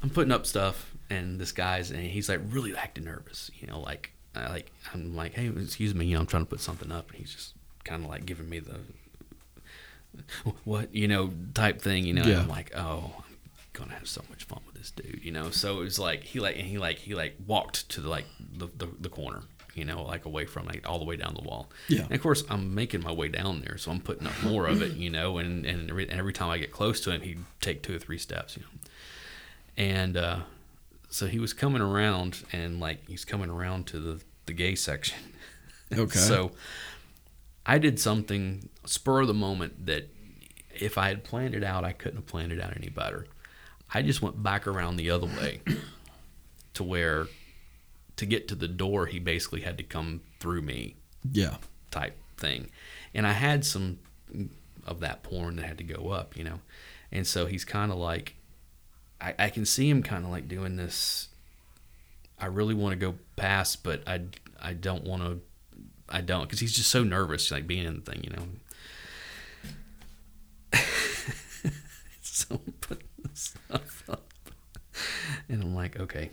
I'm putting up stuff, and this guy's, and he's like really acting nervous, you know, like, I like, I'm like, hey, excuse me, you know, I'm trying to put something up, and he's just kind of like giving me the, what, you know, type thing, you know, and Yeah. I'm like, oh, I'm gonna have so much fun with this dude, you know. So it was like he like and he like he like walked to the like the, the, the corner, you know, like away from like all the way down the wall. Yeah. And of course, I'm making my way down there, so I'm putting up more of it, you know. And and every, and every time I get close to him, he'd take two or three steps, you know. And uh, so he was coming around, and like he's coming around to the the gay section. Okay. so I did something spur of the moment that if I had planned it out, I couldn't have planned it out any better. I just went back around the other way to where to get to the door, he basically had to come through me Yeah. type thing. And I had some of that porn that had to go up, you know. And so he's kind of like, I, I can see him kind of like doing this. I really want to go past, but I, I don't want to. I don't because he's just so nervous, like being in the thing, you know. so I'm putting this stuff up, and I'm like, okay.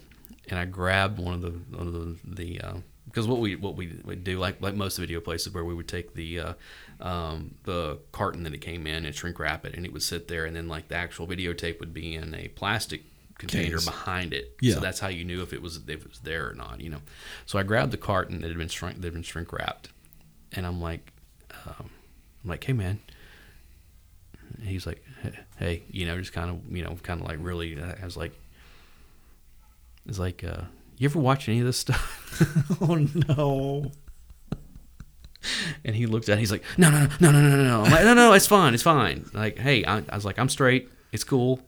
And I grabbed one of the one of the the uh, because what we what we would do like like most video places where we would take the uh, um, the carton that it came in and shrink wrap it and it would sit there and then like the actual videotape would be in a plastic container Case. behind it Yeah. so that's how you knew if it was if it was there or not you know so I grabbed the carton that had been shrink that had been shrink wrapped and I'm like um, I'm like hey man and he's like hey you know just kind of you know kind of like really I was like it's like uh you ever watch any of this stuff Oh no. And he looked at it, he's like, no, no, no, no, no, no, no. I'm like, no, no, it's fine, it's fine. Like, hey, I, I was like, I'm straight, it's cool.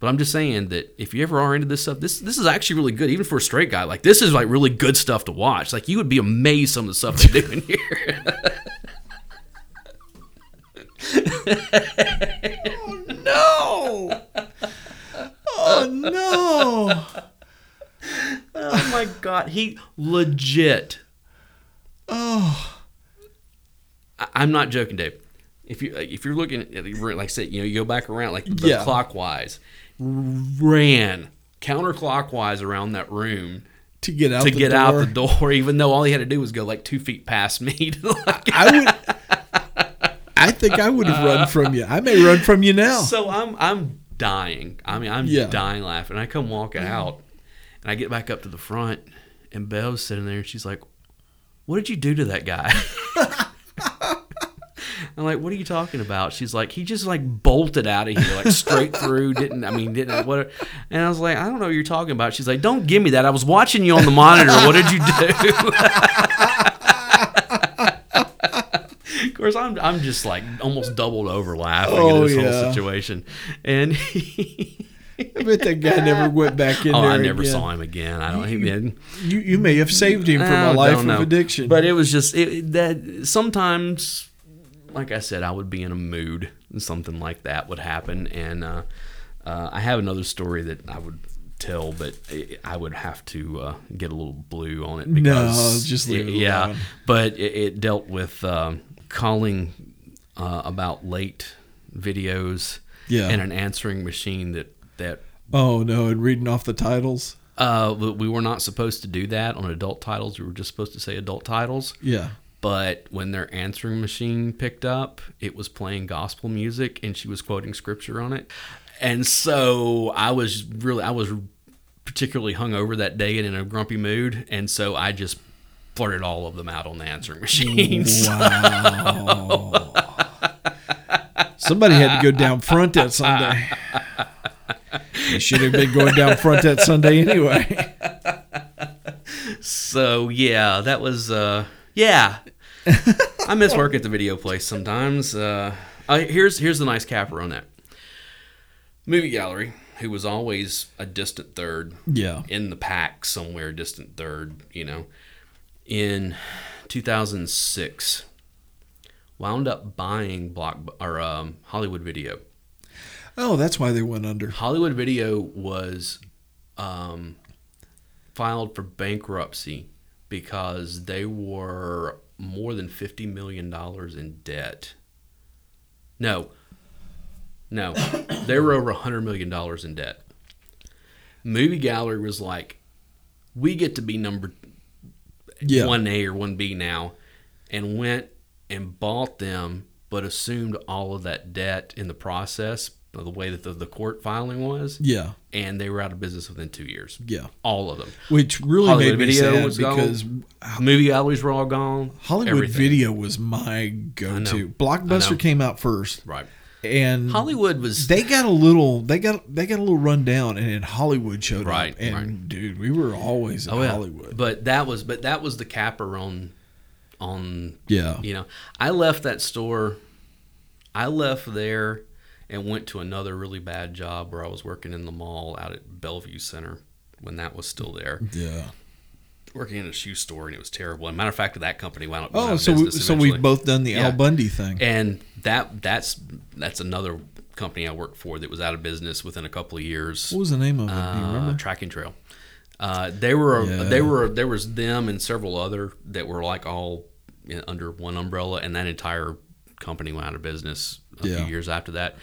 But I'm just saying that if you ever are into this stuff, this this is actually really good, even for a straight guy. Like, this is like really good stuff to watch. Like, you would be amazed some of the stuff they do in here. Oh no. Oh no. oh my god, he legit. Oh. I, I'm not joking, Dave. If you if you're looking at the like I said, you know, you go back around like the Yeah. clockwise, ran counterclockwise around that room To get out to the get door. out the door, even though all he had to do was go like two feet past me. To like, I would I think I would have run from you. I may run from you now. so I'm I'm dying. I mean, I'm Yeah. dying laughing. I come walking out, and I get back up to the front, and Bev's sitting there, and she's like, "What did you do to that guy?" I'm like, "What are you talking about?" She's like, "He just like bolted out of here, like straight through. Didn't I mean? Didn't what?" And I was like, "I don't know what you're talking about." She's like, "Don't give me that. I was watching you on the monitor. What did you do?" of course, I'm I'm just like almost doubled over laughing Oh, at this yeah. whole situation, and he, I bet that guy never went back in oh, there. I never again. saw him again. I don't even. You you may have saved him from I a life of addiction. But it was just it, that sometimes, like I said, I would be in a mood and something like that would happen. And uh, uh, I have another story that I would tell, but I- I would have to uh, get a little blue on it. No, Because just leave it yeah. But it, it dealt with um, calling uh, about late videos Yeah. and an answering machine that that oh no, and reading off the titles. uh, we were not supposed to do that on adult titles. We were just supposed to say adult titles. Yeah. But when their answering machine picked up, it was playing gospel music and she was quoting scripture on it. And so I was really, I was particularly hungover that day and in a grumpy mood. And so I just blurted all of them out on the answering machines. Wow. Somebody had to go down front that Sunday. They should have been going down front that Sunday anyway. So yeah, that was, uh, yeah. I miss work at the video place sometimes. Uh, I, here's here's the nice capper on that. Movie gallery, who was always a distant third, Yeah. in the pack somewhere distant third, you know, in 2006 wound up buying block or um, Hollywood Video. Oh, that's why they went under. Hollywood Video was um, filed for bankruptcy because they were more than 50 million dollars in debt. No. No. they were over 100 million dollars in debt. Movie Gallery was like we get to be number Yeah. 1A or 1B now and went and bought them but assumed all of that debt in the process the way that the, the court filing was Yeah. and they were out of business within two years Yeah. all of them Which really Hollywood made me sad was gone. because movie galleries were all gone Hollywood everything. Video was my go-to. know. Blockbuster came out first, right and hollywood was they got a little they got they got a little run down and then Hollywood showed Right, up, and right. dude, we were always at oh yeah Hollywood. but that was but that was the capper on on yeah, You know, I left that store. I left there and went to another really bad job where I was working in the mall out at Bellevue Center when that was still there. yeah. Working in a shoe store and it was terrible. And matter of fact, that company wound up. Oh, of so we, so we've both done the Yeah. Al Bundy thing. And that that's that's another company I worked for that was out of business within a couple of years. What was the name of it? Uh, remember? Track and Trail. Uh, they were Yeah. they were there was them and several other that were like all under one umbrella, and that entire company went out of business a Yeah. few years after that.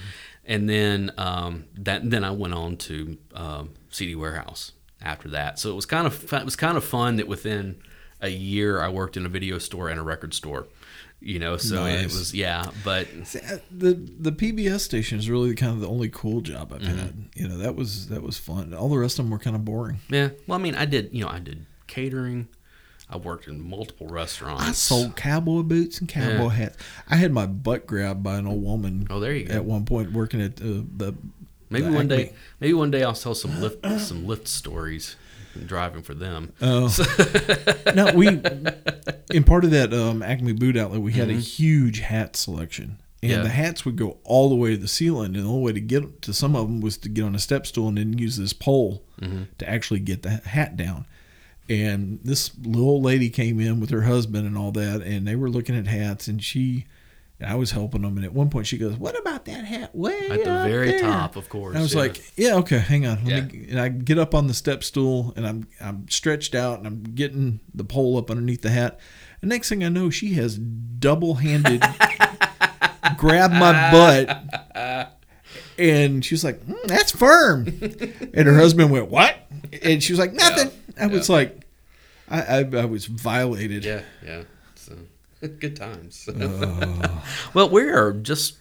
And then um, that then I went on to um, CD Warehouse after that. So it was kind of fun- it was kind of fun that within a year I worked in a video store and a record store. You know, so it was yeah, but See, uh, the the PBS station is really kind of the only cool job I've Mm-hmm. had. You know, that was that was fun. All the rest of them were kind of boring. yeah. Well, I mean, I did you know I did catering. I worked in multiple restaurants. I sold cowboy boots and cowboy Yeah. hats. I had my butt grabbed by an old woman. Oh, there you go. At one point, working at uh, the Maybe the one Acme- day, maybe one day I'll tell some Lyft some Lyft stories, driving for them. Oh, no, we in part of that um, Acme boot outlet, we had a huge hat selection, and Mm-hmm. Yeah. the hats would go all the way to the ceiling, and the only way to get to some of them was to get on a step stool and then use this pole Mm-hmm. to actually get the hat down. And this little lady came in with her husband and all that, and they were looking at hats, and she. And I was helping them, and at one point she goes, "What about that hat way At the very there?" top, of course. And I was yeah. like, "Yeah, okay, hang on." Let Yeah. me, and I get up on the step stool, and I'm I'm stretched out, and I'm getting the pole up underneath the hat. And next thing I know, she has double handed grabbed my butt, and she was like, "Mm, "That's firm." And her husband went, "What?" And she was like, "Nothing." I was like, I, I I was violated. yeah, yeah. So good times. Well, we are just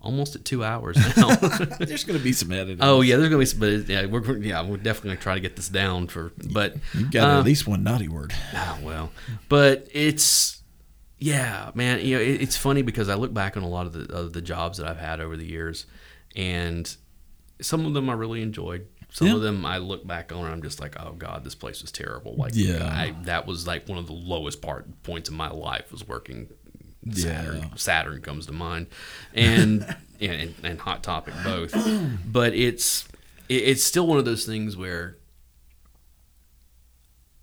almost at two hours now. There's going to be some editing. oh yeah, there's gonna be some, but yeah, we're yeah, we're definitely gonna try to get this down for, but you got uh, at least one naughty word. Ah, well, but it's yeah, man. You know, it, it's funny because I look back on a lot of the of the jobs that I've had over the years, and some of them I really enjoyed. Some Yeah. of them I look back on and I'm just like, oh god, this place was terrible. Like, Yeah. I, that was like one of the lowest part points in my life was working. Saturn, Yeah. Saturn comes to mind, and, and and Hot Topic both. But it's it, it's still one of those things where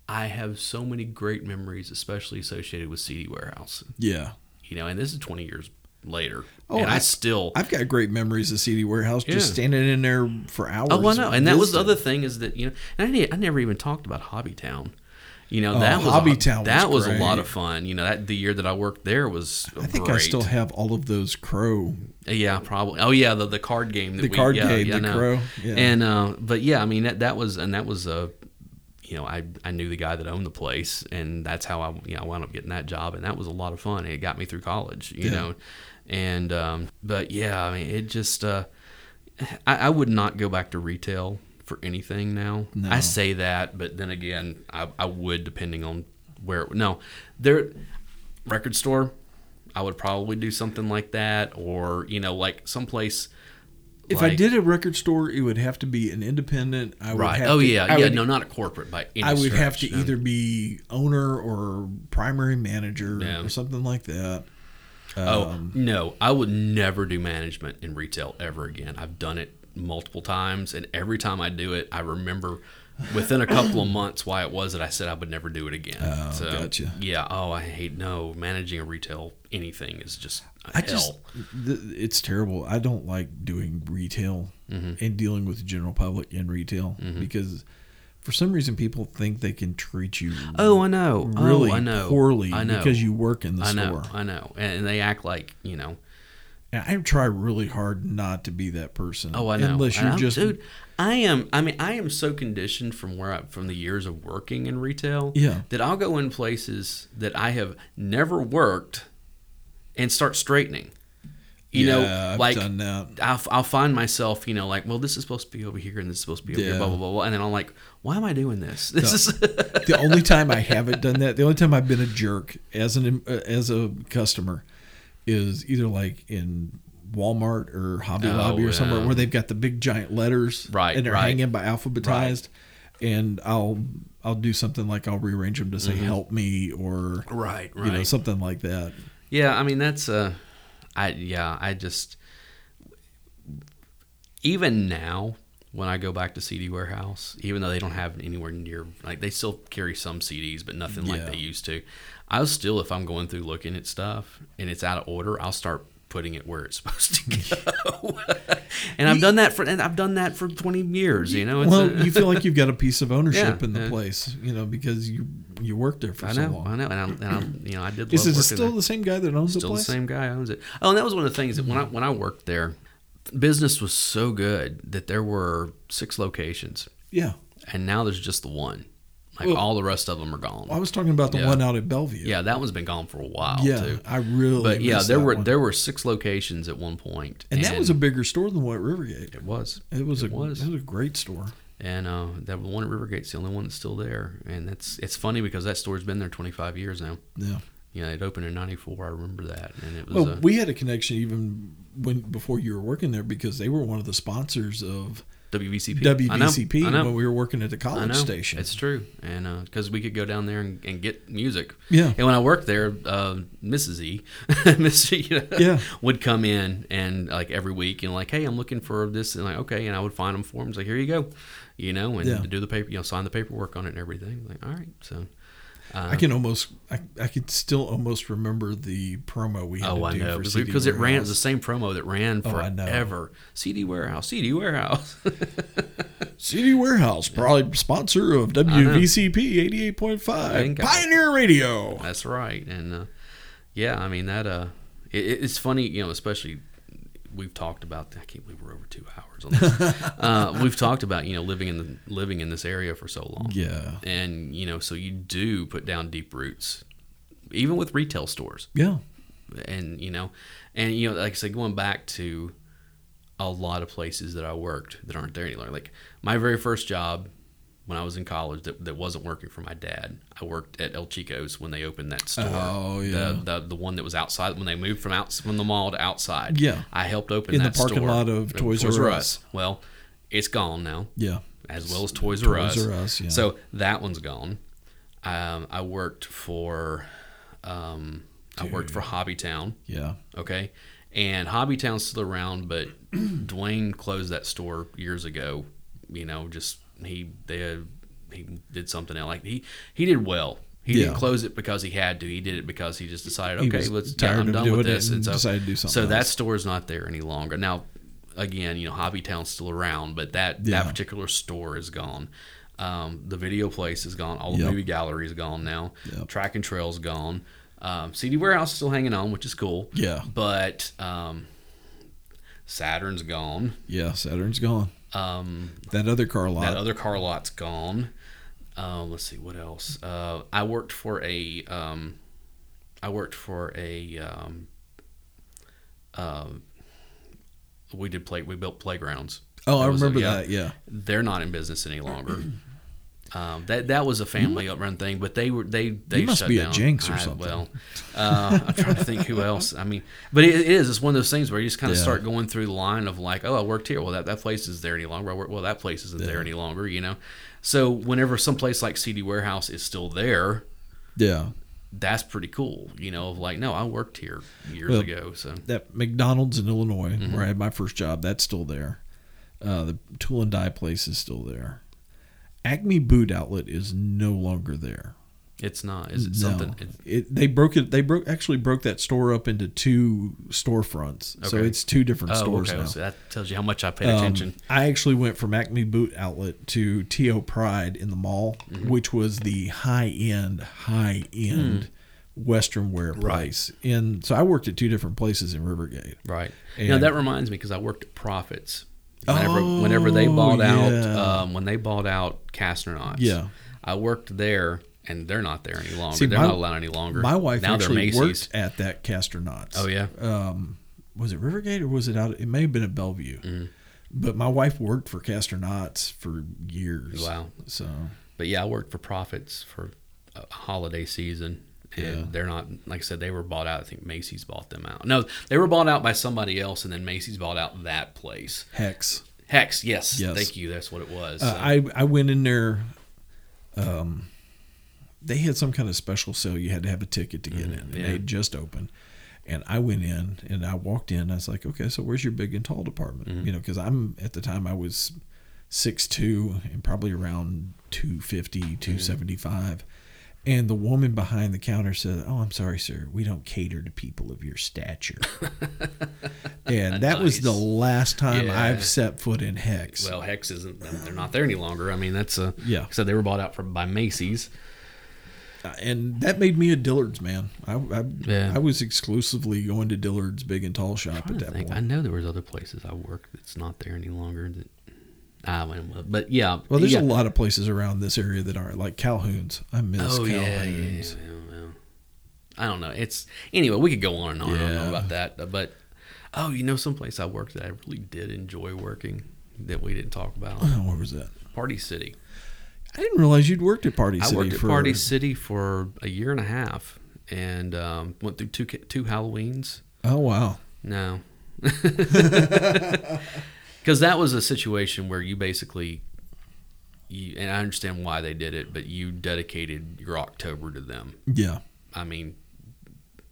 I have so many great memories, especially associated with CD Warehouse. Yeah. You know, and this is 20 years later, Oh, and I, I- still. I've got great memories of CD Warehouse just standing in there for hours. oh, I know, and that was the other thing is that you know, and I, I never even talked about Hobbytown. You know, Oh, that was Hobbytown a, that was was, a lot of fun. You know, that the year that I worked there was I think I still have all of those crow. Yeah, probably. Oh yeah, the the card game. That The we, card yeah, game, yeah, the no. Crow, yeah. And uh, but yeah, I mean that that was and that was a, you know, I I knew the guy that owned the place, and that's how I you know I wound up getting that job, and that was a lot of fun. It got me through college, you Yeah. know, and um, but yeah, I mean it just uh, I, I would not go back to retail for anything now. No. I say that, but then again, I, I would depending on where. No, there record store. I would probably do something like that, or you know, like someplace. If I did a record store, it would have to be an independent. I would right? Have Oh to, yeah, I yeah. would, no, not a corporate by any I would have to no. either be owner or primary manager Yeah. or something like that. Oh Um, no, I would never do management in retail ever again. I've done it multiple times, and every time I do it, I remember within a couple of months why it was that I said I would never do it again. Oh, so, gotcha. Yeah. Oh, I hate no managing a retail anything is just I hell. just, th- it's terrible. I don't like doing retail Mm-hmm. and dealing with the general public in retail because for some reason people think they can treat you Oh, I know. Oh, really oh, I know. poorly I know. because you work in the I know. store. I know. And they act like you know. And I try really hard not to be that person. Oh, i know unless you're I'm, just dude. I am. I mean, I am so conditioned from where I from the years of working in retail. Yeah. That I'll go in places that I have never worked, and start straightening. You yeah, know, I've like done that. I'll, I'll find myself, you know, like, well, this is supposed to be over here, and this is supposed to be over here, blah blah blah, blah, and then I'm like, why am I doing this? This is the only time I haven't done that, the only time I've been a jerk as an uh, as a customer, is either like in Walmart or Hobby Oh, Lobby or somewhere where they've got the big giant letters, Right, and they're right. hanging by alphabetized, and I'll I'll do something like I'll rearrange them to say "help me" or right, right. you know something like that. Yeah, I mean that's uh I yeah, I just even now when I go back to CD warehouse, even though they don't have anywhere near like they still carry some CDs, but nothing like they used to. I'll still if I'm going through looking at stuff and it's out of order, I'll start putting it where it's supposed to go. and I've done that for and I've done that for 20 years, you know. It's Well, a- you feel like you've got a piece of ownership Yeah, in the yeah. place, you know, because you you worked there for I so know, long. I know, and I'm, and I'm, you know, I did. Is love it still there. the same guy that owns the Still the place? same guy owns it. Oh, and that was one of the things that when I when I worked there, business was so good that there were six locations, Yeah. and now there's just the one. Like Well- all the rest of them are gone. I was talking about the Yeah. one out at Bellevue. yeah, that one's been gone for a while Yeah, too. I really. But yeah, there were one. there were six locations at one point, and that was a bigger store than what Rivergate. it was It was It a was. it was a great store. and uh, that one at Rivergate's the only one that's still there, and that's it's funny because that store's been there 25 years now. Yeah. You know, it opened in '94. I remember that, and it was Well, uh, we had a connection even when before you were working there because they were one of the sponsors of WVCP. I know, I know. when we were working at the college station. It's true, and because we could go down there and, and get music. Yeah. And when I worked there, uh, Mrs. E, Miss you know, Yeah. would come in and like every week and like, hey, I'm looking for this, and like, okay, and I would find them forms like, here you go, you know, and Yeah. do the paper, you know, sign the paperwork on it and everything. Like, all right, so. Uh, I can almost I, I could still almost remember the promo we had Oh, to I do know because, it ran it was the same promo that ran Oh, forever. CD warehouse, CD warehouse. CD Warehouse, probably sponsor of WVCP 88.5 Bingo. Pioneer Radio. That's right, and uh, yeah, I mean that. Uh, it, it's funny, you know, especially we've talked about. I can't believe we're over two hours on this. uh, we've talked about you know living in the living in this area for so long, Yeah. and you know, so you do put down deep roots, even with retail stores. Yeah. and you know, and you know, like I said, going back to a lot of places that I worked that aren't there anymore. Like my very first job when I was in college that, that wasn't working for my dad. I worked at El Chico's when they opened that store. Oh, yeah. The, the the one that was outside when they moved from out from the mall to outside. Yeah. I helped open In the parking store. lot of Toys R Us. Well, it's gone now Yeah. as well as Toys R Us. Toys R Us, yeah. So that one's gone. Um, I worked for um, I worked for Hobbytown. Yeah. Okay, and Hobbytown's still around, but Dwayne closed that store years ago. You know, just he they he did something else. Like he he did well. He Yeah. didn't close it because he had to. He did it because he just decided, okay, let's yeah, I'm done with this, and so decided to do so something that store is not there any longer now. Again, you know, Hobbytown's still around, but that Yeah. that particular store is gone. Um, the video place is gone. All the Yep. movie gallery is gone now. Yep. Track and Trail's gone. Um, CD Warehouse is still hanging on, which is cool. Yeah. But um, Saturn's gone. Yeah. Saturn's gone. Um, That other car lot. that other car lot's gone. Um, let's see what else. Uh, I worked for a. Um, I worked for a. Um, um, we did play. We built playgrounds. oh, I was a- remember yeah. that. Yeah. They're not in business any longer. Um, that that was a family run thing, but they were they they must shut be a. Jinx or I- something. Well, uh, I'm trying to think who else. I mean, but it, it is. It's one of those things where you just kind of Yeah. start going through the line of like, oh, I worked here. Well, that, that place is there any longer. I work, well, that place isn't there any longer. You know, so whenever some place like CD Warehouse is still there, Yeah. that's pretty cool. You know, of like, no, I worked here years Well, ago. So That McDonald's in Illinois, Mm-hmm. where I had my first job, that's still there. Uh, the tool and die place is still there. Acme Boot Outlet is no longer there. it's not. Is it No. something? It, It, they broke it. They broke actually broke that store up into two storefronts. So it's two different oh, stores okay. now. So that tells you how much I paid Um, attention. I actually went from Acme Boot Outlet to T.O. Pride in the mall, Mm-hmm. which was the high end, high end Western wear place. And so I worked at two different places in Rivergate. Right. know, that reminds me because I worked at Proffitt's. Whenever, Oh, whenever they bought out, um, when they bought out Castner Knott's, Yeah. I worked there, and they're not there any longer. See, they're my- not allowed any longer. My wife now actually worked at that Castner Knott's. Oh yeah, Um, was it Rivergate or was it out? It may have been at Bellevue. Mm-hmm. But my wife worked for Castner Knott's for years. Wow. So but yeah, I worked for Proffitt's for a holiday season. And Yeah. they're not like I said. They were bought out. I think Macy's bought them out. No, they were bought out by somebody else, and then Macy's bought out that place. Hecht's. Hecht's, yes, Yes. thank you. That's what it was. Uh, So- I I went in there. Um, they had some kind of special sale. You had to have a ticket to get in. And yeah. They just opened, and I went in and I walked in. I was like, okay, so where's your big and tall department? Mm-hmm. You know, because I'm at the time I was six two and probably around 250, Mm-hmm. 275. And the woman behind the counter said, "Oh, I'm sorry, sir. We don't cater to people of your stature." and that was the last time Yeah. I've set foot in Hecht's. well, Hecht's isn't. They're not there any longer. I mean, that's a Yeah. So they were bought out from by Macy's. Uh, and that made me a Dillard's man. I I, Yeah. I was exclusively going to Dillard's Big and Tall shop at that think. I know there was other places I worked that's not there any longer. That I went with, but yeah. Well, there's yeah. a lot of places around this area that aren't like Calhoun's. I miss Oh yeah, yeah, Calhoun's. yeah, I don't know. It's anyway. We could go on and on. I don't know about that, but oh, you know, someplace I worked that I really did enjoy working that we didn't talk about. Oh, where was that? Party City. I didn't realize you'd worked at Party City I worked at for Party City for a year and a half, and um, went through two two Halloweens. Oh wow. No. Because that was a situation where you basically, you, and I understand why they did it, but you dedicated your October to them. Yeah. I mean,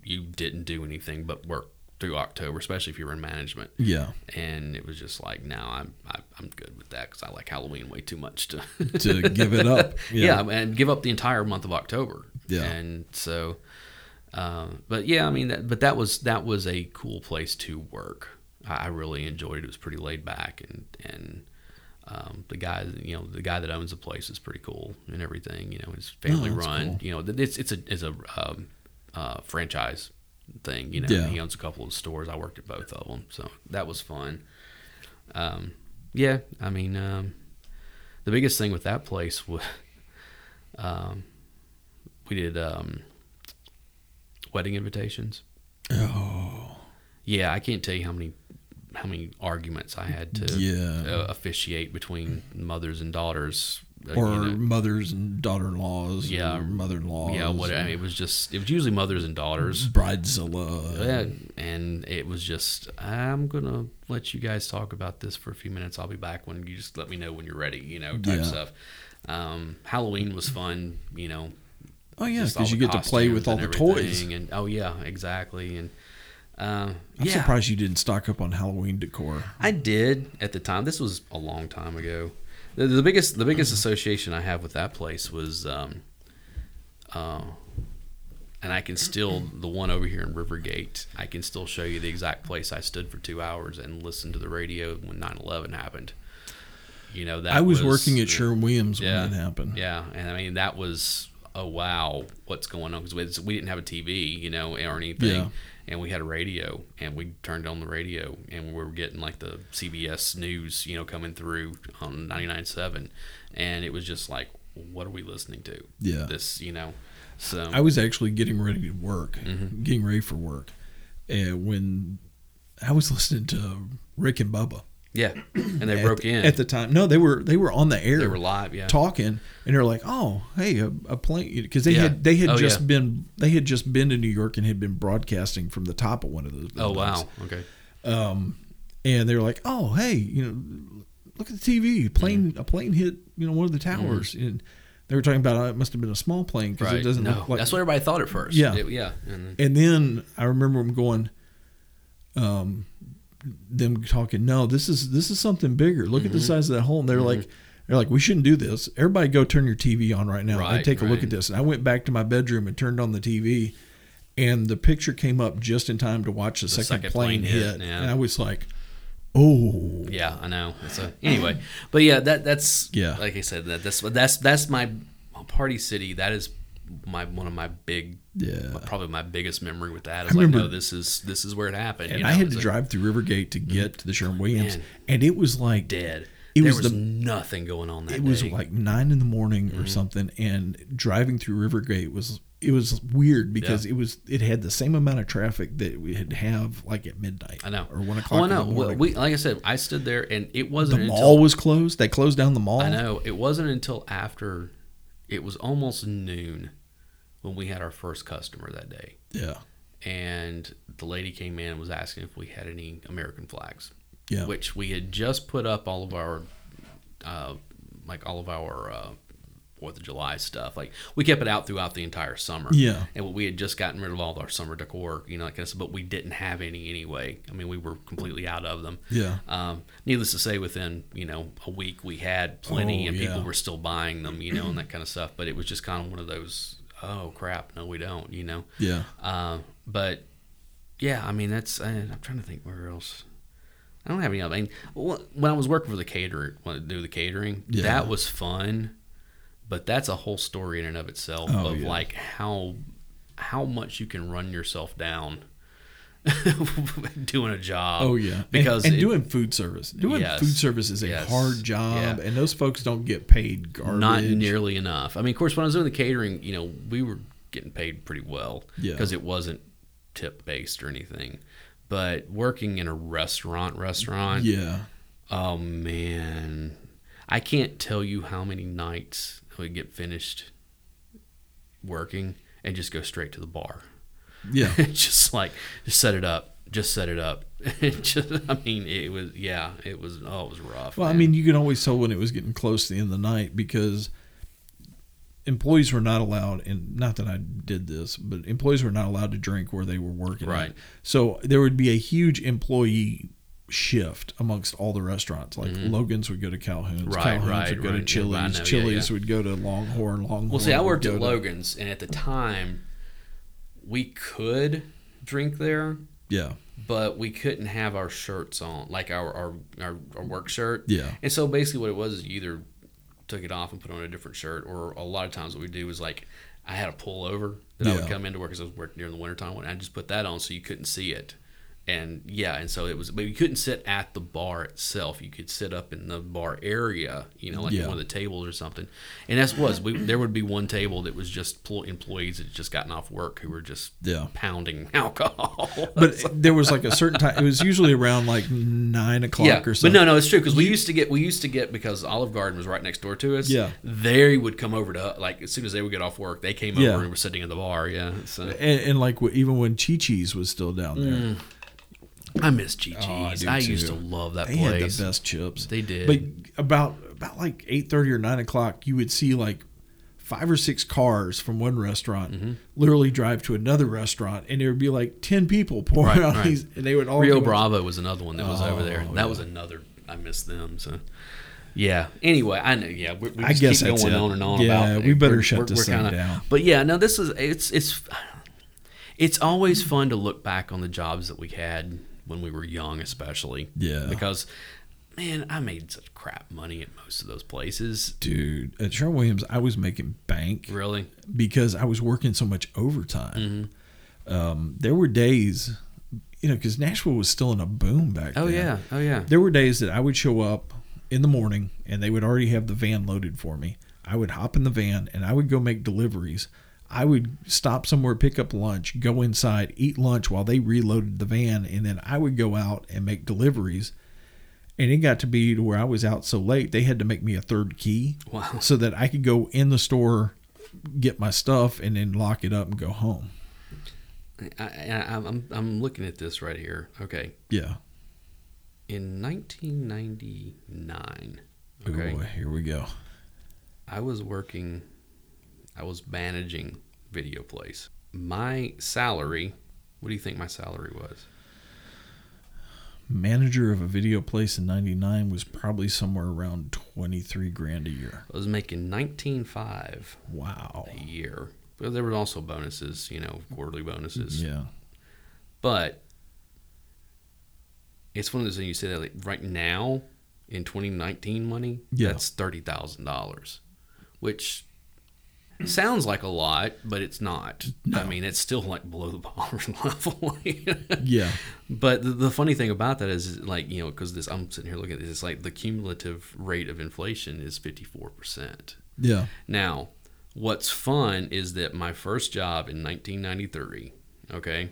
you didn't do anything but work through October, especially if you were in management. Yeah. And it was just like, now I'm I, I'm good with that because I like Halloween way too much to To give it up. yeah. and give up the entire month of October. Yeah. and so, um, but yeah, I mean, that, but that was that was a cool place to work. I, really enjoyed it. It was pretty laid back, and and um, the guy, you know, the guy that owns the place is pretty cool and everything. You know, it's family Oh, run. cool. You know, it's it's a it's a um, uh, franchise thing. You know, Yeah. he owns a couple of stores. I worked at both of them, so that was fun. Um, yeah, I mean, um, the biggest thing with that place was um, we did um, wedding invitations. Oh, Yeah, I can't tell you how many how many arguments I had to Yeah. uh, officiate between mothers and daughters. uh, or you know. mothers and daughter-in-laws. Yeah. mother-in-laws. yeah, what I mean, it was just it was usually mothers and daughters. Bridezilla. Yeah, and it was just I'm gonna let you guys talk about this for a few minutes. I'll be back when you just let me know when you're ready. You know, type Yeah. stuff. Um, Halloween was fun. You know, Oh yeah, because you get to play with all the toys. And oh yeah, exactly. And uh, I'm yeah, surprised you didn't stock up on Halloween decor. I did at the time. This was a long time ago. The, the biggest the biggest association I have with that place was, um, uh, and I can still the one over here in Rivergate. I can still show you the exact place I stood for two hours and listened to the radio when 9-11 happened. You know that I was, working at Sherwin Williams yeah. when that happened. Yeah, and I mean that was oh wow, what's going on? Because we, we didn't have a TV, you know, or anything, Yeah. And we had a radio, and we turned on the radio, and we were getting like the CBS News, you know, coming through on 99.7, and it was just like, what are we listening to? Yeah. this, you know, so I was actually getting ready to work, Mm-hmm. getting ready for work, and when I was listening to Rick and Bubba. Yeah, and they broke the, in. at the time. No, they were they were on the air. they were live, yeah. talking, and they're like, "Oh, hey, a, a plane," because they Yeah. had they had Oh, just yeah. been they had just been to New York and had been broadcasting from the top of one of those. Oh buildings. wow, okay, Um, and they were like, "Oh, hey, you know, look at the TV. Plane Mm-hmm. a plane hit you know one of the towers." And they were talking about uh, it must have been a small plane because right. it doesn't no, look like. that's what everybody thought at first. Yeah. It- yeah, and and then I remember them going, um, them talking. No, this is this is something bigger. Look at Mm-hmm. the size of that hole. And they're like, they're like, we shouldn't do this. Everybody, go turn your TV on right now and Right, take a look at this. And I went back to my bedroom and turned on the TV, and the picture came up just in time to watch the, second, second plane, plane hit. hit, yeah. And I was like, oh, Yeah, I know. A, anyway, but yeah, that that's Yeah. Like I said, that that's that's that's my party city. That is my one of my big, yeah. probably my biggest memory with that. Is I like, remember- no, this is this is where it happened. And you I had to like drive through Rivergate to get to the Sherwin Williams, Man. and it was like dead. It there was was, the- nothing going on that day. it was like nine in the morning Mm-hmm. or something and driving through rivergate was it was weird because it was it had the same amount of traffic that we had have like at midnight I know. or one o'clock I in know. the We, morning we like I said, I stood there, and it wasn't The mall until was closed they closed down the mall I know it wasn't until after it was almost noon when we had our first customer that day. yeah and the lady came in and was asking if we had any American flags, yeah which we had just put up all of our, uh, like all of our uh, Fourth of July stuff. Like we kept it out throughout the entire summer. Yeah. and we had just gotten rid of all of our summer decor, you know, like this, but we didn't have any anyway. I mean, we were completely out of them. yeah Um, needless to say, within you know a week, we had plenty, Oh, and people were still buying them, you know, and that kind of stuff. But it was just kind of one of those, oh crap, no, we don't, you know. yeah Uh, but yeah, I mean that's. I, I'm trying to think where else. I don't have any. other- I mean, when I was working for the caterer, when I do the catering, Yeah. that was fun. But that's a whole story in and of itself Oh, of yeah. like how how much you can run yourself down doing a job. oh yeah because and, and it- doing food service doing Yes. food service is a Yes. hard job Yeah. and those folks don't get paid garbage not nearly enough. I mean, of course, when I was doing the catering, you know, we were getting paid pretty well Yeah. because it wasn't tip based or anything. But working in a restaurant, restaurant, yeah oh man, I can't tell you how many nights we get finished working and just go straight to the bar. Yeah just like just set it up, just set it up. It just, I mean, it was yeah, it was oh, it was rough. Well, I mean, you can always tell when it was getting close to the end of the night because employees were not allowed, and not that I did this, but employees were not allowed to drink where they were working. Right. So there would be a huge employee shift amongst all the restaurants. Like Logan's would go to Calhoun's, Mm-hmm. Right, Calhoun's right, would go to. Chili's, know, Chili's yeah. would go to Longhorn, Longhorn. Well, see, I worked at to- Logan's, and at the time, we could drink there, Yeah, but we couldn't have our shirts on, like our our, our, our work shirt. yeah, And so basically, what it was is you either took it off and put on a different shirt, or a lot of times what we do is like I had a pullover that I would come into work because I was working during the wintertime, and I just put that on so you couldn't see it. And yeah, and so it was, but you couldn't sit at the bar itself. You could sit up in the bar area, you know, like Yeah. one of the tables or something. And that's was we there would be one table that was just pl- employees that had just gotten off work who were just Yeah. pounding alcohol. But there was like a certain time. It was usually around like nine o'clock yeah, or but something. no, no, it's true because we used to get we used to get because Olive Garden was right next door to us. Yeah. they would come over to like as soon as they would get off work, they came Yeah. over and were sitting in the bar. Yeah, so And, and like even when Chi Chi's was still down there, Mm. I miss Chi Oh, I I used to love that they place. had the best chips. They did. But about about like eight thirty or nine o'clock, you would see like five or six cars from one restaurant Mm-hmm. literally drive to another restaurant, and there would be like ten people pouring Right, out right. these, and they would all Rio Bravo was another one that was over there. Oh, That yeah. was another. I miss them. So. Yeah. Anyway, I know. Yeah, we, we I guess keep going it. on and on Yeah, about. we better we're- shut we're- this we're thing kinda- down. But yeah, no, this is it's it's it's always fun to look back on the jobs that we had when we were young, especially. Yeah. Because, man, I made such crap money at most of those places. Dude, at Sherwin Williams, I was making bank Really. because I was working so much overtime. Um, there were days, you know, because Nashville was still in a boom back Oh then. Oh, yeah. Oh yeah. There were days that I would show up in the morning and they would already have the van loaded for me. I would hop in the van and I would go make deliveries. I would stop somewhere, pick up lunch, go inside, eat lunch while they reloaded the van, and then I would go out and make deliveries. And it got to be to where I was out so late, they had to make me a third key Wow. so that I could go in the store, get my stuff, and then lock it up and go home. I, I, I'm I'm looking at this right here. Okay. Yeah. In 1999. Okay. Ooh, here we go. I was working, I was managing Video Place. My salary, what do you think my salary was? Manager of a video place in 99 was probably somewhere around 23 grand a year. I was making 19.5 Wow. a year. But there were also bonuses, you know, quarterly bonuses. Yeah. But it's one of those things you say that like right now in 2019 money, Yeah. that's $30,000, which sounds like a lot, but it's not. I mean, it's still like below the poverty level. Yeah. But the, the funny thing about that is, like, you know, because this, I'm sitting here looking at this, it's like the cumulative rate of inflation is 54%. Yeah. Now, what's fun is that my first job in 1993, okay,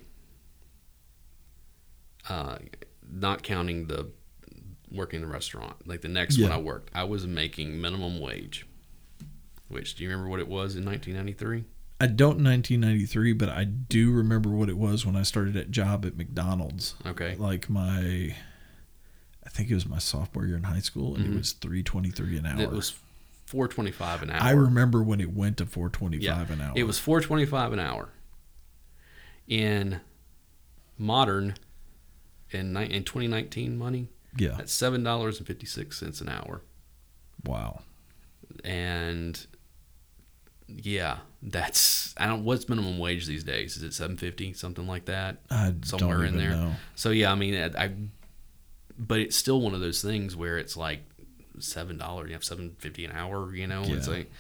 uh, not counting the working in the restaurant, like the next one I worked, I was making minimum wage. Which do you remember what it was in 1993? I don't in 1993, but I do remember what it was when I started that job at McDonald's. Okay, Like my, I think it was my sophomore year in high school, and it mm-hmm. was 323 an hour. it was 425 an hour. I remember when it went to 425 an hour. It was 425 an hour. In modern in in 2019 money, yeah. that's seven dollars and fifty six cents an hour. Wow. And yeah, that's I don't what's minimum wage these days? Is it 750 something like that? I Somewhere don't in there. know. So yeah, I mean, I, I but it's still one of those things where it's like seven dollars, you have seven fifty an hour. You know, it's like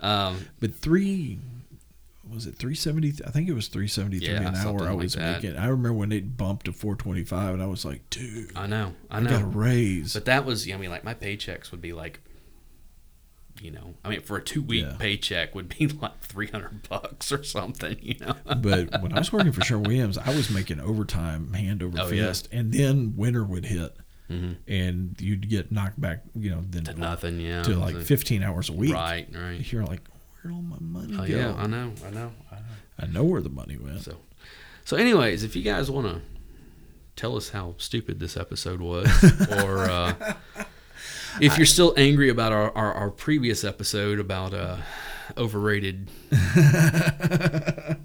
um, But three was it 370 I think it was 373 Yeah, an hour I was making. I remember when it bumped to 425 and I was like, dude, I know, I I know. got a raise. But that was, I mean, like my paychecks would be like, you know, I mean, for a two week Yeah. paycheck would be like three hundred bucks or something, you know. but when I was working for Sherwin Williams, I was making overtime hand over Oh, yeah. fist, and then winter would hit, Mhm. and you'd get knocked back, you know, then To nothing, yeah. to like was a- 15 hours a week. right, right. You're like, where'd all my money Oh go? yeah, I know, I know, I know. I know where the money went. So, so, anyways, if you guys want to tell us how stupid this episode was, or uh, if you're still angry about our, our, our previous episode about uh, overrated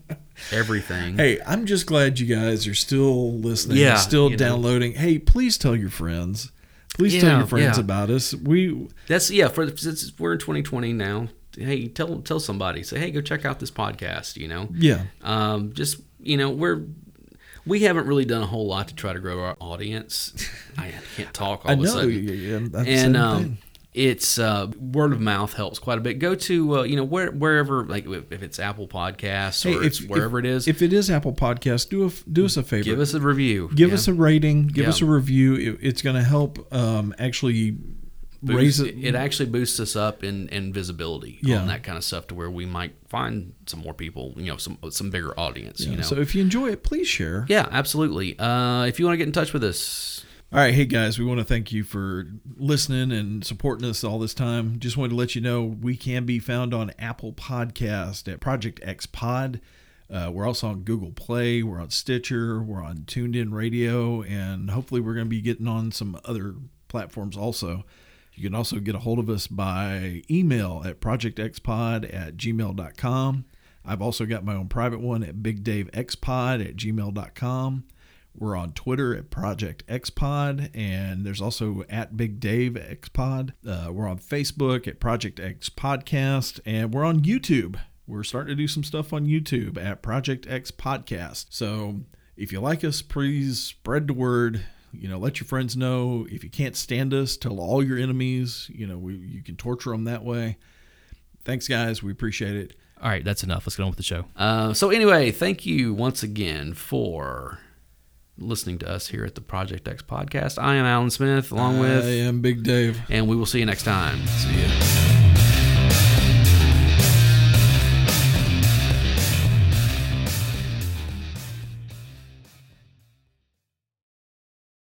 everything. Hey, I'm just glad you guys are still listening, Yeah, still you know. downloading. Hey, please tell your friends. Please tell your friends yeah. about us. We That's yeah. For since we're in 2020 now, hey, tell tell somebody. Say, hey, go check out this podcast. You know, yeah, um, just you know, we're we haven't really done a whole lot to try to grow our audience. I can't talk all I of a know. sudden. Yeah, yeah, and um, it's uh, word of mouth helps quite a bit. Go to uh, you know where wherever like if it's Apple Podcasts or Hey, it's wherever if, it is, If it is Apple Podcasts, do a do us a favor. give us a review. give Yeah. us a rating. Give us a review. It, it's going to help um, actually Boost- it. it actually boosts us up in, in visibility Yeah. on that kind of stuff to where we might find some more people, you know, some some bigger audience, you know. So if you enjoy it, please share. yeah, absolutely. Uh, if you want to get in touch with us, All right, hey guys, we want to thank you for listening and supporting us all this time. Just wanted to let you know we can be found on Apple Podcast at Project X Pod. Uh, we're also on Google Play. We're on Stitcher. We're on TuneIn Radio, and hopefully we're going to be getting on some other platforms also. You can also get a hold of us by email at projectxpod at gmail.com. I've also got my own private one at bigdavexpod at gmail.com. We're on Twitter at Project XPod, and there's also at Big Dave XPod. Uh, we're on Facebook at Project X Podcast, and we're on YouTube. We're starting to do some stuff on YouTube at Project X Podcast. So if you like us, please spread the word. You know, let your friends know. If you can't stand us, tell all your enemies. You know, we, you can torture them that way. Thanks, guys. We appreciate it. All right, that's enough. Let's get on with the show. uh, so anyway, thank you once again for listening to us here at the Project X podcast. I am Alan Smith, along with I am Big Dave. and we will see you next time. See ya.